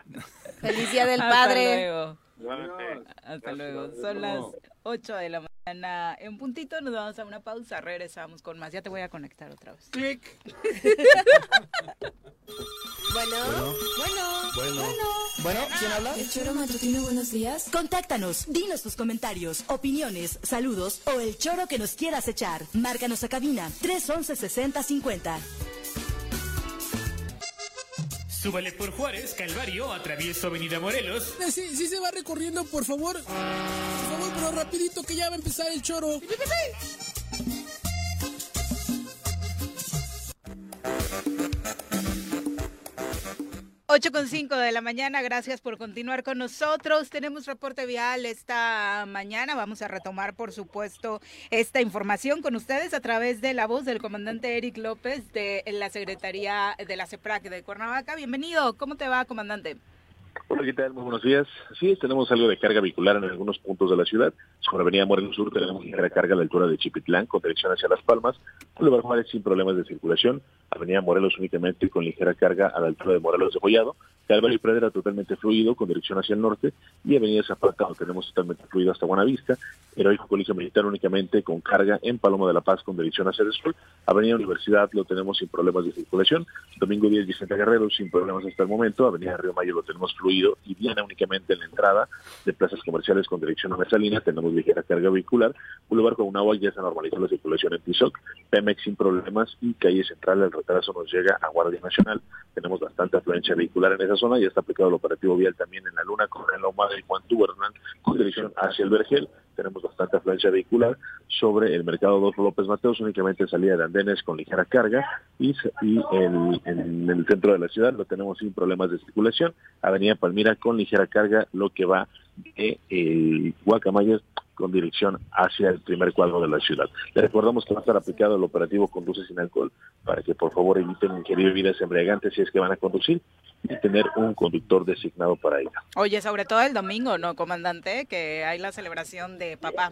[SPEAKER 6] Feliz Día del
[SPEAKER 3] Hasta
[SPEAKER 6] Padre.
[SPEAKER 3] luego.
[SPEAKER 14] Igualmente.
[SPEAKER 3] Hasta luego. Son las 8 de la mañana. En puntito nos vamos a una pausa. Regresamos con más. Ya te voy a conectar otra vez.
[SPEAKER 11] Clic.
[SPEAKER 12] Bueno, bueno,
[SPEAKER 1] Bueno. Bueno, ¿quién habla?
[SPEAKER 12] El choro matutino, buenos días. Contáctanos, dinos tus comentarios, opiniones, saludos o el choro que nos quieras echar. Márcanos a cabina 311 6050.
[SPEAKER 13] Súbale por Juárez, Calvario, atravieso Avenida Morelos.
[SPEAKER 11] Eh, Sí, sí se va recorriendo, por favor. Por favor, pero rapidito que ya va a empezar el choro.
[SPEAKER 3] 8 con 5 de la mañana, gracias por continuar con nosotros. Tenemos reporte vial esta mañana. Vamos a retomar, por supuesto, esta información con ustedes a través de la voz del comandante Eric López de la Secretaría de la CEPRAC de Cuernavaca. Bienvenido. ¿Cómo te va, comandante?
[SPEAKER 15] Hola, ¿qué tal? Muy buenos días. Sí, tenemos algo de carga vehicular en algunos puntos de la ciudad. Sobre Avenida Morelos Sur tenemos ligera carga a la altura de Chipitlán con dirección hacia Las Palmas. Boulevard Juárez sin problemas de circulación. Avenida Morelos únicamente con ligera carga a la altura de Morelos de Collado. Calvario y Pradera totalmente fluido con dirección hacia el norte. Y Avenida Zapata lo tenemos totalmente fluido hasta Buenavista. Heroico Colegio Militar únicamente con carga en Paloma de la Paz con dirección hacia el sur. Avenida Universidad lo tenemos sin problemas de circulación. Domingo 10 Vicente Guerrero sin problemas hasta el momento. Avenida Río Mayo lo tenemos fluido y Diana únicamente en la entrada de plazas comerciales con dirección a Mesalina. Tenemos ligera carga vehicular. Boulevard Comunagua ya se normalizó la circulación en Tizoc. Pemex sin problemas y calle central el retraso nos llega a Guardia Nacional. Tenemos bastante afluencia vehicular en esa zona. Ya está aplicado el operativo vial también en la Luna con el Ahumada y Juan Tubernan con dirección hacia el Vergel. Tenemos bastante afluencia vehicular sobre el mercado Dos López Mateos, únicamente salida de andenes con ligera carga y, en el centro de la ciudad lo tenemos sin problemas de circulación. Avenida Palmira con ligera carga, lo que va de eh, Guacamayas con dirección hacia el primer cuadro de la ciudad. Les recordamos que va a estar aplicado el operativo Conduce sin alcohol para que por favor eviten ingerir bebidas embriagantes si es que van a conducir y tener un conductor designado para ello.
[SPEAKER 3] Oye, sobre todo el domingo, ¿no, comandante? Que hay la celebración de papá.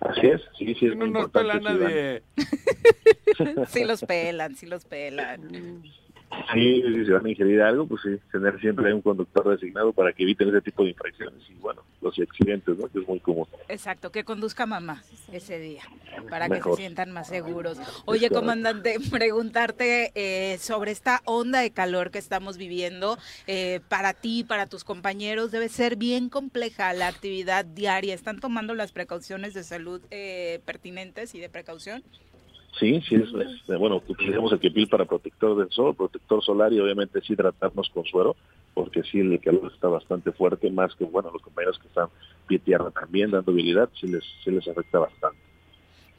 [SPEAKER 15] Así es, sí, sí, es muy
[SPEAKER 4] No nos
[SPEAKER 15] importante.
[SPEAKER 4] pela
[SPEAKER 15] ciudadano.
[SPEAKER 4] nadie.
[SPEAKER 3] Sí los pelan, sí los pelan.
[SPEAKER 15] Sí, si se van a ingerir algo, pues sí, tener siempre un conductor designado para que eviten ese tipo de infracciones y bueno, los accidentes, ¿no? Que es muy común.
[SPEAKER 3] Exacto, que conduzca mamá ese día, para que se sientan más seguros. Oye, comandante, preguntarte eh, sobre esta onda de calor que estamos viviendo. eh, para ti, para tus compañeros, debe ser bien compleja la actividad diaria. ¿Están tomando las precauciones de salud eh, pertinentes y de precaución?
[SPEAKER 15] Sí, sí, es, es- bueno, utilizamos el Kepil para protector del sol, protector solar y obviamente sí hidratarnos con suero, porque sí el calor está bastante fuerte, más que, bueno, los compañeros que están pie tierra también dando habilidad, sí les, sí les afecta bastante.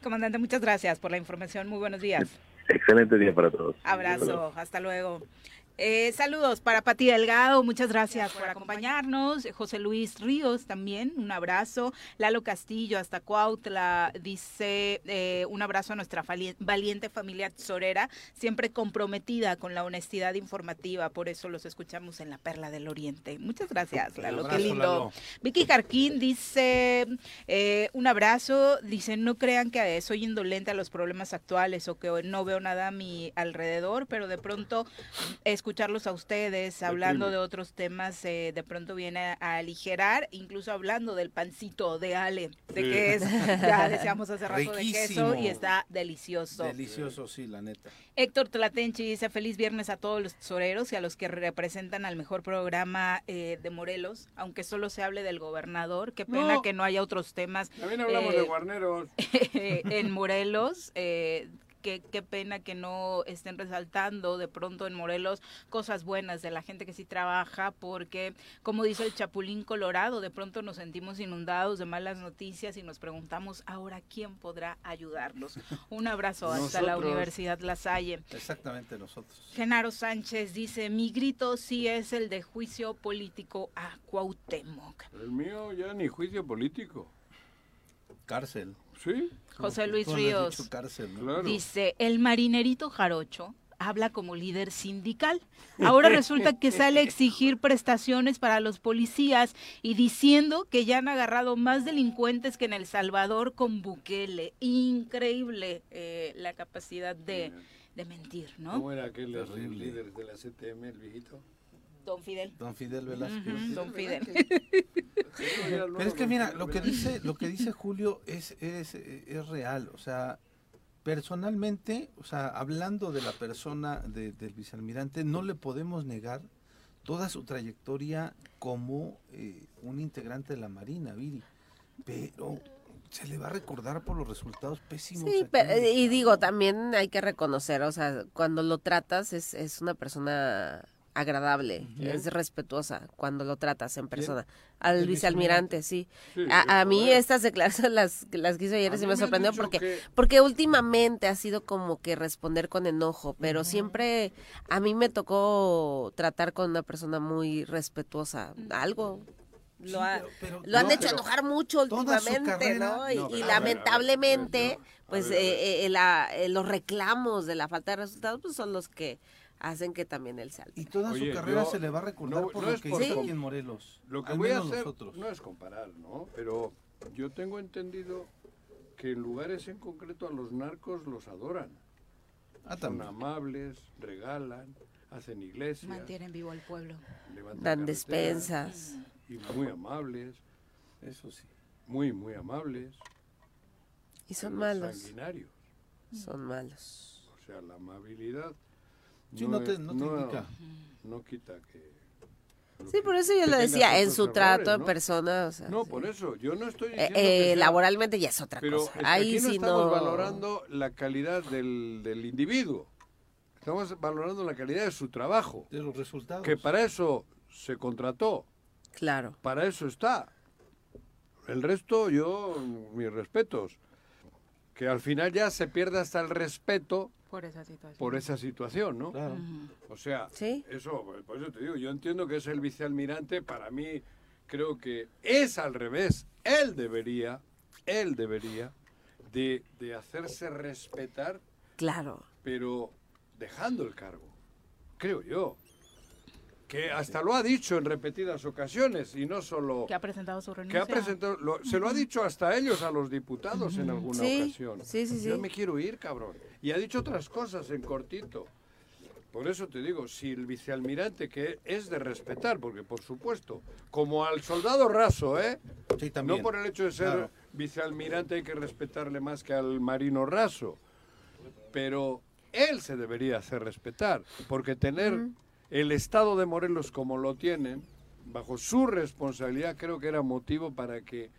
[SPEAKER 3] Comandante, muchas gracias por la información. Muy buenos días.
[SPEAKER 15] Excelente día para todos.
[SPEAKER 3] Abrazo, hasta luego. Eh, saludos para Pati Delgado, muchas gracias por acompañarnos. José Luis Ríos también, un abrazo. Lalo Castillo hasta Cuautla dice eh, un abrazo a nuestra valiente familia tesorera, siempre comprometida con la honestidad informativa, por eso los escuchamos en la Perla del Oriente. Muchas gracias, Lalo, qué lindo.
[SPEAKER 5] Lalo.
[SPEAKER 3] Vicky Jarquín dice eh, un abrazo, dice no crean que soy indolente a los problemas actuales o que no veo nada a mi alrededor, pero de pronto es escucharlos a ustedes hablando de otros temas, eh, de pronto viene a, aligerar, incluso hablando del pancito de Ale, de
[SPEAKER 5] Sí.
[SPEAKER 3] que es, ya decíamos hace rato de queso y está delicioso.
[SPEAKER 5] Delicioso, sí, la neta.
[SPEAKER 3] Héctor Tlatenchi dice feliz viernes a todos los tesoreros y a los que representan al mejor programa eh, de Morelos, aunque solo se hable del gobernador. Qué pena
[SPEAKER 4] No.
[SPEAKER 3] que no haya otros temas.
[SPEAKER 4] También hablamos
[SPEAKER 3] eh,
[SPEAKER 4] de guarneros.
[SPEAKER 3] en Morelos. Qué, qué pena que no estén resaltando de pronto en Morelos cosas buenas de la gente que sí trabaja, porque como dice el Chapulín Colorado, de pronto nos sentimos inundados de malas noticias y nos preguntamos ahora quién podrá ayudarnos. Un abrazo hasta la. Universidad La Salle.
[SPEAKER 5] Exactamente nosotros.
[SPEAKER 3] Genaro Sánchez dice, mi grito sí es el de juicio político a Cuauhtémoc.
[SPEAKER 4] El mío ya ni juicio político.
[SPEAKER 5] Cárcel.
[SPEAKER 4] Sí.
[SPEAKER 3] José Luis Ríos
[SPEAKER 5] dicho cárcel, ¿no?
[SPEAKER 4] Claro.
[SPEAKER 3] dice, el marinerito jarocho habla como líder sindical. Ahora resulta que sale a exigir prestaciones para los policías y diciendo que ya han agarrado más delincuentes que en El Salvador con Bukele. Increíble eh, la capacidad de, de mentir, ¿no?
[SPEAKER 4] ¿Cómo era aquel
[SPEAKER 5] Terrible.
[SPEAKER 4] líder de la CTM, el viejito?
[SPEAKER 3] Don Fidel.
[SPEAKER 5] Don Fidel Velázquez.
[SPEAKER 3] Don Fidel.
[SPEAKER 5] Pero es que mira, lo que dice, lo que dice Julio es, es, es real. O sea, personalmente, o sea, hablando de la persona de- del vicealmirante, no le podemos negar toda su trayectoria como eh, un integrante de la Marina, Viri. Pero se le va a recordar por los resultados pésimos.
[SPEAKER 6] Sí, pero, y digo, también hay que reconocer, o sea, cuando lo tratas es, es una persona agradable, es respetuosa cuando lo tratas en persona.
[SPEAKER 5] ¿El
[SPEAKER 6] Al vicealmirante, sí.
[SPEAKER 4] Sí,
[SPEAKER 6] a, a mí estas declaraciones las, las que hizo ayer
[SPEAKER 4] mí
[SPEAKER 6] me sorprendió porque,
[SPEAKER 4] que-
[SPEAKER 6] porque últimamente ha sido como que responder con enojo, pero siempre a mí me tocó tratar con una persona muy respetuosa, algo. Lo, ha-
[SPEAKER 5] pero- pero-
[SPEAKER 6] lo han hecho enojar mucho últimamente,
[SPEAKER 5] carrera-
[SPEAKER 6] ¿no? Y,
[SPEAKER 5] No,
[SPEAKER 6] y
[SPEAKER 5] pero a ver, a ver,
[SPEAKER 6] lamentablemente, pues eh, eh, la- eh, los reclamos de la falta de resultados pues son los que hacen que también él salte.
[SPEAKER 5] Y toda
[SPEAKER 4] Oye,
[SPEAKER 5] su carrera
[SPEAKER 4] yo-
[SPEAKER 5] se le va a recordar
[SPEAKER 4] no-
[SPEAKER 5] por
[SPEAKER 4] no
[SPEAKER 5] lo
[SPEAKER 4] es
[SPEAKER 5] que
[SPEAKER 4] por
[SPEAKER 5] hizo aquí en Morelos.
[SPEAKER 4] Lo que voy a hacer
[SPEAKER 5] nosotros.
[SPEAKER 4] no es comparar, ¿no? Pero yo tengo entendido que en lugares en concreto a los narcos los adoran.
[SPEAKER 5] Ah,
[SPEAKER 4] Son
[SPEAKER 5] también.
[SPEAKER 4] amables, regalan, hacen iglesias,
[SPEAKER 3] Mantienen vivo al pueblo.
[SPEAKER 4] levantan
[SPEAKER 6] Dan despensas.
[SPEAKER 4] Y muy amables,
[SPEAKER 5] Eso sí.
[SPEAKER 4] muy, muy amables.
[SPEAKER 6] Y son malos.
[SPEAKER 4] Sanguinarios.
[SPEAKER 6] Son malos.
[SPEAKER 4] O sea, la amabilidad
[SPEAKER 5] Sí, no te-
[SPEAKER 4] es-
[SPEAKER 5] no te indica.
[SPEAKER 4] no quita que...
[SPEAKER 6] Sí, por eso yo
[SPEAKER 4] tenga
[SPEAKER 6] decía, en su
[SPEAKER 4] errores,
[SPEAKER 6] trato en
[SPEAKER 4] ¿no?
[SPEAKER 6] persona, o sea,
[SPEAKER 4] No,
[SPEAKER 6] sí.
[SPEAKER 4] por eso, yo no estoy
[SPEAKER 6] Eh,
[SPEAKER 4] diciendo
[SPEAKER 6] eh,
[SPEAKER 4] que sea-
[SPEAKER 6] laboralmente ya es otra
[SPEAKER 4] Pero
[SPEAKER 6] cosa.
[SPEAKER 4] es que
[SPEAKER 6] Ahí
[SPEAKER 4] aquí no
[SPEAKER 6] sí
[SPEAKER 4] estamos
[SPEAKER 6] no.
[SPEAKER 4] valorando la calidad del, del individuo. Estamos valorando la calidad de su trabajo.
[SPEAKER 5] De los resultados.
[SPEAKER 4] Que para eso se contrató.
[SPEAKER 6] Claro.
[SPEAKER 4] Para eso está. El resto, yo, mis respetos. Que al final ya se pierde hasta el respeto
[SPEAKER 3] Por esa situación.
[SPEAKER 4] por esa situación, ¿no?
[SPEAKER 5] Claro.
[SPEAKER 4] O sea,
[SPEAKER 6] Sí.
[SPEAKER 4] eso, por eso te digo, yo entiendo que es el vicealmirante, para mí creo que es al revés. Él debería, él debería de, de hacerse respetar,
[SPEAKER 6] Claro.
[SPEAKER 4] pero dejando el cargo, creo yo. Que hasta lo ha dicho en repetidas ocasiones y no solo...
[SPEAKER 3] Que ha presentado su
[SPEAKER 4] Que
[SPEAKER 3] renuncia.
[SPEAKER 4] ha presentado, lo- se lo ha dicho hasta ellos, a los diputados en alguna
[SPEAKER 6] Sí,
[SPEAKER 4] ocasión.
[SPEAKER 6] sí, sí,
[SPEAKER 4] Yo me quiero ir, cabrón. Y ha dicho otras cosas en cortito. Por eso te digo, si el vicealmirante, que es de respetar, porque por supuesto, como al soldado raso, ¿eh?
[SPEAKER 5] Sí, también.
[SPEAKER 4] No por el hecho de ser
[SPEAKER 5] Claro.
[SPEAKER 4] vicealmirante hay que respetarle más que al marino raso. Pero él se debería hacer respetar, porque tener el estado de Morelos como lo tienen, bajo su responsabilidad, creo que era motivo para que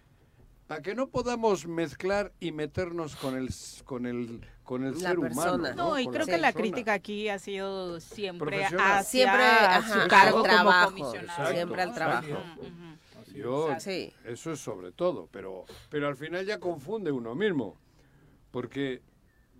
[SPEAKER 4] para que no podamos mezclar y meternos con el s- con el con el
[SPEAKER 6] La
[SPEAKER 4] ser
[SPEAKER 6] persona.
[SPEAKER 4] humano.
[SPEAKER 3] No, y
[SPEAKER 4] Con
[SPEAKER 3] creo
[SPEAKER 4] la
[SPEAKER 3] que la
[SPEAKER 4] persona.
[SPEAKER 3] crítica aquí ha sido siempre hacia
[SPEAKER 6] Siempre, ajá,
[SPEAKER 3] su cargo
[SPEAKER 6] al
[SPEAKER 3] como
[SPEAKER 6] trabajo,
[SPEAKER 3] comisionado.
[SPEAKER 4] Exacto.
[SPEAKER 6] siempre al trabajo.
[SPEAKER 4] Yo,
[SPEAKER 6] Sí.
[SPEAKER 4] eso es sobre todo, pero, pero al final ya confunde uno mismo, porque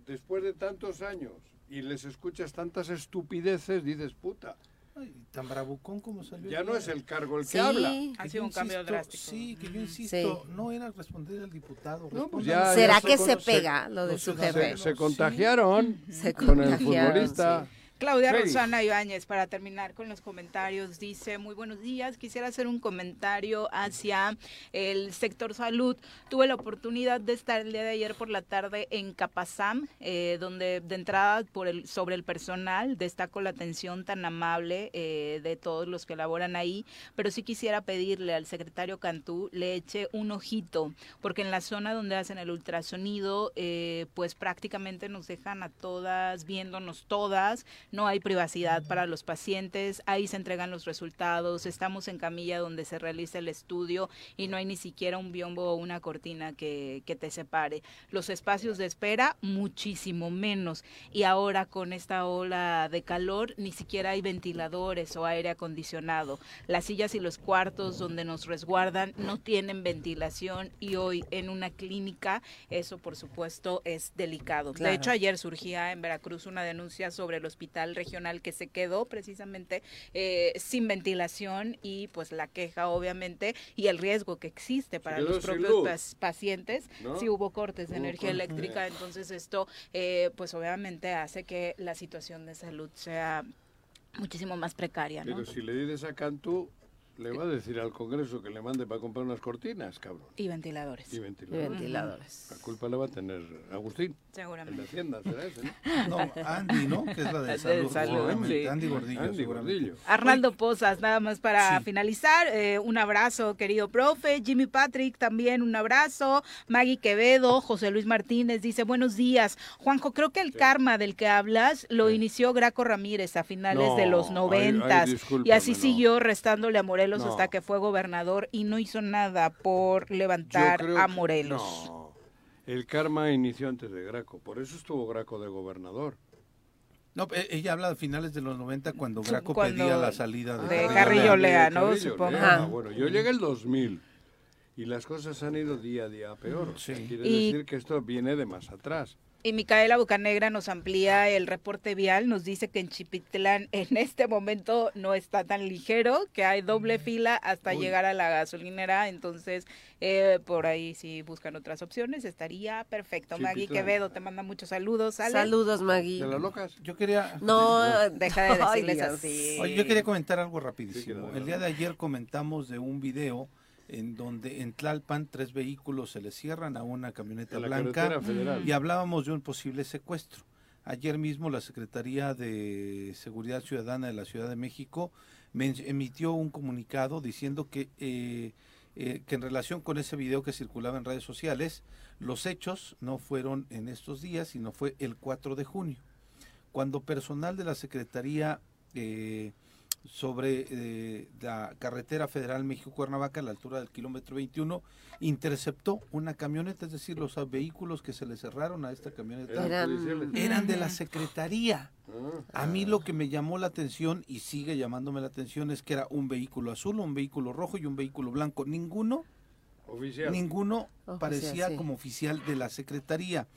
[SPEAKER 4] después de tantos años y les escuchas tantas estupideces, dices, puta,
[SPEAKER 5] Ay, tan bravucón como salió.
[SPEAKER 4] ya no es el cargo el
[SPEAKER 6] Sí.
[SPEAKER 4] que habla.
[SPEAKER 3] Ha sido un cambio drástico.
[SPEAKER 5] Sí, que yo insisto, no era responder al diputado.
[SPEAKER 4] No, pues ya-
[SPEAKER 6] ¿Será
[SPEAKER 4] se
[SPEAKER 6] que se
[SPEAKER 5] los-
[SPEAKER 6] pega lo de su jefe?
[SPEAKER 4] Se, se
[SPEAKER 5] sí.
[SPEAKER 4] contagiaron
[SPEAKER 6] Se
[SPEAKER 4] con el
[SPEAKER 6] contagiaron,
[SPEAKER 4] futbolista.
[SPEAKER 3] Claudia. Rosana Ibáñez, para terminar con los comentarios, dice, muy buenos días, quisiera hacer un comentario hacia el sector salud. Tuve la oportunidad de estar el día de ayer por la tarde en Capazam, eh, donde de entrada por el, sobre el personal destaco la atención tan amable eh, de todos los que laboran ahí, pero sí quisiera pedirle al secretario Cantú le eche un ojito, porque en la zona donde hacen el ultrasonido, eh, pues prácticamente nos dejan a todas, viéndonos todas, no hay privacidad para los pacientes, ahí se entregan los resultados, estamos en camilla donde se realiza el estudio y no hay ni siquiera un biombo o una cortina que, que te separe. Los espacios de espera, muchísimo menos. Y ahora con esta ola de calor, ni siquiera hay ventiladores o aire acondicionado. Las sillas y los cuartos donde nos resguardan no tienen ventilación y hoy en una clínica eso por supuesto es delicado.
[SPEAKER 6] Claro.
[SPEAKER 3] De hecho ayer surgía en Veracruz una denuncia sobre el hospital regional que se quedó precisamente eh, sin ventilación y pues la queja obviamente y el riesgo que existe para los propios pas- pacientes
[SPEAKER 4] ¿No?
[SPEAKER 3] si hubo cortes de
[SPEAKER 4] Hubo
[SPEAKER 3] energía
[SPEAKER 4] cortes.
[SPEAKER 3] eléctrica entonces esto eh, pues obviamente hace que la situación de salud sea muchísimo más precaria ¿no?
[SPEAKER 4] Pero si le dices a Cantú, le va a decir al Congreso que le mande para comprar unas cortinas, cabrón.
[SPEAKER 3] y ventiladores
[SPEAKER 4] Y ventiladores.
[SPEAKER 6] ventiladores.
[SPEAKER 4] La culpa la va a tener Agustín.
[SPEAKER 3] Seguramente.
[SPEAKER 4] El de Hacienda será ese, ¿no?
[SPEAKER 5] No, Andy, ¿no? Que es la de
[SPEAKER 3] De
[SPEAKER 5] salud.
[SPEAKER 3] salud, sí.
[SPEAKER 5] Andy Gordillo.
[SPEAKER 4] Andy. Gordillo.
[SPEAKER 3] Arnaldo Pozas, nada más para
[SPEAKER 5] Sí.
[SPEAKER 3] finalizar, eh, un abrazo querido profe, Jimmy Patrick también un abrazo, Maggie Quevedo, José Luis Martínez dice buenos días, Juanjo, creo que el karma del que hablas lo inició Graco Ramírez a finales
[SPEAKER 4] No,
[SPEAKER 3] de los
[SPEAKER 4] ay, ay,
[SPEAKER 3] noventas y así
[SPEAKER 4] no.
[SPEAKER 3] siguió restándole a Morelos
[SPEAKER 4] No.
[SPEAKER 3] hasta que fue gobernador y no hizo nada por levantar a
[SPEAKER 4] que-
[SPEAKER 3] Morelos.
[SPEAKER 4] No, el karma inició antes de Graco, por eso estuvo Graco de gobernador.
[SPEAKER 5] No, e- ella habla de finales de los 90 cuando Graco
[SPEAKER 3] cuando-
[SPEAKER 5] pedía la salida de,
[SPEAKER 3] de
[SPEAKER 5] Carrillo Lea.
[SPEAKER 3] Lea, ¿no?
[SPEAKER 4] Carrillo
[SPEAKER 3] Supongo.
[SPEAKER 4] Lea.
[SPEAKER 3] Ajá.
[SPEAKER 4] Bueno, yo llegué el 2000 y las cosas han ido día a día peor.
[SPEAKER 5] Sí.
[SPEAKER 4] Quiere
[SPEAKER 3] Y-
[SPEAKER 4] decir que esto viene de más atrás.
[SPEAKER 3] Y Micaela Bucanegra nos amplía el reporte vial, nos dice que en Chipitlán en este momento no está tan ligero, que hay doble fila hasta
[SPEAKER 4] Uy.
[SPEAKER 3] llegar a la gasolinera, entonces eh, por ahí si buscan otras opciones estaría perfecto. Maggie
[SPEAKER 4] Chipitlán.
[SPEAKER 3] Quevedo te manda muchos saludos. Ale.
[SPEAKER 6] Saludos, Maggie.
[SPEAKER 4] ¿De las locas?
[SPEAKER 5] Yo quería...
[SPEAKER 6] No,
[SPEAKER 3] Deja de decirles así.
[SPEAKER 5] Oye, yo quería comentar algo rapidísimo. El día de ayer comentamos de un video en donde en Tlalpan tres vehículos se le cierran a una camioneta
[SPEAKER 4] En
[SPEAKER 5] blanca y hablábamos de un posible secuestro. Ayer mismo la Secretaría de Seguridad Ciudadana de la Ciudad de México emitió un comunicado diciendo que, eh, eh, que en relación con ese video que circulaba en redes sociales, los hechos no fueron en estos días, sino fue el 4 de junio, cuando personal de la Secretaría eh, sobre eh, la carretera federal México-Cuernavaca a la altura del kilómetro 21 interceptó una camioneta, es decir, los vehículos que se le cerraron a esta camioneta
[SPEAKER 4] Eran
[SPEAKER 5] de la Secretaría.
[SPEAKER 4] Ah.
[SPEAKER 5] A mí lo que me llamó la atención y sigue llamándome la atención es que era un vehículo azul, un vehículo rojo y un vehículo blanco. Ninguno
[SPEAKER 4] Oficial.
[SPEAKER 5] Ninguno
[SPEAKER 6] Oficial,
[SPEAKER 5] parecía
[SPEAKER 6] sí.
[SPEAKER 5] como oficial de la Secretaría.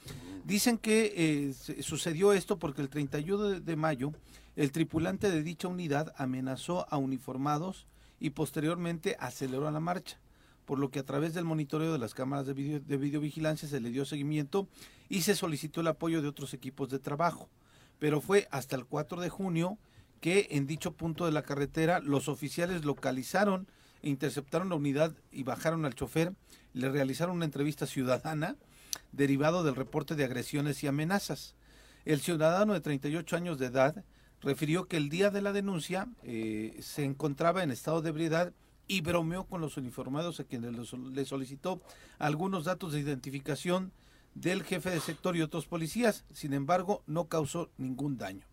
[SPEAKER 5] Dicen que eh, sucedió esto porque el 31 de, de mayo el tripulante de dicha unidad amenazó a uniformados y posteriormente aceleró la marcha, por lo que a través del monitoreo de las cámaras de, video, de videovigilancia se le dio seguimiento y se solicitó el apoyo de otros equipos de trabajo. Pero fue hasta el 4 de junio que en dicho punto de la carretera los oficiales localizaron e interceptaron la unidad y bajaron al chofer, le realizaron una entrevista ciudadana derivado del reporte de agresiones y amenazas. El ciudadano de 38 años de edad refirió que el día de la denuncia eh, se encontraba en estado de ebriedad y bromeó con los uniformados a quienes le sol- le solicitó algunos datos de identificación del jefe de sector y otros policías. Sin embargo, no causó ningún daño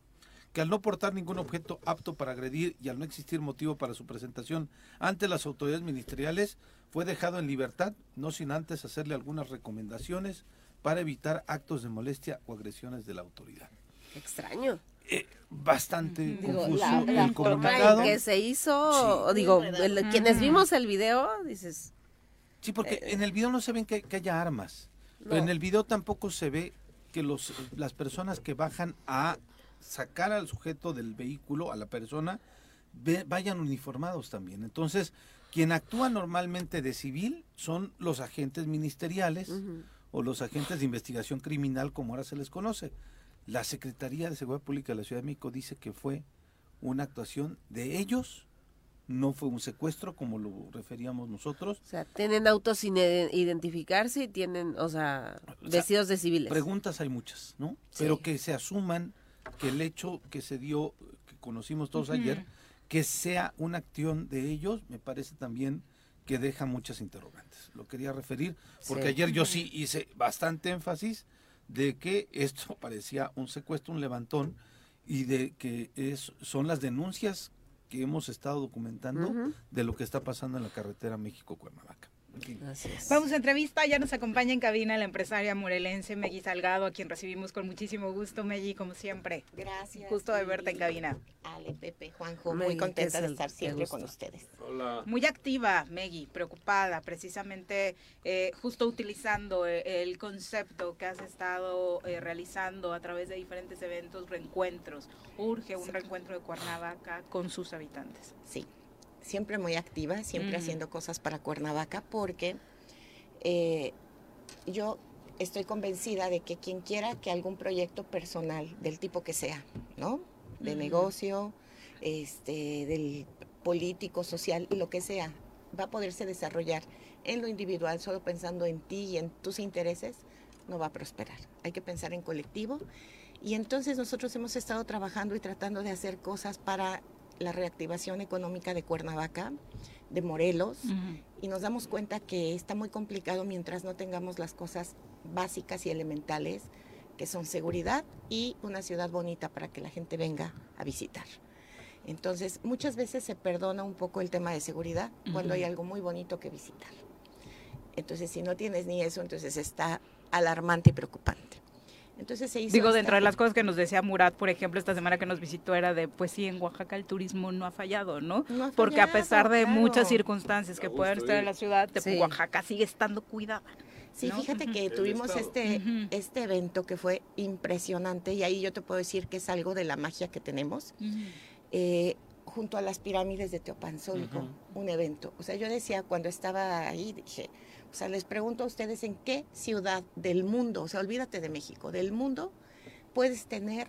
[SPEAKER 5] que al no portar ningún objeto apto para agredir y al no existir motivo para su presentación ante las autoridades ministeriales, fue dejado en libertad, no sin antes hacerle algunas recomendaciones para evitar actos de molestia o agresiones de la autoridad.
[SPEAKER 6] Extraño.
[SPEAKER 5] Bastante
[SPEAKER 6] Digo,
[SPEAKER 5] confuso
[SPEAKER 6] la, la
[SPEAKER 5] el comunicado.
[SPEAKER 6] en que se hizo, o digo, el- quienes vimos el video, dices,
[SPEAKER 5] Sí, porque en el video no se ven que, que haya armas. Pero en el video tampoco se ve que los, las personas que bajan a sacar al sujeto del vehículo, a la persona, ve- vayan uniformados también. Entonces, quien actúa normalmente de civil son los agentes ministeriales o los agentes de investigación criminal, como ahora se les conoce. La Secretaría de Seguridad Pública de la Ciudad de México dice que fue una actuación de ellos, no fue un secuestro como lo referíamos nosotros.
[SPEAKER 6] O sea, tienen autos sin ide- identificarse y tienen, o sea, vestidos de civiles.
[SPEAKER 5] Preguntas hay muchas, ¿no? Pero que se asuman que el hecho que se dio, que conocimos todos ayer, que sea una acción de ellos, me parece también que deja muchas interrogantes. Lo quería referir porque
[SPEAKER 6] Sí.
[SPEAKER 5] ayer yo sí hice bastante énfasis de que esto parecía un secuestro, un levantón y de que es, son las denuncias que hemos estado documentando de lo que está pasando en la carretera México-Cuernavaca. Fin.
[SPEAKER 3] Vamos a entrevista, ya nos acompaña en cabina la empresaria morelense Meggy Salgado, a quien recibimos con muchísimo gusto, Meggy, como siempre.
[SPEAKER 16] Gracias.
[SPEAKER 3] Gusto de verte en cabina.
[SPEAKER 16] Ale, Pepe, Juanjo, muy contenta de estar siempre con ustedes.
[SPEAKER 4] Hola.
[SPEAKER 3] Muy activa, Meggy, preocupada, precisamente eh, justo utilizando eh, el concepto que has estado eh, realizando a través de diferentes eventos, reencuentros. Urge un reencuentro de Cuernavaca con sus habitantes.
[SPEAKER 16] Sí, siempre muy activa, siempre haciendo cosas para Cuernavaca, porque eh, yo estoy convencida de que quien quiera que algún proyecto personal, del tipo que sea, ¿no? De negocio, este, del político, social, lo que sea, va a poderse desarrollar en lo individual, solo pensando en ti y en tus intereses, no va a prosperar. Hay que pensar en colectivo. Y entonces nosotros hemos estado trabajando y tratando de hacer cosas para la reactivación económica de Cuernavaca, de Morelos, y nos damos cuenta que está muy complicado mientras no tengamos las cosas básicas y elementales, que son seguridad y una ciudad bonita para que la gente venga a visitar. Entonces, muchas veces se perdona un poco el tema de seguridad cuando hay algo muy bonito que visitar. Entonces, si no tienes ni eso, entonces está alarmante y preocupante. Entonces se hizo
[SPEAKER 3] Digo, dentro de las cosas que nos decía Murat, por ejemplo, esta semana que nos visitó era de, pues sí, en Oaxaca el turismo no ha fallado, ¿no?
[SPEAKER 16] No ha
[SPEAKER 3] Porque a pesar de
[SPEAKER 16] claro.
[SPEAKER 3] muchas circunstancias que
[SPEAKER 16] gusto
[SPEAKER 3] estar en la ciudad, de
[SPEAKER 16] Sí.
[SPEAKER 3] Oaxaca sigue estando cuidada.
[SPEAKER 16] Sí,
[SPEAKER 3] ¿no?
[SPEAKER 16] fíjate que tuvimos este, este evento que fue impresionante y ahí yo te puedo decir que es algo de la magia que tenemos. eh, junto a las pirámides de Teopanzolco, un evento. O sea, yo decía cuando estaba ahí, dije, o sea, les pregunto a ustedes en qué ciudad del mundo, o sea, olvídate de México, del mundo, puedes tener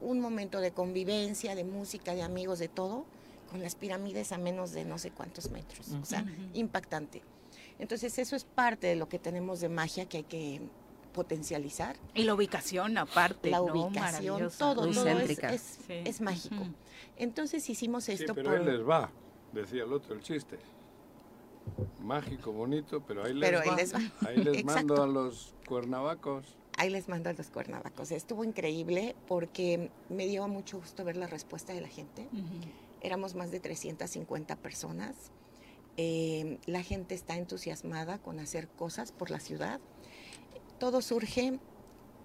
[SPEAKER 16] un momento de convivencia, de música, de amigos, de todo, con las pirámides a menos de no sé cuántos metros. O sea, impactante. Entonces, eso es parte de lo que tenemos de magia que hay que potencializar.
[SPEAKER 3] Y la ubicación aparte,
[SPEAKER 16] La
[SPEAKER 3] ¿no?
[SPEAKER 16] ubicación, todo,
[SPEAKER 3] Muy
[SPEAKER 16] todo es, es-
[SPEAKER 3] Sí.
[SPEAKER 16] es mágico. Entonces hicimos
[SPEAKER 4] Sí,
[SPEAKER 16] esto
[SPEAKER 4] pero
[SPEAKER 16] por...
[SPEAKER 4] ahí les va, decía el otro, el chiste. Mágico, bonito, pero ahí les
[SPEAKER 16] Pero ahí
[SPEAKER 4] va.
[SPEAKER 16] les va.
[SPEAKER 4] Ahí les mando a los cuernavacos.
[SPEAKER 16] Ahí les mando a los cuernavacos. Estuvo increíble porque me dio mucho gusto ver la respuesta de la gente. Éramos más de 350 personas. Eh, la gente está entusiasmada con hacer cosas por la ciudad. Todo surge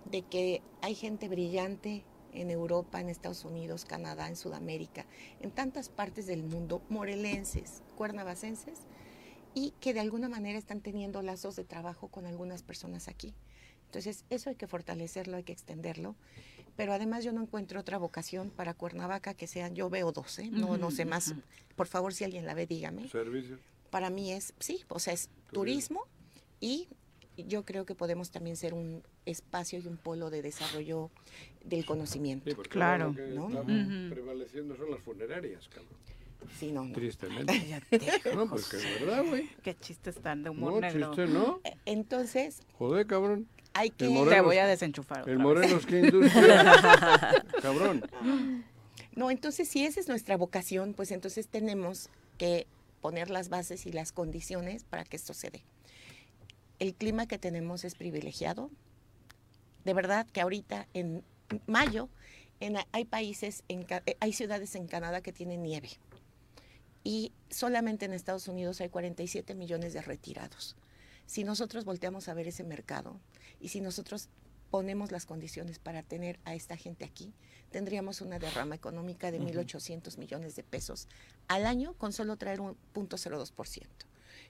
[SPEAKER 16] de que hay gente brillante en Europa, en Estados Unidos, Canadá, en Sudamérica, en tantas partes del mundo, morelenses, cuernavacenses, y que de alguna manera están teniendo lazos de trabajo con algunas personas aquí. Entonces, eso hay que fortalecerlo, hay que extenderlo. Pero además yo no encuentro otra vocación para Cuernavaca que sean, yo veo 12, no, no sé más. Por favor, si alguien la ve, dígame.
[SPEAKER 4] Servicios.
[SPEAKER 16] Para mí es, sí, o sea, es turismo y yo creo que podemos también ser un espacio y un polo de desarrollo del conocimiento.
[SPEAKER 4] Sí, porque ahora lo que
[SPEAKER 16] ¿no?
[SPEAKER 4] está
[SPEAKER 16] Ujú.
[SPEAKER 4] prevaleciendo son las funerarias, cabrón.
[SPEAKER 16] Sí, no, no.
[SPEAKER 4] Tristemente. No, pues que es verdad, güey.
[SPEAKER 3] Qué chistes tan de humor
[SPEAKER 4] No,
[SPEAKER 3] negro.
[SPEAKER 4] chiste, ¿no?
[SPEAKER 16] E, Entonces,
[SPEAKER 4] Joder, cabrón.
[SPEAKER 16] hay que...
[SPEAKER 3] Te voy a desenchufar otra
[SPEAKER 4] El
[SPEAKER 3] vez.
[SPEAKER 4] Morelos, qué industria. cabrón.
[SPEAKER 16] No, entonces si esa es nuestra vocación, pues entonces tenemos que poner las bases y las condiciones para que esto se dé. El clima que tenemos es privilegiado. De verdad que ahorita en mayo en- hay países, en eh, hay ciudades en Canadá que tienen nieve. Y solamente en Estados Unidos hay 47 millones de retirados. Si nosotros volteamos a ver ese mercado y si nosotros ponemos las condiciones para tener a esta gente aquí, tendríamos una derrama económica de
[SPEAKER 17] Ujú.
[SPEAKER 16] 1.800 millones de pesos al año con solo traer un 0.02%.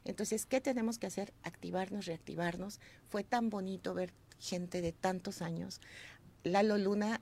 [SPEAKER 16] Entonces, ¿qué tenemos que hacer? Activarnos, reactivarnos. Fue tan bonito ver gente de tantos años. Lalo Luna,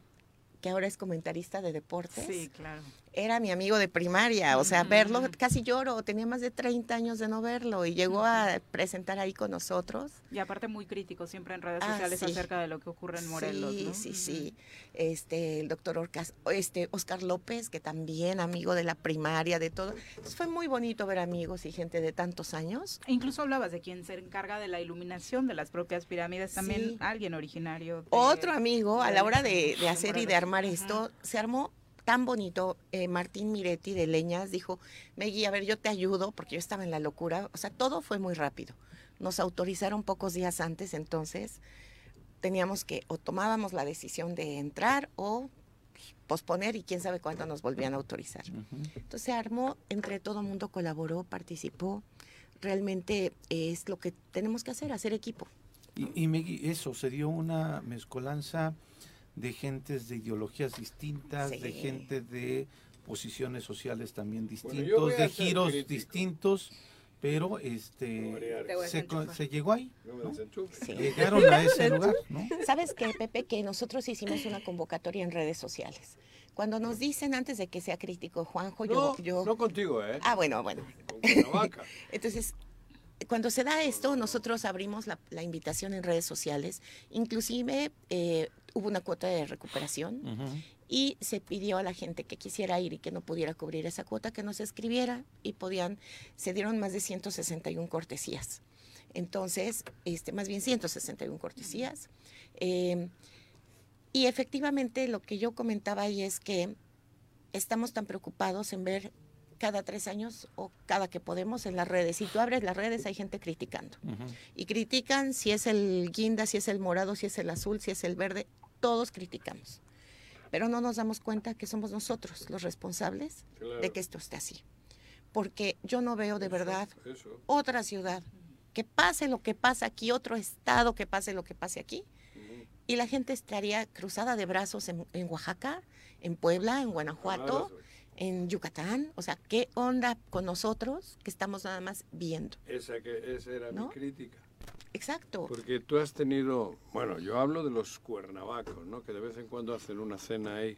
[SPEAKER 16] que ahora es comentarista de deportes.
[SPEAKER 3] Sí, claro.
[SPEAKER 16] Era mi amigo de primaria, o sea, verlo casi lloro, tenía más de 30 años de no verlo y llegó a presentar ahí con nosotros.
[SPEAKER 3] Y aparte muy crítico siempre en redes
[SPEAKER 16] Ah,
[SPEAKER 3] sociales
[SPEAKER 16] sí.
[SPEAKER 3] acerca de lo que ocurre en Morelos,
[SPEAKER 16] Sí,
[SPEAKER 3] ¿no?
[SPEAKER 16] sí, sí. Este, el doctor Orcas, este, Oscar López, que también amigo de la primaria, de todo. Entonces, fue muy bonito ver amigos y gente de tantos años.
[SPEAKER 3] E incluso hablabas de quien se encarga de la iluminación de las propias pirámides, también
[SPEAKER 16] Sí.
[SPEAKER 3] alguien originario. de-
[SPEAKER 16] Otro amigo, a la hora de, hacer y de armar esto, se armó tan bonito. eh, Martín Miretti de Leñas dijo, Megui, a ver, yo te ayudo, porque yo estaba en la locura. O sea, todo fue muy rápido. Nos autorizaron pocos días antes, entonces teníamos que, o tomábamos la decisión de entrar o posponer y quién sabe cuándo nos volvían a autorizar. Entonces se armó, entre todo el mundo colaboró, participó. Realmente es lo que tenemos que hacer, hacer equipo.
[SPEAKER 5] Y, y Megui, eso, se dio una mezcolanza de gentes de ideologías distintas, de gente de posiciones sociales también distintos, de giros
[SPEAKER 4] crítico.
[SPEAKER 5] distintos, pero este se, se llegó ahí. Llegaron a ese lugar, ¿no?
[SPEAKER 16] ¿Sabes qué, Pepe? Que nosotros hicimos una convocatoria en redes sociales. Cuando nos dicen antes de que sea crítico, Juanjo, yo...
[SPEAKER 4] No,
[SPEAKER 16] yo...
[SPEAKER 4] no contigo, ¿eh?
[SPEAKER 16] Ah, bueno, bueno.
[SPEAKER 4] Con.
[SPEAKER 16] Entonces, cuando se da esto, nosotros abrimos la, la invitación en redes sociales. Inclusive eh, hubo una cuota de recuperación y se pidió a la gente que quisiera ir y que no pudiera cubrir esa cuota que nos escribiera y podían, se dieron más de 161 cortesías. Entonces, este, más bien 161 cortesías. Eh, y efectivamente lo que yo comentaba ahí es que estamos tan preocupados en ver cada tres años o cada que podemos en las redes. Si tú abres las redes hay gente criticando. Y critican si es el guinda, si es el morado, si es el azul, si es el verde, todos criticamos. Pero no nos damos cuenta que somos nosotros los responsables
[SPEAKER 4] Claro.
[SPEAKER 16] de que esto esté así. Porque yo no veo de verdad
[SPEAKER 4] Eso.
[SPEAKER 16] otra ciudad que pase lo que pasa aquí, otro estado que pase lo que pase aquí. Y la gente estaría cruzada de brazos en, en Oaxaca, en Puebla, en Guanajuato, en Yucatán. O sea, ¿qué onda con nosotros que estamos nada más viendo?
[SPEAKER 4] Esa, que, esa era
[SPEAKER 16] ¿No?
[SPEAKER 4] mi crítica.
[SPEAKER 16] Exacto.
[SPEAKER 4] Porque tú has tenido, bueno, yo hablo de los cuernavacos, ¿no? Que de vez en cuando hacen una cena ahí,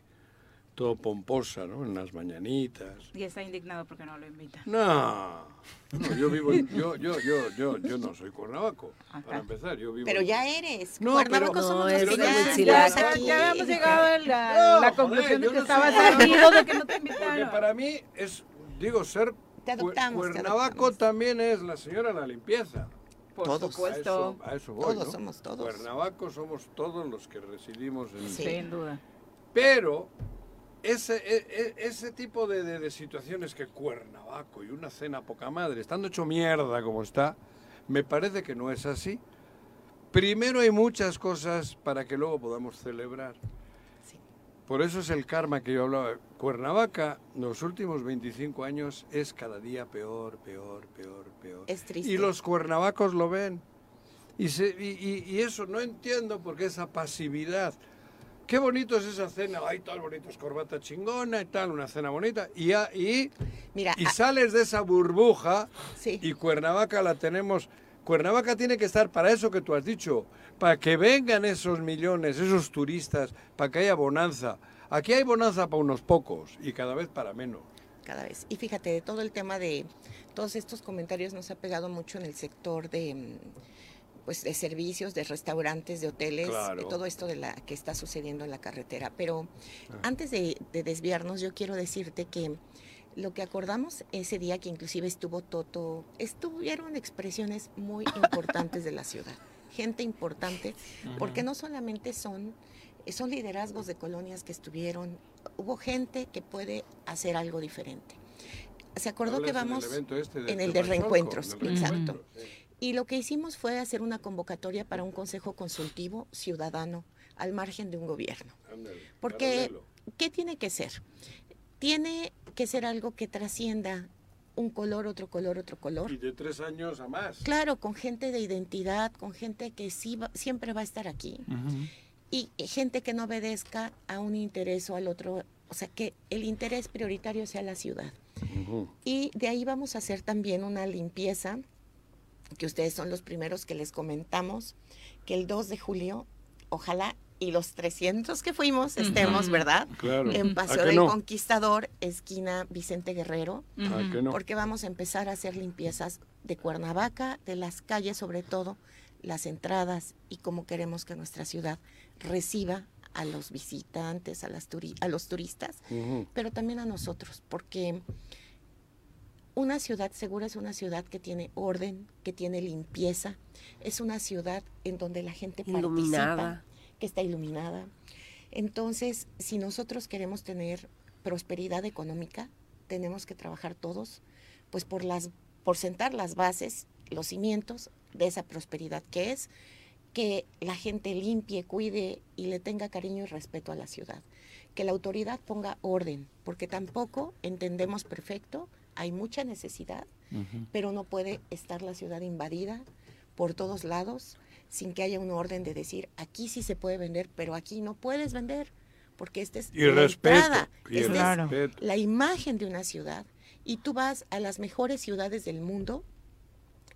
[SPEAKER 4] todo pomposa, ¿no? En las mañanitas.
[SPEAKER 3] Y está indignado porque no lo invitan.
[SPEAKER 4] No, no, yo vivo, en- yo, yo, yo, yo, yo no soy cuernavaco, para
[SPEAKER 3] Ajá.
[SPEAKER 4] empezar, yo vivo.
[SPEAKER 16] Pero
[SPEAKER 4] en-
[SPEAKER 16] ya eres.
[SPEAKER 4] No,
[SPEAKER 16] Cuernavaco
[SPEAKER 4] pero-
[SPEAKER 16] somos
[SPEAKER 6] No,
[SPEAKER 16] los que ya aquí.
[SPEAKER 3] Ya habíamos llegado a la,
[SPEAKER 4] No,
[SPEAKER 3] la
[SPEAKER 4] joder,
[SPEAKER 3] conclusión de que
[SPEAKER 4] no
[SPEAKER 3] estabas ardido de que no te
[SPEAKER 4] Porque
[SPEAKER 3] invitaron.
[SPEAKER 4] para mí es, digo, ser
[SPEAKER 16] Te adoptamos, te
[SPEAKER 4] cuernavaco
[SPEAKER 16] adoptamos.
[SPEAKER 4] también es la señora de la limpieza.
[SPEAKER 3] Por
[SPEAKER 16] Todos.
[SPEAKER 3] supuesto.
[SPEAKER 4] A eso, a eso voy,
[SPEAKER 16] Todos
[SPEAKER 4] ¿no?
[SPEAKER 16] somos todos.
[SPEAKER 4] Cuernavaco somos todos los que residimos en...
[SPEAKER 16] Sí.
[SPEAKER 3] Sin duda.
[SPEAKER 4] Pero ese, e- e- ese tipo de, de- de situaciones que Cuernavaco y una cena poca madre, estando hecho mierda como está, me parece que no es así. Primero hay muchas cosas para que luego podamos celebrar. Por eso es el karma que yo hablaba. Cuernavaca, los últimos 25 años, es cada día peor, peor, peor, peor.
[SPEAKER 16] Es triste.
[SPEAKER 4] Y los cuernavacos lo ven. Y, se- y- y- y eso no entiendo por qué esa pasividad. Qué bonito es esa cena, hay tal bonito, es corbata chingona y tal, una cena bonita. Y,
[SPEAKER 16] Mira,
[SPEAKER 4] y
[SPEAKER 16] a-
[SPEAKER 4] sales de esa burbuja
[SPEAKER 16] Sí.
[SPEAKER 4] y Cuernavaca la tenemos. Cuernavaca tiene que estar para eso que tú has dicho, para que vengan esos millones, esos turistas, para que haya bonanza. Aquí hay bonanza para unos pocos y cada vez para menos.
[SPEAKER 16] cada vez. Y fíjate, de todo el tema de todos estos comentarios nos ha pegado mucho en el sector de mm, pues de servicios, de restaurantes, de hoteles,
[SPEAKER 4] Claro.
[SPEAKER 16] de todo esto de la que está sucediendo en la carretera. Pero
[SPEAKER 4] Ah.
[SPEAKER 16] antes de, de desviarnos, yo quiero decirte que lo que acordamos ese día, que inclusive estuvo Toto, estuvieron expresiones muy importantes de la ciudad. Gente importante, porque no solamente son, son liderazgos de colonias que estuvieron, hubo gente que puede hacer algo diferente. Se acordó que
[SPEAKER 4] Hablas en el
[SPEAKER 16] vamos
[SPEAKER 4] evento este de
[SPEAKER 16] en el de
[SPEAKER 4] Temascalco,
[SPEAKER 16] reencuentros, exacto. Y lo que hicimos fue hacer una convocatoria para un consejo consultivo ciudadano al margen de un gobierno. Porque. ¿qué tiene que ser? Tiene que ser algo que trascienda un color, otro color, otro color.
[SPEAKER 4] Y de tres años a más.
[SPEAKER 16] Claro, con gente de identidad, con gente que sí va- siempre va a estar aquí y gente que no obedezca a un interés o al otro, o sea, que el interés prioritario sea la ciudad. Y de ahí vamos a hacer también una limpieza, que ustedes son los primeros que les comentamos, que el 2 de julio, ojalá y los 300 que fuimos estemos. ¿verdad?
[SPEAKER 4] Claro.
[SPEAKER 16] En
[SPEAKER 4] ¿A
[SPEAKER 16] Paseo del
[SPEAKER 4] no?
[SPEAKER 16] Conquistador, esquina Vicente Guerrero,
[SPEAKER 4] ¿A que no?
[SPEAKER 16] porque vamos a empezar a hacer limpiezas de Cuernavaca, de las calles sobre todo, las entradas y cómo queremos que nuestra ciudad reciba a los visitantes, a, las turi- a los turistas, pero también a nosotros, porque una ciudad segura es una ciudad que tiene orden, que tiene limpieza, es una ciudad en donde la gente
[SPEAKER 6] Iluminada.
[SPEAKER 16] participa, que está iluminada. Entonces, si nosotros queremos tener prosperidad económica, tenemos que trabajar todos, pues por las, por sentar las bases, los cimientos de esa prosperidad que es que la gente limpie, cuide y le tenga cariño y respeto a la ciudad. Que la autoridad ponga orden, porque tampoco entendemos perfecto, hay mucha necesidad, pero no puede estar la ciudad invadida por todos lados sin que haya un orden de decir, aquí sí se puede vender, pero aquí no puedes vender, porque esta es
[SPEAKER 4] Y
[SPEAKER 16] la
[SPEAKER 4] respeto,
[SPEAKER 16] entrada,
[SPEAKER 4] y
[SPEAKER 16] esta es
[SPEAKER 4] Claro.
[SPEAKER 16] la imagen de una ciudad. Y tú vas a las mejores ciudades del mundo,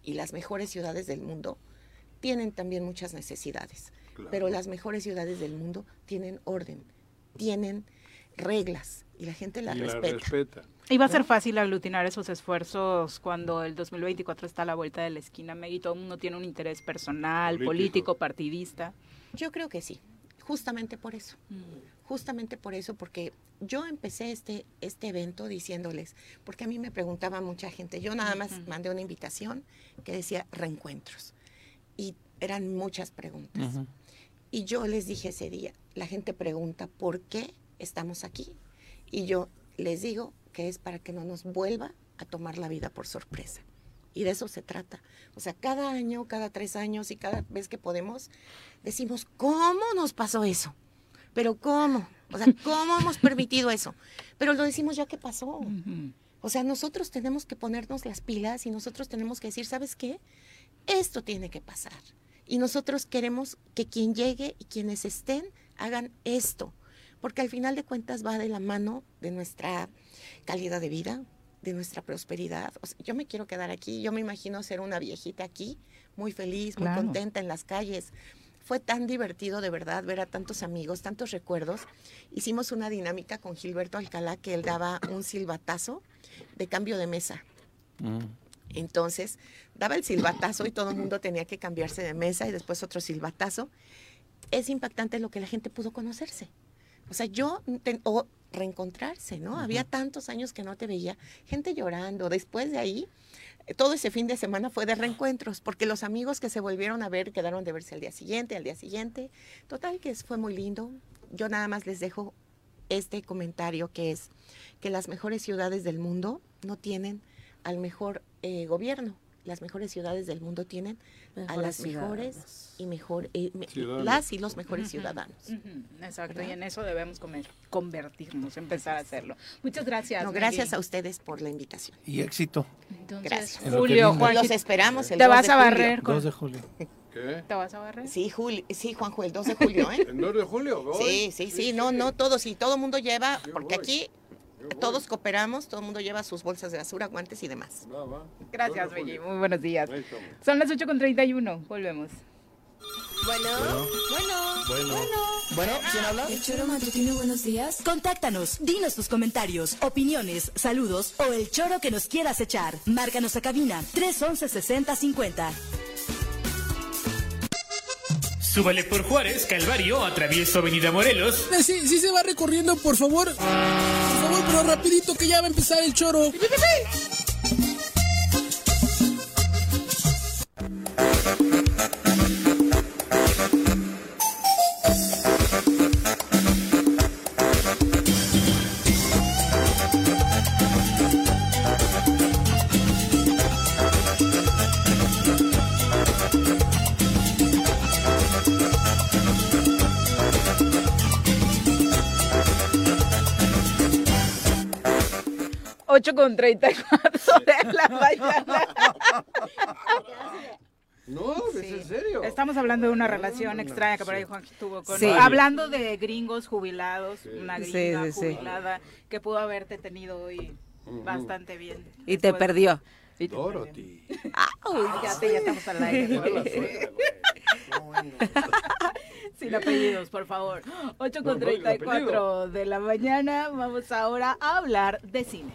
[SPEAKER 16] y las mejores ciudades del mundo tienen también muchas necesidades, pero las mejores ciudades del mundo tienen orden, tienen reglas, y la gente las
[SPEAKER 4] Y la
[SPEAKER 16] respeta.
[SPEAKER 3] Y va a ser fácil aglutinar esos esfuerzos cuando el 2024 está a la vuelta de la esquina, Meggy. Todo el mundo tiene un interés personal,
[SPEAKER 16] Político.
[SPEAKER 3] político, partidista.
[SPEAKER 16] Yo creo que sí, justamente por eso. Justamente por eso, porque yo empecé este, este evento diciéndoles, porque a mí me preguntaba mucha gente, yo nada más mandé una invitación que decía reencuentros y eran muchas preguntas. Y yo les dije ese día, la gente pregunta, ¿por qué estamos aquí? Y yo les digo que es para que no nos vuelva a tomar la vida por sorpresa. Y de eso se trata. O sea, cada año, cada tres años y cada vez que podemos, decimos, ¿cómo nos pasó eso? Pero ¿cómo? O sea, ¿cómo hemos permitido eso? Pero lo decimos ya que pasó. O sea, nosotros tenemos que ponernos las pilas y nosotros tenemos que decir, ¿sabes qué? Esto tiene que pasar. Y nosotros queremos que quien llegue y quienes estén hagan esto. Porque al final de cuentas va de la mano de nuestra calidad de vida, de nuestra prosperidad. O sea, yo me quiero quedar aquí, yo me imagino ser una viejita aquí, muy feliz, muy
[SPEAKER 17] Claro.
[SPEAKER 16] contenta en las calles. Fue tan divertido de verdad ver a tantos amigos, tantos recuerdos. Hicimos una dinámica con Gilberto Alcalá que él daba un silbatazo de cambio de mesa. Entonces, daba el silbatazo y todo el mundo tenía que cambiarse de mesa y después otro silbatazo. Es impactante lo que la gente pudo conocerse. O sea, yo, ten- o reencontrarse, ¿no? Había tantos años que no te veía, gente llorando. Después de ahí, eh, todo ese fin de semana fue de reencuentros, porque los amigos que se volvieron a ver quedaron de verse al día siguiente, al día siguiente. Total, que fue muy lindo. Yo nada más les dejo este comentario que es que las mejores ciudades del mundo no tienen al mejor eh, gobierno. Las mejores ciudades del mundo tienen a
[SPEAKER 6] Mejores
[SPEAKER 16] las mejores y mejor eh, me- las y los mejores ciudadanos.
[SPEAKER 3] Exacto,
[SPEAKER 16] ¿Verdad?
[SPEAKER 3] y en eso debemos comer- convertirnos, empezar a hacerlo. Muchas gracias.
[SPEAKER 16] No, gracias a ustedes por la invitación.
[SPEAKER 5] Y éxito.
[SPEAKER 3] Entonces,
[SPEAKER 16] Gracias.
[SPEAKER 3] Julio. Juan,
[SPEAKER 16] Los esperamos el
[SPEAKER 3] ¿Te
[SPEAKER 16] 2
[SPEAKER 3] vas
[SPEAKER 16] de
[SPEAKER 3] a
[SPEAKER 16] julio.
[SPEAKER 3] barrer con-
[SPEAKER 5] 2 de julio.
[SPEAKER 4] ¿Qué?
[SPEAKER 3] ¿Te vas a barrer?
[SPEAKER 16] Sí, Juli, sí, Juanjo, el 2 de julio, ¿eh?
[SPEAKER 4] ¿El 2 de julio? Voy.
[SPEAKER 16] Sí, sí, sí, no, no, todos, y todo el mundo lleva, porque aquí todos cooperamos, todo el mundo lleva sus bolsas de basura, guantes y demás.
[SPEAKER 3] Gracias, Meggy. Muy buenos días. Son las 8 con 31. Volvemos.
[SPEAKER 12] Bueno, bueno,
[SPEAKER 1] Bueno. Bueno, ¿quién habla?
[SPEAKER 12] ¿El choro matutino buenos días? Contáctanos, dinos tus comentarios, opiniones, saludos o el choro que nos quieras echar. Márcanos a cabina 311 6050.
[SPEAKER 13] Súbale por Juárez, Calvario, atravieso Avenida Morelos.
[SPEAKER 11] Eh, Sí, sí se va recorriendo, por favor. Por favor, pero rapidito que ya va a empezar el choro.
[SPEAKER 3] Ocho con 34 de la mañana.
[SPEAKER 4] No, es en serio.
[SPEAKER 3] Estamos hablando de una relación extraña que por ahí Juan tuvo con...
[SPEAKER 6] Sí.
[SPEAKER 3] Hablando de gringos jubilados, una gringa
[SPEAKER 6] sí, sí.
[SPEAKER 3] jubilada que pudo haberte tenido hoy bastante bien.
[SPEAKER 6] Y te perdió.
[SPEAKER 3] Y te
[SPEAKER 4] Dorothy.
[SPEAKER 3] Uy, ya, te- ya estamos al aire. Sin apellidos, por favor. 8 con 34 de la mañana. Vamos ahora a hablar de cine.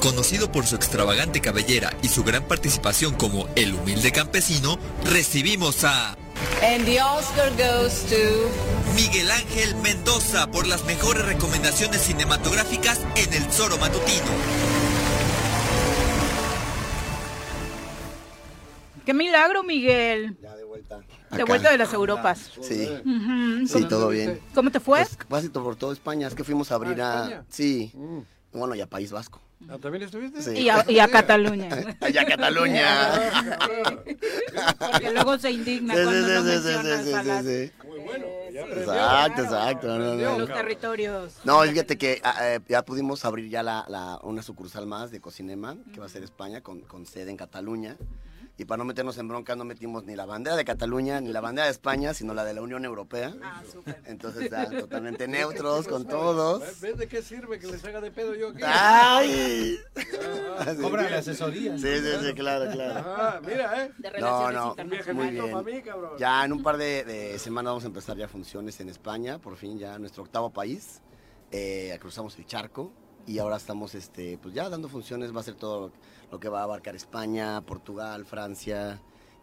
[SPEAKER 17] Conocido por su extravagante cabellera y su gran participación como el humilde campesino, recibimos a
[SPEAKER 18] And the Oscar goes to
[SPEAKER 17] Miguel Ángel Mendoza por las mejores recomendaciones cinematográficas en el Zoro Matutino.
[SPEAKER 3] ¡Qué milagro, Miguel!
[SPEAKER 19] Ya de vuelta.
[SPEAKER 3] De
[SPEAKER 19] Acá.
[SPEAKER 3] vuelta de las Europas.
[SPEAKER 19] Sí.
[SPEAKER 3] Ujú.
[SPEAKER 19] Sí,
[SPEAKER 3] ¿Cómo-
[SPEAKER 19] todo bien.
[SPEAKER 3] ¿Cómo te fue?
[SPEAKER 19] Pues casi por toda España. Es que fuimos a abrir
[SPEAKER 4] Ah,
[SPEAKER 19] a.
[SPEAKER 4] España.
[SPEAKER 19] Sí. Bueno, y a País Vasco.
[SPEAKER 4] Ah, ¿También estuviste?
[SPEAKER 19] Sí.
[SPEAKER 3] Y a, y a Cataluña.
[SPEAKER 19] Allá a Cataluña.
[SPEAKER 3] Porque luego se indigna
[SPEAKER 19] Sí,
[SPEAKER 3] cuando
[SPEAKER 19] sí,
[SPEAKER 3] no
[SPEAKER 19] sí, sí,
[SPEAKER 3] mencionas
[SPEAKER 19] sí,
[SPEAKER 3] a
[SPEAKER 19] sí,
[SPEAKER 3] las-
[SPEAKER 19] sí.
[SPEAKER 4] Muy bueno. Ya aprendió.
[SPEAKER 19] Exacto, exacto. no, no,
[SPEAKER 3] los
[SPEAKER 19] no.
[SPEAKER 3] territorios.
[SPEAKER 19] No, fíjate que ah, eh, ya pudimos abrir ya la, la- una sucursal más de Cocinema, que va a ser España, con, con sede en Cataluña. Y para no meternos en bronca, no metimos ni la bandera de Cataluña ni la bandera de España, sino la de la Unión Europea.
[SPEAKER 3] Ah,
[SPEAKER 19] Entonces, ya, totalmente neutros con todos.
[SPEAKER 4] ¿Ves de qué sirve que les haga de pedo yo aquí?
[SPEAKER 19] ¡Ay!
[SPEAKER 4] Así
[SPEAKER 5] Cobran la asesoría.
[SPEAKER 19] Sí, sí, sí, claro, claro.
[SPEAKER 4] Ah, mira, ¿eh?
[SPEAKER 19] No, no,
[SPEAKER 4] Un
[SPEAKER 19] muy bien.
[SPEAKER 4] para mí, cabrón.
[SPEAKER 19] Ya en un par de, de semanas vamos a empezar ya funciones en España, por fin ya nuestro octavo país. Eh, cruzamos el charco y ahora estamos este, pues ya dando funciones, va a ser todo lo que va a abarcar España, Portugal, Francia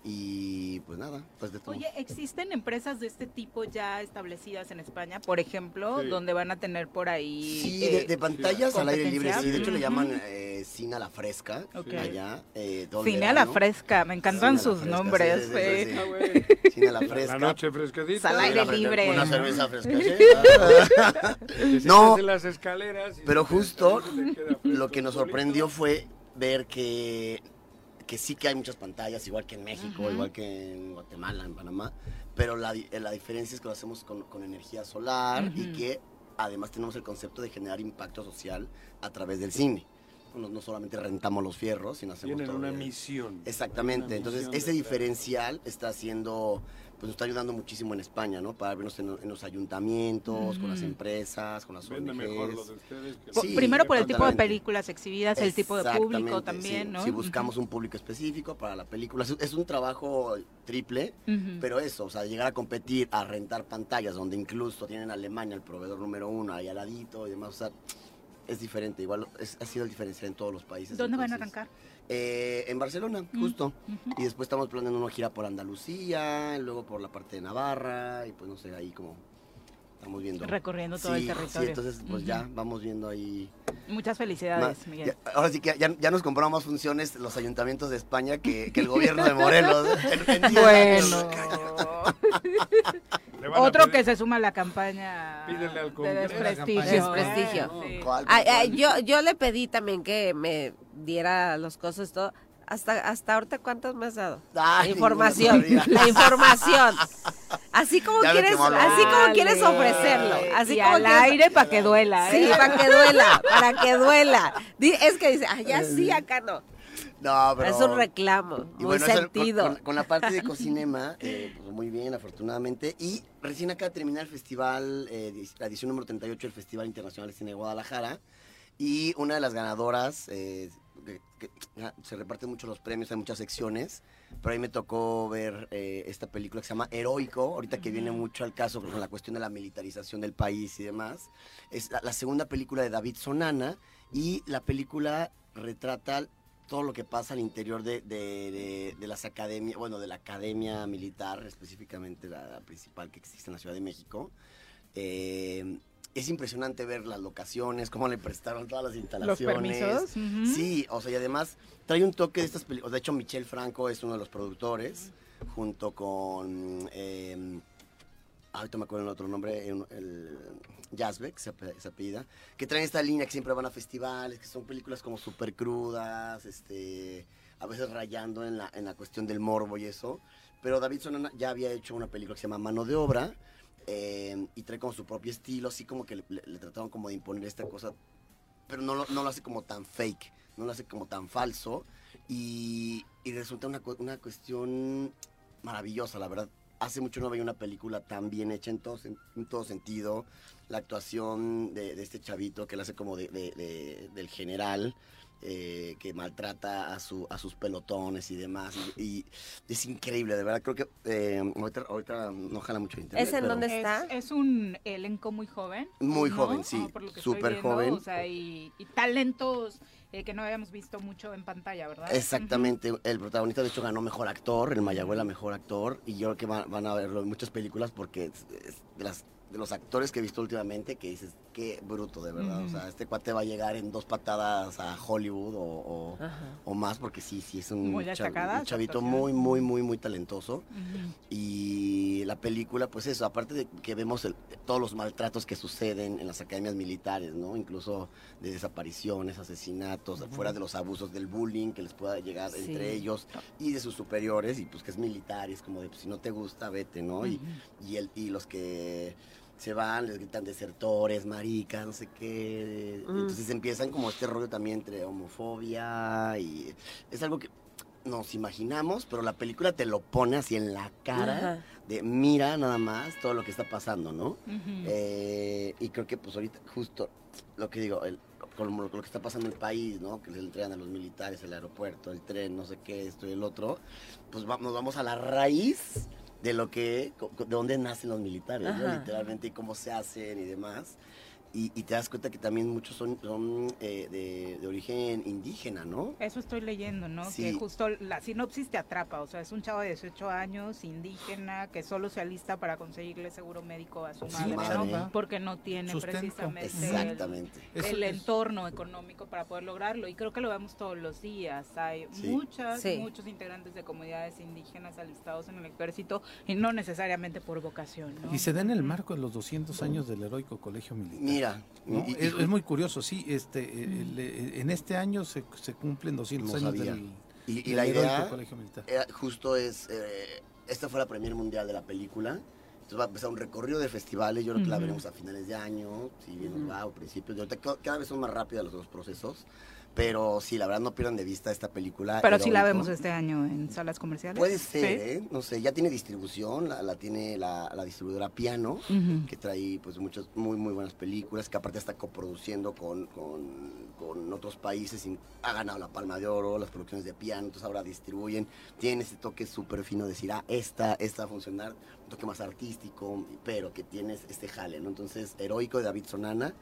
[SPEAKER 19] y pues nada, pues de todo.
[SPEAKER 3] Oye, ¿existen empresas de este tipo ya establecidas en España, por ejemplo,
[SPEAKER 19] Sí.
[SPEAKER 3] donde van a tener por ahí...
[SPEAKER 19] Sí,
[SPEAKER 3] eh,
[SPEAKER 19] de, de pantallas al aire libre, sí. De hecho le llaman eh, cine a la fresca
[SPEAKER 3] Ok.
[SPEAKER 19] allá. eh,
[SPEAKER 3] Cine a la fresca, me encantan sus
[SPEAKER 19] fresca,
[SPEAKER 3] nombres.
[SPEAKER 19] sí, sí,
[SPEAKER 3] güey.
[SPEAKER 19] sí, sí. Cine a la fresca.
[SPEAKER 4] La noche fresquecita.
[SPEAKER 3] Al aire libre.
[SPEAKER 19] Una cerveza fresca. No,
[SPEAKER 4] las escaleras y
[SPEAKER 19] pero justo lo que nos sorprendió fue ver que, que sí que hay muchas pantallas, igual que en México, igual que en Guatemala, en Panamá, pero la, di- la diferencia es que lo hacemos con, con energía solar y que además tenemos el concepto de generar impacto social a través del cine. No, no solamente rentamos los fierros, sino hacemos
[SPEAKER 4] Tienen
[SPEAKER 19] todo
[SPEAKER 4] una
[SPEAKER 19] el-
[SPEAKER 4] misión.
[SPEAKER 19] Exactamente,
[SPEAKER 4] Una
[SPEAKER 19] entonces
[SPEAKER 4] misión
[SPEAKER 19] ese diferencial está haciendo, pues nos está ayudando muchísimo en España, ¿no? Para vernos en, en los ayuntamientos, con las empresas, con las
[SPEAKER 4] Vende
[SPEAKER 19] ONGs.
[SPEAKER 4] mejor lo de ustedes que
[SPEAKER 3] Po-
[SPEAKER 19] Sí,
[SPEAKER 3] Primero por el tipo de películas exhibidas, el tipo de público también,
[SPEAKER 19] sí.
[SPEAKER 3] ¿no?
[SPEAKER 19] Si buscamos un público específico para la película, es, es un trabajo triple, pero eso, o sea, llegar a competir, a rentar pantallas, donde incluso tienen Alemania el proveedor número uno ahí al ladito y demás, o sea, es diferente, igual es- ha sido el diferencial en todos los países.
[SPEAKER 3] ¿Dónde van a arrancar?
[SPEAKER 19] Eh, en Barcelona,
[SPEAKER 3] Mm,
[SPEAKER 19] justo. Y después estamos planeando una gira por Andalucía, luego por la parte de Navarra, y pues no sé, ahí como estamos viendo.
[SPEAKER 3] Recorriendo todo el territorio.
[SPEAKER 19] Sí, entonces pues ya vamos viendo ahí.
[SPEAKER 3] Muchas felicidades,
[SPEAKER 19] más-
[SPEAKER 3] Miguel.
[SPEAKER 19] ya- ahora sí que ya, ya nos compramos más funciones los ayuntamientos de España que, que el gobierno de Morelos. en- en 10
[SPEAKER 3] Bueno. Otro
[SPEAKER 4] pedir-
[SPEAKER 3] que se suma a la campaña
[SPEAKER 4] Pídele al
[SPEAKER 3] de
[SPEAKER 4] Congreso.
[SPEAKER 3] desprestigio.
[SPEAKER 6] Desprestigio. Yo, yo le pedí también que me diera los cosas todo. Hasta, hasta ahorita, ¿cuántos me has dado?
[SPEAKER 19] Ay,
[SPEAKER 6] la información, la información. Así como
[SPEAKER 19] Ya
[SPEAKER 6] quieres, así como quieres ofrecerlo. Así
[SPEAKER 3] y
[SPEAKER 6] como
[SPEAKER 3] al
[SPEAKER 6] quieres-
[SPEAKER 3] aire para que duela,
[SPEAKER 6] Sí,
[SPEAKER 3] ¿eh?
[SPEAKER 6] para que duela, para que duela. Es que dice, allá sí, acá no.
[SPEAKER 19] No, pero...
[SPEAKER 6] Es un reclamo,
[SPEAKER 19] Y
[SPEAKER 6] muy
[SPEAKER 19] bueno, eso, con-
[SPEAKER 6] sentido.
[SPEAKER 19] Con, con la parte de Cocinema, eh, pues muy bien, afortunadamente. Y recién acaba de terminar el festival, eh, la edición número 38 del Festival Internacional de Cine de Guadalajara. Y una de las ganadoras, eh, que- que- se reparten mucho los premios, hay muchas secciones. Pero ahí me tocó ver eh, esta película que se llama Heroico, ahorita que viene mucho al caso con la cuestión de la militarización del país y demás. Es la, la segunda película de David Sonana y la película retrata todo lo que pasa al interior de, de- de- de las academias, bueno, de la academia militar, específicamente la, la principal que existe en la Ciudad de México. Eh, es impresionante ver las locaciones, cómo le prestaron todas las instalaciones.
[SPEAKER 3] permisos, ujú.
[SPEAKER 19] Sí, o sea, y además trae un toque de estas películas. De hecho, Michel Franco es uno de los productores, junto con. Eh, ahorita me acuerdo el otro nombre, el, el se, ape- se apellida, que traen esta línea que siempre van a festivales, que son películas como súper crudas, este, a veces rayando en la, en la cuestión del morbo y eso. Pero David Sonana ya había hecho una película que se llama Mano de Obra, eh, y trae como su propio estilo, así como que le, le- trataron como de imponer esta cosa, pero no lo, no lo hace como tan fake, no lo hace como tan falso, y, y resulta una, una cuestión maravillosa, la verdad. Hace mucho no veía una película tan bien hecha en todo, en todo sentido. La actuación de, este chavito que él hace como de- del general eh, que maltrata a, su, a sus pelotones y demás. Y, y es increíble, de verdad. Creo que eh, ahorita, ahorita no jala mucho el internet.
[SPEAKER 6] ¿Es en
[SPEAKER 19] pero-
[SPEAKER 6] dónde está?
[SPEAKER 3] Es, es un elenco muy joven.
[SPEAKER 19] Muy
[SPEAKER 3] ¿no?
[SPEAKER 19] joven, sí, súper joven.
[SPEAKER 3] O sea, y, y talentos eh, que no habíamos visto mucho en pantalla, ¿verdad?
[SPEAKER 19] Exactamente, el protagonista de hecho ganó mejor actor, el Mayagüela mejor actor, y yo creo que van, van a verlo en muchas películas porque es, las, de los actores que he visto últimamente que dices, qué bruto de verdad, o sea, este cuate va a llegar en dos patadas a Hollywood o, o- o más porque sí, sí, es un,
[SPEAKER 3] Muy
[SPEAKER 19] chavito muy, muy, muy, muy talentoso. Y la película, pues eso, aparte de que vemos el- todos los maltratos que suceden en las academias militares, ¿no? Incluso de desapariciones, asesinatos, fuera de los abusos del bullying que les pueda llegar
[SPEAKER 20] Sí.
[SPEAKER 19] entre ellos y de sus superiores, y pues que es militar, y es como de, pues si no te gusta, vete, ¿no? y, y, el, y los que se van, les gritan desertores, maricas, no sé qué.
[SPEAKER 20] Mm.
[SPEAKER 19] Entonces empiezan como este rollo también entre homofobia y es algo que nos imaginamos, pero la película te lo pone así en la cara
[SPEAKER 20] Ajá.
[SPEAKER 19] de mira nada más todo lo que está pasando, ¿no? Eh, y creo que pues ahorita justo lo que digo, el, con lo, lo que está pasando en el país, ¿no? Que les entregan a los militares el aeropuerto, el tren, no sé qué, esto y el otro, pues va- nos vamos a la raíz de lo que, de dónde nacen los militares, ¿no? Literalmente, y cómo se hacen y demás. Y, y te das cuenta que también muchos son, son eh, de, de origen indígena, ¿no?
[SPEAKER 3] Eso estoy leyendo, ¿no?
[SPEAKER 19] Sí.
[SPEAKER 3] Que justo la sinopsis te atrapa, o sea, es un chavo de 18 años, indígena, que solo se alista para conseguirle seguro médico a su
[SPEAKER 19] Sí,
[SPEAKER 3] madre, ¿no? Porque no tiene
[SPEAKER 19] Sustento.
[SPEAKER 3] precisamente el-
[SPEAKER 19] Exactamente.
[SPEAKER 3] el,
[SPEAKER 19] Eso es-
[SPEAKER 3] entorno económico para poder lograrlo. Y creo que lo vemos todos los días. Hay
[SPEAKER 19] Sí.
[SPEAKER 3] muchas,
[SPEAKER 6] Sí.
[SPEAKER 3] muchos integrantes de comunidades indígenas alistados en el ejército y no necesariamente por vocación, ¿no?
[SPEAKER 5] Y se da en el marco de los 200 años del heroico colegio militar.
[SPEAKER 19] Mira,
[SPEAKER 5] ¿no?
[SPEAKER 19] y- y-
[SPEAKER 5] es, es muy curioso, sí. Este, el- el- en este año se, se cumplen 200
[SPEAKER 19] No
[SPEAKER 5] años
[SPEAKER 19] sabía.
[SPEAKER 5] del,
[SPEAKER 19] Y, y
[SPEAKER 5] del
[SPEAKER 19] la idea
[SPEAKER 5] colegio militar.
[SPEAKER 19] era- justo es, eh, esta fue la premier mundial de la película, entonces va a empezar un recorrido de festivales, yo creo que la veremos a finales de año, si bien nos va, o principios, cada vez son más rápidos los dos procesos, pero sí, la verdad no pierdan de vista esta película.
[SPEAKER 3] Pero sí la vemos este año en salas comerciales.
[SPEAKER 19] Puede ser,
[SPEAKER 3] Sí.
[SPEAKER 19] ¿eh? No sé, ya tiene distribución, la, la tiene la, la distribuidora Piano, que trae pues muchas muy muy buenas películas, que aparte está coproduciendo con, con, con otros países, y ha ganado la Palma de Oro, las producciones de Piano, entonces ahora distribuyen, tiene ese toque súper fino de decir, ah, esta, esta va a funcionar, un toque más artístico, pero que tiene este jale, ¿no? Entonces, Heroico de David Sonana,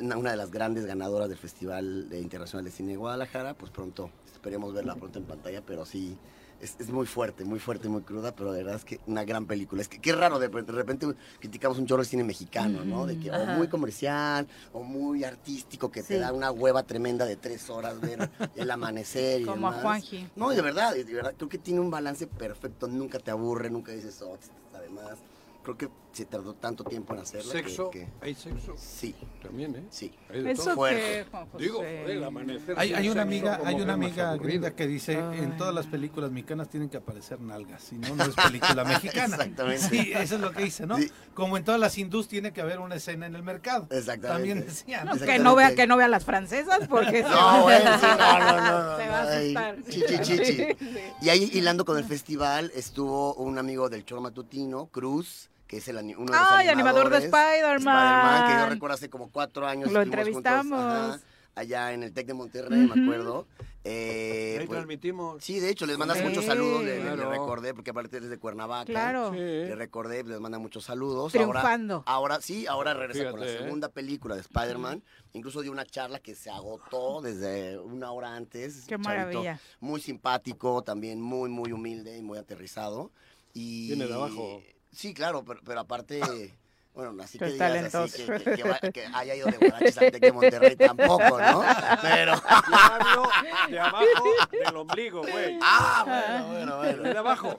[SPEAKER 19] una de las grandes ganadoras del Festival Internacional de Cine de Guadalajara, pues pronto, esperemos verla pronto en pantalla, pero sí, es, es muy fuerte, muy fuerte, muy cruda, pero de verdad es que una gran película. Es que qué raro, de, de repente criticamos un chorro de cine mexicano, ¿no? De que o
[SPEAKER 20] Ajá.
[SPEAKER 19] muy comercial, o muy artístico, que te da una hueva tremenda de tres horas ver el amanecer y
[SPEAKER 3] Como a. Juanji.
[SPEAKER 19] No, de verdad, de verdad, creo que tiene un balance perfecto, nunca te aburre, nunca dices, oh, además. Creo que se tardó tanto tiempo en hacerla.
[SPEAKER 4] ¿Sexo?
[SPEAKER 19] que-
[SPEAKER 4] ¿Hay sexo?
[SPEAKER 19] Sí.
[SPEAKER 4] También, ¿eh?
[SPEAKER 19] Sí.
[SPEAKER 4] Hay de
[SPEAKER 3] Eso José.
[SPEAKER 4] Digo, el amanecer.
[SPEAKER 5] Hay, hay una amiga, hay
[SPEAKER 4] que
[SPEAKER 5] una amiga gringa que dice en todas las películas mexicanas tienen que aparecer nalgas, si no, no es película mexicana.
[SPEAKER 19] Exactamente.
[SPEAKER 5] Sí, eso es lo que dice, ¿no? Como en todas las hindús tiene que haber una escena en el mercado.
[SPEAKER 19] Exactamente.
[SPEAKER 5] También decían.
[SPEAKER 3] No, que no vea que no vea las francesas porque
[SPEAKER 19] No, bueno, sí, no, no, no,
[SPEAKER 3] se va a asustar.
[SPEAKER 19] chichi, chichi.
[SPEAKER 3] Sí.
[SPEAKER 19] Y ahí hilando con el festival estuvo un amigo del Choro Matutino, Cruz, que es el uno de los
[SPEAKER 3] Ay, animador de Spider-Man.
[SPEAKER 19] que yo recuerdo hace como cuatro años.
[SPEAKER 3] Lo
[SPEAKER 19] estuvimos juntos,
[SPEAKER 3] entrevistamos.
[SPEAKER 19] ajá, allá en el TEC de Monterrey, me acuerdo. Eh,
[SPEAKER 4] Ahí
[SPEAKER 19] pues,
[SPEAKER 4] transmitimos.
[SPEAKER 19] Sí, de hecho, les mandas
[SPEAKER 3] Sí.
[SPEAKER 19] muchos saludos, le, recordé, porque aparte él es de Cuernavaca.
[SPEAKER 3] Claro. Sí.
[SPEAKER 19] Le recordé, les manda muchos saludos.
[SPEAKER 3] Triunfando.
[SPEAKER 19] Ahora, ahora sí, ahora regresa con la
[SPEAKER 4] ¿eh?
[SPEAKER 19] segunda película de Spider-Man. Incluso dio una charla que se agotó desde una hora antes.
[SPEAKER 3] Qué
[SPEAKER 19] Chavito
[SPEAKER 3] maravilla.
[SPEAKER 19] Muy simpático, también muy, muy humilde y muy aterrizado. Y...
[SPEAKER 4] Viene de abajo.
[SPEAKER 19] Sí, claro, pero, pero aparte... Bueno, así que digas así, que, que- que va- que haya ido de guaraches de Monterrey tampoco, ¿no? Pero...
[SPEAKER 4] Hablo de abajo del ombligo, güey.
[SPEAKER 19] Ah, bueno, bueno, bueno.
[SPEAKER 4] De abajo.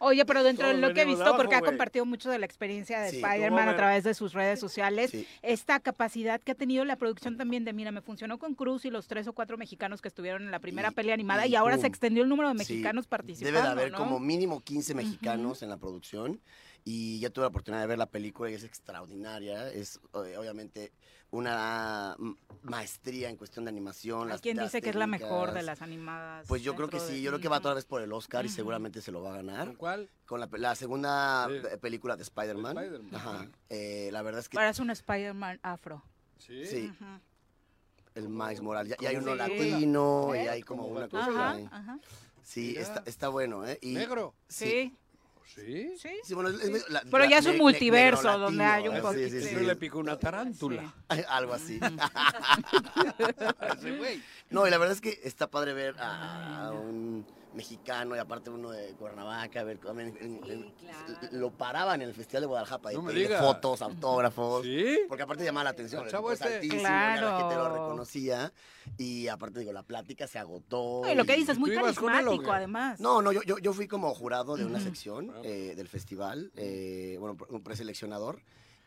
[SPEAKER 3] Oye, pero dentro de lo que he visto,
[SPEAKER 4] abajo,
[SPEAKER 3] porque ha compartido mucho de la experiencia de
[SPEAKER 19] Sí.
[SPEAKER 3] Spider-Man
[SPEAKER 4] ¿Cómo
[SPEAKER 3] a través de sus redes sociales,
[SPEAKER 19] Sí.
[SPEAKER 3] esta capacidad que ha tenido la producción también de, mira, me funcionó con Cruz y los tres o cuatro mexicanos que estuvieron en la primera
[SPEAKER 19] Y-
[SPEAKER 3] peli animada y,
[SPEAKER 19] y
[SPEAKER 3] ahora se extendió el número de
[SPEAKER 19] Sí,
[SPEAKER 3] mexicanos participando,
[SPEAKER 19] Debe de haber
[SPEAKER 3] ¿no?
[SPEAKER 19] como mínimo 15 mexicanos en la producción y ya tuve la oportunidad de ver la película y es extraordinaria. Es eh, obviamente una maestría en cuestión de animación.
[SPEAKER 3] Hay
[SPEAKER 19] las-
[SPEAKER 3] quien dice que es la mejor de las animadas.
[SPEAKER 19] Pues yo creo que sí, yo creo que va otra vez por el Oscar y seguramente se lo va a ganar.
[SPEAKER 4] ¿Con cuál?
[SPEAKER 19] Con la, segunda
[SPEAKER 4] Sí.
[SPEAKER 19] película de Spider-Man.
[SPEAKER 4] Spider-Man.
[SPEAKER 19] Ajá. Eh, la verdad es que
[SPEAKER 3] Ahora es un Spider-Man afro.
[SPEAKER 4] Sí.
[SPEAKER 19] Sí. El Max Morales. Y hay
[SPEAKER 5] ¿Cómo
[SPEAKER 19] uno latino, y hay como una cosa.
[SPEAKER 5] Ajá,
[SPEAKER 19] ahí.
[SPEAKER 3] ajá.
[SPEAKER 19] Sí, está, está bueno, ¿eh? Y-
[SPEAKER 5] ¿Negro?
[SPEAKER 19] Sí.
[SPEAKER 4] ¿Sí?
[SPEAKER 19] Sí, bueno, es- es- la-
[SPEAKER 3] Pero
[SPEAKER 19] la-
[SPEAKER 3] ya es un
[SPEAKER 19] ne-
[SPEAKER 3] multiverso donde hay un poquito.
[SPEAKER 19] Sí, sí, sí.
[SPEAKER 4] Le pico una tarántula.
[SPEAKER 19] Algo así. No, y la verdad es que está padre ver a, a un mexicano y aparte uno de Cuernavaca, ver también en- en- lo paraban en el Festival de Guadalajara
[SPEAKER 4] No digas.
[SPEAKER 19] fotos, autógrafos.
[SPEAKER 4] ¿Sí?
[SPEAKER 19] Porque aparte llamaba la atención.
[SPEAKER 4] El
[SPEAKER 19] el
[SPEAKER 4] chavo este.
[SPEAKER 19] altísimo, ya la gente lo
[SPEAKER 3] Claro.
[SPEAKER 19] reconocía. Y aparte, digo, la plática se agotó.
[SPEAKER 3] Y lo que
[SPEAKER 19] y-
[SPEAKER 3] dices, muy
[SPEAKER 4] ¿Tú ibas con él o
[SPEAKER 3] carismático además.
[SPEAKER 19] No, no, yo, yo, yo fui como jurado de una sección eh, del festival, eh, bueno, un preseleccionador.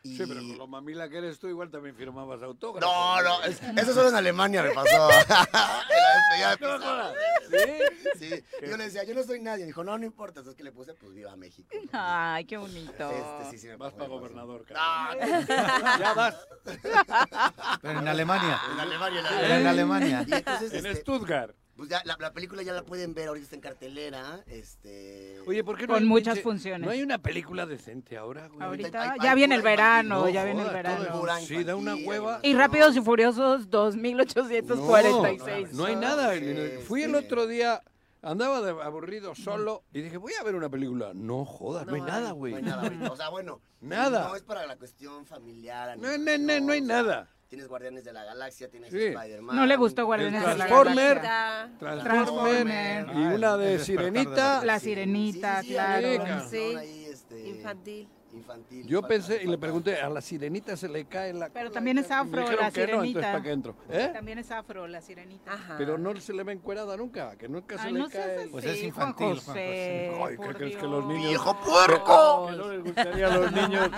[SPEAKER 19] Y...
[SPEAKER 4] Sí, pero con lo mamila que eres tú, igual también firmabas autógrafos.
[SPEAKER 19] No, no, es- eso solo en Alemania me pasó. en la despedida de Pizarro.
[SPEAKER 4] ¿Sí?
[SPEAKER 19] Sí, yo le decía, yo no soy nadie. Dijo, no, no importa. Entonces que le puse, pues viva México.
[SPEAKER 3] Ay, qué bonito.
[SPEAKER 19] Este, sí, sí, me
[SPEAKER 4] Vas para gobernador,
[SPEAKER 19] Ah,
[SPEAKER 4] Ya vas.
[SPEAKER 5] Pero en Alemania.
[SPEAKER 19] En Alemania, en
[SPEAKER 5] Era en Alemania.
[SPEAKER 19] Y entonces,
[SPEAKER 4] En
[SPEAKER 19] este,
[SPEAKER 4] Stuttgart.
[SPEAKER 19] Pues ya, la, la película ya la pueden ver, ahorita está en cartelera. Este...
[SPEAKER 4] Oye, ¿por qué no
[SPEAKER 3] Con
[SPEAKER 4] hay
[SPEAKER 3] muchas
[SPEAKER 4] pinche-
[SPEAKER 3] funciones.
[SPEAKER 4] No hay una película decente ahora, güey.
[SPEAKER 3] Ahorita,
[SPEAKER 19] hay-
[SPEAKER 3] ya
[SPEAKER 19] hay
[SPEAKER 3] viene el verano, ya
[SPEAKER 19] no
[SPEAKER 3] viene el verano.
[SPEAKER 4] Sí, da una hueva.
[SPEAKER 3] Y Rápidos y Furiosos 2846.
[SPEAKER 4] No hay nada.
[SPEAKER 19] Sí,
[SPEAKER 4] Fui el
[SPEAKER 19] sí.
[SPEAKER 4] otro día, andaba de aburrido solo y dije, voy a ver una película. No jodas, no, hay nada, güey.
[SPEAKER 19] No hay nada ahorita. O sea, bueno.
[SPEAKER 4] Nada.
[SPEAKER 19] No es para la cuestión familiar.
[SPEAKER 4] No, no, no, no hay
[SPEAKER 19] o sea,
[SPEAKER 4] nada.
[SPEAKER 19] Tienes Guardianes de la Galaxia, tienes
[SPEAKER 4] Sí.
[SPEAKER 19] Spider-Man.
[SPEAKER 3] No le gustó Guardianes de la
[SPEAKER 4] Transformer.
[SPEAKER 3] Galaxia.
[SPEAKER 4] Transformer.
[SPEAKER 3] Transformer.
[SPEAKER 4] Y una de Sirenita.
[SPEAKER 3] La sirenita,
[SPEAKER 19] Sí, sí, sí,
[SPEAKER 3] claro.
[SPEAKER 4] Sí,
[SPEAKER 19] ahí, este,
[SPEAKER 6] Infantil.
[SPEAKER 19] Infantil.
[SPEAKER 4] Yo pensé y le pregunté, a la sirenita se le cae la
[SPEAKER 3] Pero también es afro,
[SPEAKER 4] dijeron
[SPEAKER 3] la
[SPEAKER 4] que no, entonces
[SPEAKER 3] sirenita.
[SPEAKER 4] ¿para qué entro? ¿Eh?
[SPEAKER 3] También es afro, la sirenita.
[SPEAKER 6] Ajá.
[SPEAKER 4] Pero no se le ve encuerada nunca, que nunca se
[SPEAKER 3] Ay,
[SPEAKER 4] le
[SPEAKER 3] no
[SPEAKER 4] cae.
[SPEAKER 3] así,
[SPEAKER 5] Pues es
[SPEAKER 3] Juan
[SPEAKER 5] infantil, Juan
[SPEAKER 3] José,
[SPEAKER 4] Ay, ¿qué crees que los niños-
[SPEAKER 19] ¡Viejo puerco!
[SPEAKER 4] Que no les gustaría a los niños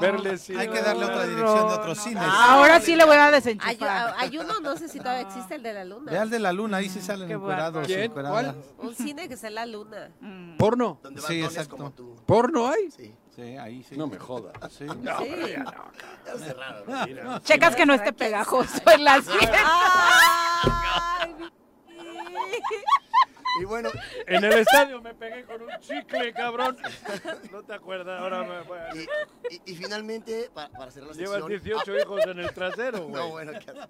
[SPEAKER 4] verles
[SPEAKER 5] Hay que darle otra dirección de otros cines.
[SPEAKER 3] Ahora sí le voy a
[SPEAKER 6] Hay,
[SPEAKER 3] desenchufar.
[SPEAKER 6] hay uno, no sé si todavía existe, el de la luna.
[SPEAKER 5] Ve al de la luna, ahí sí salen
[SPEAKER 3] Qué
[SPEAKER 5] encuerados,
[SPEAKER 4] ¿Quién?
[SPEAKER 5] encueradas.
[SPEAKER 6] Un cine que en la luna.
[SPEAKER 3] Mm.
[SPEAKER 4] ¿Porno?
[SPEAKER 5] Sí, exacto.
[SPEAKER 4] ¿Porno hay?
[SPEAKER 19] Sí.
[SPEAKER 5] Sí, ahí sí.
[SPEAKER 4] No me jodas.
[SPEAKER 5] Sí.
[SPEAKER 4] No,
[SPEAKER 6] Sí.
[SPEAKER 4] pero ya no.
[SPEAKER 19] Ya sé raro, ¿no?
[SPEAKER 4] Mira.
[SPEAKER 3] Checas que no esté pegajoso en la sien.
[SPEAKER 6] Ay, mi-
[SPEAKER 19] Y bueno,
[SPEAKER 4] En el estadio me pegué con un chicle, cabrón. No te acuerdas, ahora me voy a-
[SPEAKER 19] y, y- y finalmente, para, para cerrar la
[SPEAKER 4] Llevas
[SPEAKER 19] sección...
[SPEAKER 4] 18 hijos en el trasero, güey.
[SPEAKER 19] No, bueno, ¿qué hace?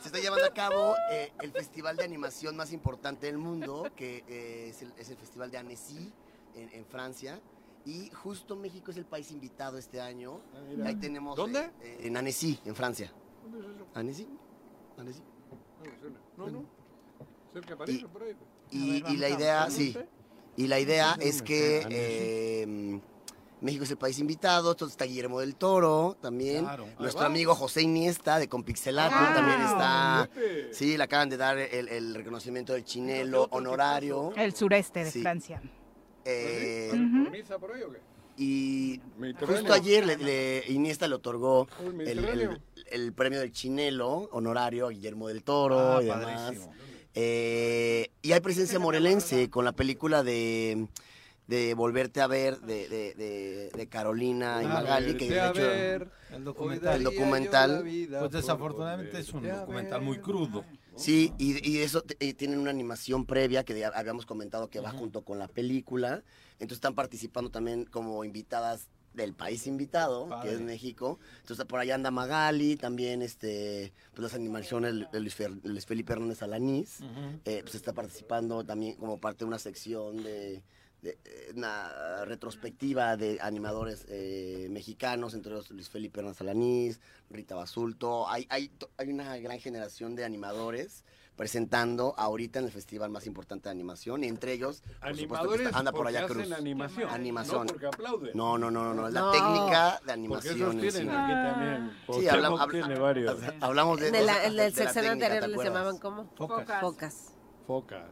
[SPEAKER 19] Se está llevando a cabo eh, el festival de animación más importante del mundo, que eh, es, el, es el Festival de Annecy en, en Francia. Y justo México es el país invitado este año.
[SPEAKER 4] Ah.
[SPEAKER 19] Ahí tenemos.
[SPEAKER 4] ¿Dónde?
[SPEAKER 19] eh, eh, en Annecy, en Francia. ¿Annecy? ¿Annecy?
[SPEAKER 4] No, me suena. No, no. Cerca de París o por ahí.
[SPEAKER 19] Y, y la
[SPEAKER 4] a-
[SPEAKER 19] idea,
[SPEAKER 4] ¿no
[SPEAKER 19] sí. Y la idea es que eh, México es el país invitado, entonces está Guillermo del Toro también,
[SPEAKER 5] Claro.
[SPEAKER 19] nuestro amigo José Iniesta de Compixelato
[SPEAKER 3] Ah,
[SPEAKER 19] también está, sí, le acaban de dar el, el reconocimiento del chinelo honorario
[SPEAKER 3] El sureste de
[SPEAKER 19] Sí.
[SPEAKER 3] Francia.
[SPEAKER 19] Eh.
[SPEAKER 4] ¿Niza por ahí o qué?
[SPEAKER 19] y justo ayer le, le- Iniesta le otorgó
[SPEAKER 4] el
[SPEAKER 19] premio del chinelo honorario a Guillermo del Toro
[SPEAKER 5] Ah,
[SPEAKER 19] y demás.
[SPEAKER 5] padrísimo.
[SPEAKER 19] Eh, y hay presencia morelense con la película de, de Volverte a ver de, de- de- de Carolina y Magali, que de hecho
[SPEAKER 4] ver,
[SPEAKER 5] El documental.
[SPEAKER 19] El documental.
[SPEAKER 5] Pues desafortunadamente es un documental muy crudo.
[SPEAKER 19] Sí, y, y eso y tienen una animación previa que habíamos comentado que va junto con la película. Entonces están participando también como invitadas del país invitado, que es. México. Entonces por allá anda Magali, también este, pues las animaciones de Luis, Felipe Hernández Alanís. eh, pues está participando también como parte de una sección de, eh, una retrospectiva de animadores eh, mexicanos, entre ellos Luis Felipe Hernández Alanís, Rita Basulto. Hay, hay, hay una gran generación de animadores presentando ahorita en el festival más importante de animación, y entre ellos, por supuesto, que
[SPEAKER 4] Animadores
[SPEAKER 19] está- anda por allá
[SPEAKER 4] hacen
[SPEAKER 19] Cruz.
[SPEAKER 4] animación.
[SPEAKER 19] Animación.
[SPEAKER 4] No porque aplauden.
[SPEAKER 19] No, no, no, no, no, es la
[SPEAKER 6] No.
[SPEAKER 19] técnica de
[SPEAKER 4] Porque
[SPEAKER 19] animación.
[SPEAKER 4] esos
[SPEAKER 19] en
[SPEAKER 4] tienen
[SPEAKER 19] sí.
[SPEAKER 4] aquí también.
[SPEAKER 19] Sí,
[SPEAKER 4] Cuauhtémoc
[SPEAKER 19] habla- habla-
[SPEAKER 4] tiene varios.
[SPEAKER 19] Hablamos de,
[SPEAKER 6] En el,
[SPEAKER 19] de-
[SPEAKER 6] en
[SPEAKER 19] de
[SPEAKER 6] el
[SPEAKER 19] la
[SPEAKER 6] sección
[SPEAKER 19] técnica,
[SPEAKER 6] anterior
[SPEAKER 19] ¿te
[SPEAKER 6] les llamaban ¿cómo?
[SPEAKER 5] Focas.
[SPEAKER 6] Focas.
[SPEAKER 4] Focas.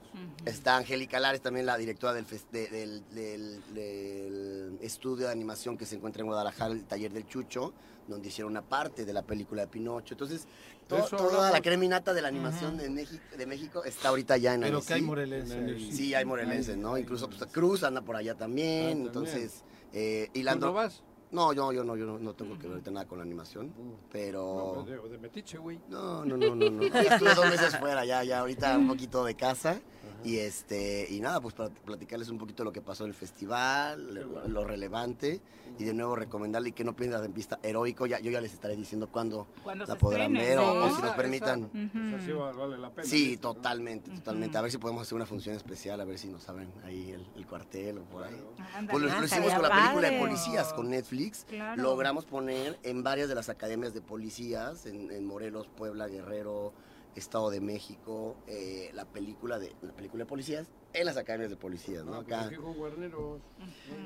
[SPEAKER 19] Está Angélica Lares, también la directora del, de- del, del- del estudio de animación que se encuentra en Guadalajara, el taller del Chucho, donde hicieron una parte de la película de Pinocho. Entonces, to-
[SPEAKER 4] Eso
[SPEAKER 19] toda
[SPEAKER 4] hablamos.
[SPEAKER 19] la creminata de la animación de, México, de México está ahorita ya en
[SPEAKER 5] Pero
[SPEAKER 19] Annecy.
[SPEAKER 5] que hay morelense. ahí.
[SPEAKER 19] Sí, hay morelenses, ¿no? Incluso pues, Cruz anda por allá también.
[SPEAKER 4] Ah, también.
[SPEAKER 19] entonces, eh,
[SPEAKER 4] ¿Tú
[SPEAKER 19] hilando.
[SPEAKER 4] no vas?
[SPEAKER 19] No, yo, yo no, yo no, no tengo que ver ahorita nada con la animación, pero...
[SPEAKER 4] No, de, de metiche, güey.
[SPEAKER 19] No, no, no, no, no. Estuve dos meses fuera, ya, ya ahorita un poquito de casa. Y este, y nada, pues para platicarles un poquito lo que pasó en el festival, lo, lo relevante, y de nuevo recomendarle que no pierdan en vista heroico, ya, yo ya les estaré diciendo cuándo
[SPEAKER 3] Cuando
[SPEAKER 19] la
[SPEAKER 3] se
[SPEAKER 19] podrán
[SPEAKER 3] estrene,
[SPEAKER 19] ver o, si nos permitan.
[SPEAKER 4] esa- esa sí va- vale la pena.
[SPEAKER 19] Sí, totalmente, totalmente. A ver si podemos hacer una función especial, a ver si nos abren ahí el, el cuartel o por ahí.
[SPEAKER 3] Ándale.
[SPEAKER 19] Pues lo,
[SPEAKER 3] Ah,
[SPEAKER 19] lo hicimos con la película de policías, con Netflix.
[SPEAKER 3] Claro.
[SPEAKER 19] Logramos poner en varias de las academias de policías, en, en Morelos, Puebla, Guerrero, Estado de México, eh, la película de la película de policías en las academias de policías, ¿no?
[SPEAKER 4] Ah, pues
[SPEAKER 19] Acá.
[SPEAKER 4] Guarneros.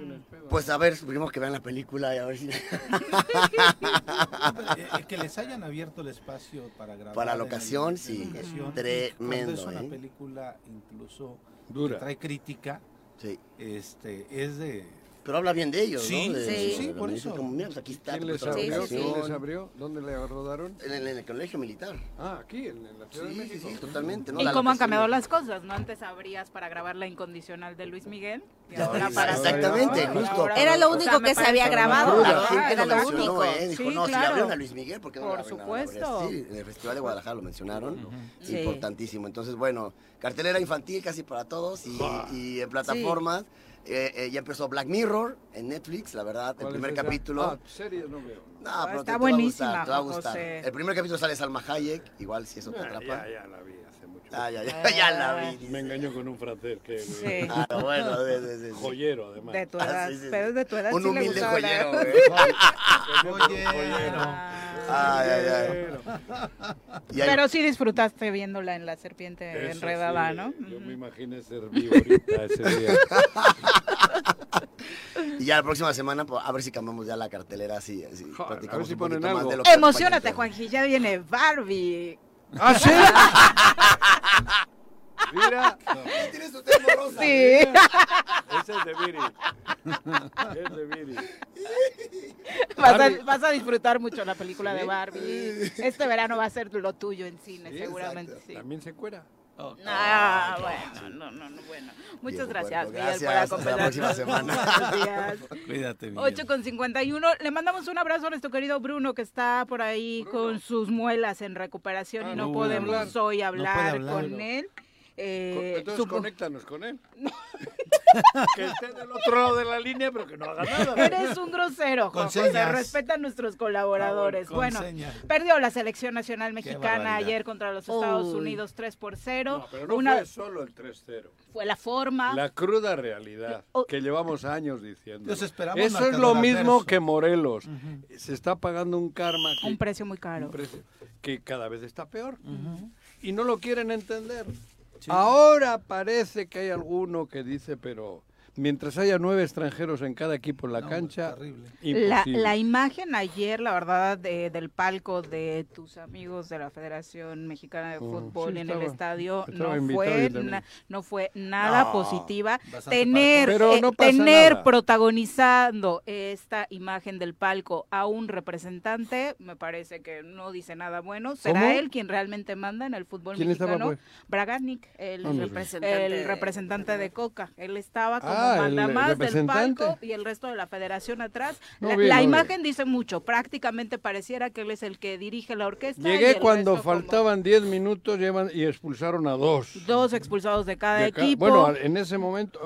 [SPEAKER 4] no pedo.
[SPEAKER 19] Pues a ver, primero que vean la película y a ver si...
[SPEAKER 5] Eh, que les hayan abierto el espacio para grabar.
[SPEAKER 19] Para
[SPEAKER 5] en
[SPEAKER 19] locación,
[SPEAKER 5] en
[SPEAKER 19] sí,
[SPEAKER 5] locación,
[SPEAKER 19] tremendo,
[SPEAKER 5] Cuando es una
[SPEAKER 19] ¿eh?
[SPEAKER 5] película incluso
[SPEAKER 4] Dura.
[SPEAKER 5] que trae crítica,
[SPEAKER 19] Sí.
[SPEAKER 5] este, es de...
[SPEAKER 19] Pero habla bien de ellos,
[SPEAKER 5] Sí,
[SPEAKER 19] ¿no? De-
[SPEAKER 5] sí, sí,
[SPEAKER 19] de-
[SPEAKER 5] por eso.
[SPEAKER 19] Como, mira, pues aquí está.
[SPEAKER 4] ¿Quién
[SPEAKER 19] tu
[SPEAKER 4] les
[SPEAKER 19] otra
[SPEAKER 4] abrió?
[SPEAKER 19] locación.
[SPEAKER 4] ¿Quién les abrió? ¿Dónde le rodaron?
[SPEAKER 19] En el, en el colegio militar.
[SPEAKER 4] Ah, aquí, en, en la Ciudad de
[SPEAKER 19] Sí,
[SPEAKER 4] México.
[SPEAKER 19] sí, totalmente. ¿no?
[SPEAKER 3] ¿Y
[SPEAKER 19] La
[SPEAKER 3] cómo han cambiado las cosas? ¿No? Antes abrías para grabar la incondicional de Luis Miguel. Y
[SPEAKER 19] Ya,
[SPEAKER 3] ahora
[SPEAKER 19] ya,
[SPEAKER 3] para
[SPEAKER 19] exactamente, justo.
[SPEAKER 3] ahora-
[SPEAKER 6] Era lo
[SPEAKER 3] o sea,
[SPEAKER 6] único que se había grabado,
[SPEAKER 19] la gente
[SPEAKER 6] Era
[SPEAKER 19] lo
[SPEAKER 6] único.
[SPEAKER 19] ¿eh? Dijo,
[SPEAKER 3] Sí,
[SPEAKER 19] no, si le abrieron a Luis Miguel, ¿por qué no
[SPEAKER 3] Por
[SPEAKER 19] a-
[SPEAKER 3] supuesto.
[SPEAKER 19] Sí, en el Festival de Guadalajara lo mencionaron. Importantísimo. Entonces, bueno, cartelera infantil casi para todos y, y en plataformas. Eh, eh, ya empezó Black Mirror en Netflix, la verdad, el
[SPEAKER 4] ¿Cuál es
[SPEAKER 19] primer
[SPEAKER 4] esa?
[SPEAKER 19] capítulo.
[SPEAKER 4] Ah, series no veo.
[SPEAKER 19] No,
[SPEAKER 3] Ah,
[SPEAKER 19] pero
[SPEAKER 3] está
[SPEAKER 19] te, te va a
[SPEAKER 3] buenísima,
[SPEAKER 19] gustar, te va a gustar.
[SPEAKER 3] José.
[SPEAKER 19] El primer capítulo sale Salma Hayek, igual si eso te
[SPEAKER 4] Ah,
[SPEAKER 19] atrapa.
[SPEAKER 4] ya, ya la vi.
[SPEAKER 19] Ah, ya, ya, ya la vi. dice.
[SPEAKER 4] Me engañó con un francés que
[SPEAKER 3] Sí.
[SPEAKER 19] Ah, bueno, de, de, de-
[SPEAKER 4] joyero además.
[SPEAKER 3] De tu
[SPEAKER 19] Ah,
[SPEAKER 3] edad.
[SPEAKER 19] sí, sí, sí.
[SPEAKER 3] Pero es de tu edad.
[SPEAKER 19] Un
[SPEAKER 3] sí le
[SPEAKER 19] humilde joyero, güey.
[SPEAKER 5] Joyero.
[SPEAKER 19] Ay, ay, ay.
[SPEAKER 3] Pero sí disfrutaste viéndola en La Serpiente
[SPEAKER 4] Eso
[SPEAKER 3] Enredada,
[SPEAKER 4] sí,
[SPEAKER 3] ¿no?
[SPEAKER 4] Yo me imaginé ser vivo ahorita ese día.
[SPEAKER 19] Y ya la próxima semana, pues, a ver si cambiamos ya la cartelera así, así
[SPEAKER 4] Joder, a ver si ponen algo.
[SPEAKER 3] Juanji, ya viene Barbie.
[SPEAKER 4] ¿Ah, sí? Mira.
[SPEAKER 19] tema. ¿Tienes tu tema rosa?
[SPEAKER 3] Sí.
[SPEAKER 4] Ese es de Viri. Es de Viri.
[SPEAKER 3] Vas a,
[SPEAKER 4] Barbie.
[SPEAKER 3] vas a disfrutar mucho la película de Barbie. Este verano va a ser lo tuyo en cine,
[SPEAKER 4] Sí,
[SPEAKER 3] seguramente sí.
[SPEAKER 4] También se cuera.
[SPEAKER 3] Ah, bueno, no, no, no, bueno. Muchas
[SPEAKER 19] Viejo
[SPEAKER 3] gracias, Miguel, por
[SPEAKER 19] gracias, hasta la
[SPEAKER 3] acompañarnos.
[SPEAKER 19] próxima semana.
[SPEAKER 3] Días.
[SPEAKER 5] Cuídate, Miguel.
[SPEAKER 3] 8 con 51. Le mandamos un abrazo a nuestro querido Bruno que está por ahí con sus muelas en recuperación
[SPEAKER 4] Ah,
[SPEAKER 3] y
[SPEAKER 4] no
[SPEAKER 3] no podemos
[SPEAKER 4] hablar.
[SPEAKER 3] hoy hablar,
[SPEAKER 5] hablar.
[SPEAKER 3] con él. Eh,
[SPEAKER 4] Entonces
[SPEAKER 3] supo-
[SPEAKER 4] conéctanos con él. que esté del otro lado de la línea, pero que no haga nada.
[SPEAKER 3] Eres un grosero, José. Respeta a nuestros colaboradores. Bueno,
[SPEAKER 5] señas.
[SPEAKER 3] perdió la selección nacional mexicana ayer contra los Estados
[SPEAKER 6] Uy.
[SPEAKER 3] Unidos 3 por 0.
[SPEAKER 4] No, pero no
[SPEAKER 3] Una,
[SPEAKER 4] fue solo el 3-0.
[SPEAKER 3] fue la forma.
[SPEAKER 4] La cruda realidad
[SPEAKER 3] Oh.
[SPEAKER 4] que llevamos años diciendo. Eso es lo mismo que Morelos. Se está pagando un karma que,
[SPEAKER 3] Un precio muy caro.
[SPEAKER 4] un precio que cada vez está peor. Y no lo quieren entender. Ahora parece que hay alguno que dice, pero mientras haya nueve extranjeros en cada equipo en la
[SPEAKER 5] No,
[SPEAKER 4] cancha.
[SPEAKER 3] La, imagen ayer, la verdad, de- del palco de tus amigos de la Federación Mexicana de
[SPEAKER 4] Oh,
[SPEAKER 3] Fútbol
[SPEAKER 4] sí,
[SPEAKER 3] en
[SPEAKER 4] estaba-
[SPEAKER 3] el estadio
[SPEAKER 4] estaba
[SPEAKER 3] no fue, na- no fue nada
[SPEAKER 19] No,
[SPEAKER 3] positiva. Tener, eh,
[SPEAKER 4] no
[SPEAKER 3] tener
[SPEAKER 4] nada.
[SPEAKER 3] protagonizando esta imagen del palco a un representante, me parece que no dice nada bueno. ¿Será
[SPEAKER 4] ¿Cómo?
[SPEAKER 3] él quien realmente manda en el fútbol
[SPEAKER 4] ¿Quién estaba,
[SPEAKER 3] mexicano?
[SPEAKER 4] pues?
[SPEAKER 3] Braganic, el,
[SPEAKER 4] Ah.
[SPEAKER 6] Representante
[SPEAKER 3] el
[SPEAKER 6] de-
[SPEAKER 3] representante de Coca. Él estaba como
[SPEAKER 4] Ah, el
[SPEAKER 3] mandamás del palco y el resto de la federación atrás.
[SPEAKER 4] No
[SPEAKER 3] la
[SPEAKER 4] no
[SPEAKER 3] imagen dice mucho. Prácticamente pareciera que él es el que dirige la orquesta.
[SPEAKER 4] Llegué cuando faltaban 10 minutos llevan, y expulsaron a dos.
[SPEAKER 3] Dos expulsados de cada
[SPEAKER 4] de ca-
[SPEAKER 3] equipo.
[SPEAKER 4] Bueno, en ese momento.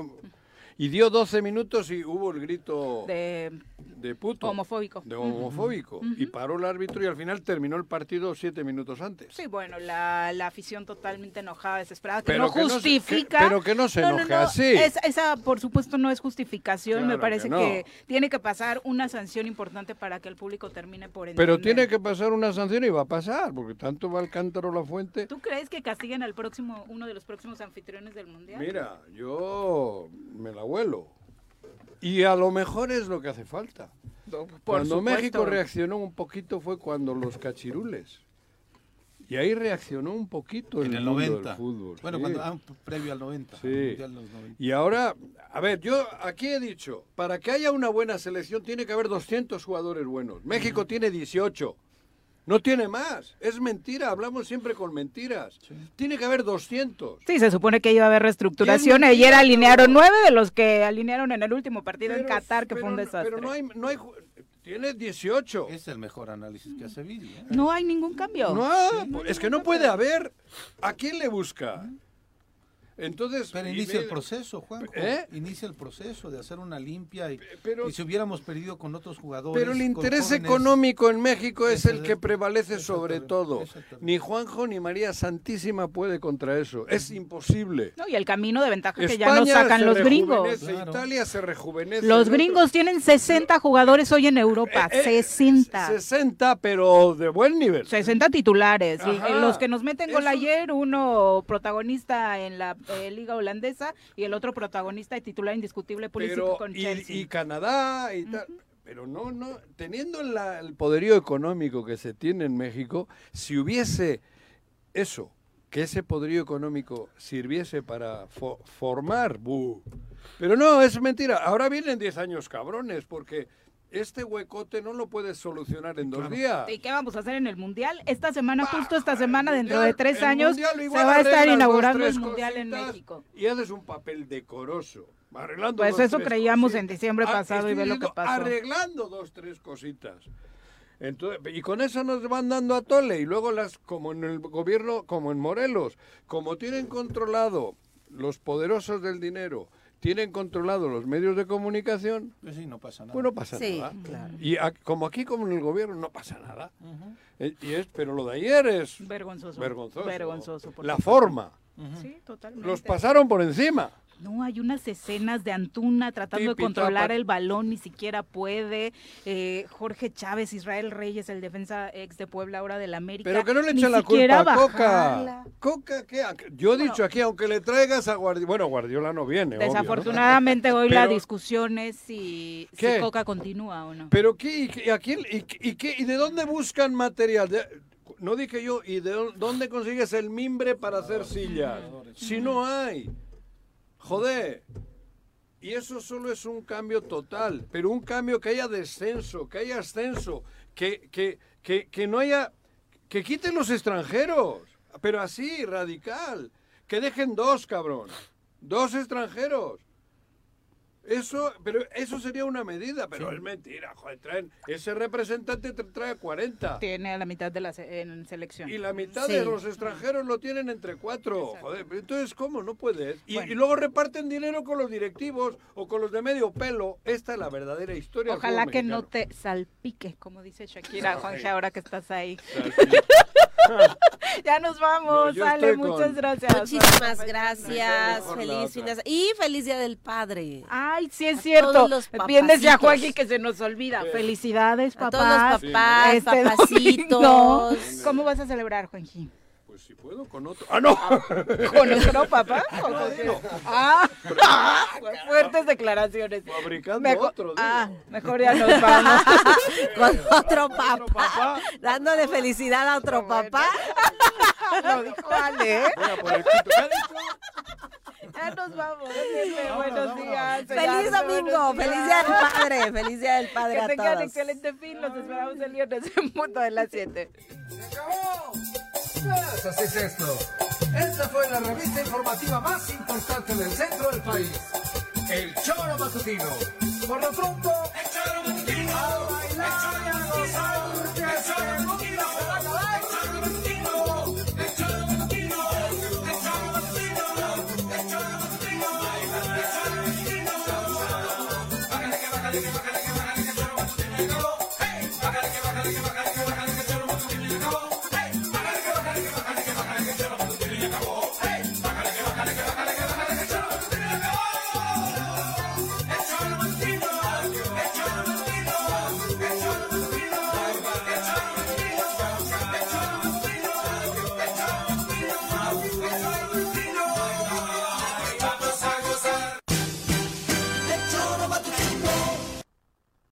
[SPEAKER 4] Y dio 12 minutos y hubo el grito de,
[SPEAKER 3] de
[SPEAKER 4] puto.
[SPEAKER 3] homofóbico.
[SPEAKER 4] De homofóbico. Y paró el árbitro y al final terminó el partido 7 minutos antes.
[SPEAKER 3] Sí, bueno, la, la afición totalmente enojada, desesperada, que
[SPEAKER 4] Pero
[SPEAKER 3] no
[SPEAKER 4] que no
[SPEAKER 3] justifica.
[SPEAKER 4] que- pero que no se enoje así.
[SPEAKER 3] Es- esa, por supuesto, no es justificación.
[SPEAKER 4] Claro
[SPEAKER 3] Me parece
[SPEAKER 4] que no.
[SPEAKER 3] que tiene que pasar una sanción importante para que el público termine por entender.
[SPEAKER 4] Pero tiene que pasar una sanción y va a pasar, porque tanto va el cántaro la fuente.
[SPEAKER 3] ¿Tú crees que castiguen al próximo, uno de los próximos anfitriones del mundial?
[SPEAKER 4] Mira, yo me la vuelo. Y a lo mejor es lo que hace falta.
[SPEAKER 3] por
[SPEAKER 4] cuando
[SPEAKER 3] supuesto.
[SPEAKER 4] México reaccionó un poquito fue cuando los cachirules. Y ahí reaccionó un poquito
[SPEAKER 5] En
[SPEAKER 4] el,
[SPEAKER 5] el
[SPEAKER 4] mundo
[SPEAKER 5] 90.
[SPEAKER 4] del fútbol.
[SPEAKER 5] Bueno,
[SPEAKER 4] sí.
[SPEAKER 5] cuando, ah, previo al 90.
[SPEAKER 4] Sí.
[SPEAKER 5] al Mundial de los 90.
[SPEAKER 4] Y ahora, a ver, yo aquí he dicho, para que haya una buena selección tiene que haber 200 jugadores buenos. México tiene 18. No tiene más. Es mentira, hablamos siempre con mentiras. Tiene que haber 200.
[SPEAKER 3] Sí, se supone que iba a haber reestructuración. Ayer alinearon nueve de los que alinearon en el último partido en
[SPEAKER 4] Pero-
[SPEAKER 3] Qatar, que fue un
[SPEAKER 4] pero-
[SPEAKER 3] desastre.
[SPEAKER 4] Pero no hay, no hay ju- Tiene 18.
[SPEAKER 5] Es el mejor análisis que hace Viri. ¿eh?
[SPEAKER 3] No hay ningún cambio.
[SPEAKER 4] No, es que no puede haber. ¿A quién le busca? Entonces,
[SPEAKER 5] Pero inicia el proceso, Juanjo.
[SPEAKER 4] ¿Eh?
[SPEAKER 5] Inicia el proceso de hacer una limpia y,
[SPEAKER 4] pero-
[SPEAKER 5] y si hubiéramos perdido con otros jugadores.
[SPEAKER 4] Pero el interés
[SPEAKER 5] jóvenes-
[SPEAKER 4] económico en México es el que prevalece sobre todo. Ni Juanjo ni María Santísima puede contra eso. Es imposible.
[SPEAKER 3] No, y el camino de ventaja que ya
[SPEAKER 4] España
[SPEAKER 3] nos sacan los gringos.
[SPEAKER 4] rejuvenece, Italia se rejuvenece.
[SPEAKER 3] Los gringos tienen 60 jugadores hoy en Europa.
[SPEAKER 4] Eh, eh,
[SPEAKER 3] 60.
[SPEAKER 4] 60, pero de buen nivel.
[SPEAKER 3] 60 titulares. Y-
[SPEAKER 4] Ajá.
[SPEAKER 3] y los que nos meten gol
[SPEAKER 4] Eso-
[SPEAKER 3] ayer, uno protagonista en la eh, Liga Holandesa y el otro protagonista y titular indiscutible
[SPEAKER 4] pero
[SPEAKER 3] con
[SPEAKER 4] y,
[SPEAKER 3] Chelsea.
[SPEAKER 4] y Canadá y tal. Pero no, no, teniendo la- el poderío económico que se tiene en México, si hubiese eso, que ese poderío económico sirviese para fo- formar, ¡bu! pero no, es mentira. Ahora vienen 10 años cabrones, porque este huecote no lo puedes solucionar en dos días.
[SPEAKER 3] ¿Y qué vamos a hacer en el Mundial? Esta semana, justo esta semana, dentro de tres
[SPEAKER 4] el
[SPEAKER 3] años, se va a estar inaugurando el Mundial en México.
[SPEAKER 4] Y haces un papel decoroso. Arreglando
[SPEAKER 3] Pues
[SPEAKER 4] dos,
[SPEAKER 3] eso creíamos en diciembre
[SPEAKER 4] Ah,
[SPEAKER 3] pasado y ve lo que pasó.
[SPEAKER 4] Arreglando dos, tres cositas. Entonces, y con eso nos van dando a tole. Y luego las, como en el gobierno, como en Morelos, como tienen controlado los poderosos del dinero, tienen controlado los medios de comunicación,
[SPEAKER 5] Pues sí, no pasa nada.
[SPEAKER 4] pues no pasa
[SPEAKER 6] Sí,
[SPEAKER 4] nada.
[SPEAKER 6] claro.
[SPEAKER 4] Y a- como aquí, como en el gobierno, no pasa nada. Eh, y es, pero lo de ayer es
[SPEAKER 3] Vergonzoso.
[SPEAKER 4] vergonzoso.
[SPEAKER 3] Vergonzoso, por
[SPEAKER 4] La forma.
[SPEAKER 3] Sí, totalmente.
[SPEAKER 4] Los pasaron por encima.
[SPEAKER 3] No, hay unas escenas de Antuna tratando de controlar
[SPEAKER 4] tapa.
[SPEAKER 3] el balón, ni siquiera puede. Eh, Jorge Chávez, Israel Reyes, el defensa ex de Puebla, ahora del América.
[SPEAKER 4] Pero que no le
[SPEAKER 3] ni
[SPEAKER 4] eche la culpa a Coca. Coca, ¿qué? Yo he dicho aquí, aunque le traigas a Guardiola. Bueno, Guardiola no viene. obvio, ¿no?
[SPEAKER 3] Desafortunadamente hoy la
[SPEAKER 4] Pero-
[SPEAKER 3] discusión es si. Coca continúa o no.
[SPEAKER 4] Pero ¿qué? ¿Y, a quién- y, y qué? ¿Y de dónde buscan material? De- no dije yo, ¿y de dó- dónde consigues el mimbre para hacer sillas? Si no hay. Joder. Y eso solo es un cambio total, pero un cambio que haya descenso, que haya ascenso, que, que, que, que no haya... que quiten los extranjeros, pero así, radical. Que dejen dos, cabrón. Dos extranjeros. Eso, pero eso sería una medida, pero es mentira, joder, traen, ese representante tra- trae 40
[SPEAKER 3] Tiene a la mitad de la se- en selección.
[SPEAKER 4] y la mitad
[SPEAKER 3] Sí.
[SPEAKER 4] de los extranjeros lo tienen entre cuatro, joder, pero entonces ¿cómo? No puedes. Y,
[SPEAKER 3] Bueno.
[SPEAKER 4] y luego reparten dinero con los directivos o con los de medio pelo. Esta es la verdadera historia.
[SPEAKER 3] Ojalá que no te salpique, como dice Shakira, Juanje, ahora que estás ahí. Ya nos vamos,
[SPEAKER 6] No,
[SPEAKER 3] Ale,
[SPEAKER 6] con-
[SPEAKER 3] muchas gracias.
[SPEAKER 6] Muchísimas gracias. Feliz fin de se- Y feliz Día del Padre.
[SPEAKER 3] Ay, sí es
[SPEAKER 6] A
[SPEAKER 3] cierto. Bien decía. Juanji que se nos olvida. Felicidades,
[SPEAKER 6] A
[SPEAKER 3] papás.
[SPEAKER 6] todos los papás,
[SPEAKER 3] Este
[SPEAKER 6] papacitos.
[SPEAKER 3] ¿Cómo vas a celebrar, Juanji?
[SPEAKER 4] Pues si puedo, con otro. ¡Ah, no!
[SPEAKER 3] ¿Con otro papá? ¿O con qué? Ah, fuertes declaraciones.
[SPEAKER 4] Fabricando
[SPEAKER 3] Mejor-
[SPEAKER 4] otro, digo.
[SPEAKER 3] ah, mejor ya nos vamos.
[SPEAKER 6] Con otro papá. Dándole felicidad a otro papá.
[SPEAKER 3] Lo dijo Ale, ¿eh? Ya nos vamos. Buenos días.
[SPEAKER 6] Feliz domingo.
[SPEAKER 3] Buenos
[SPEAKER 6] Feliz
[SPEAKER 3] días.
[SPEAKER 6] Día del Padre. Feliz Día del Padre
[SPEAKER 3] Que
[SPEAKER 6] a
[SPEAKER 3] tengan
[SPEAKER 6] todos.
[SPEAKER 3] excelente fin. Los esperamos el viernes en punto de las 7.
[SPEAKER 20] Pues así es esto. Esta fue la revista informativa más importante del centro del país. El Choro Matutino. Por lo pronto, el Choro Matutino. A bailar y a gozar. Que se ilumina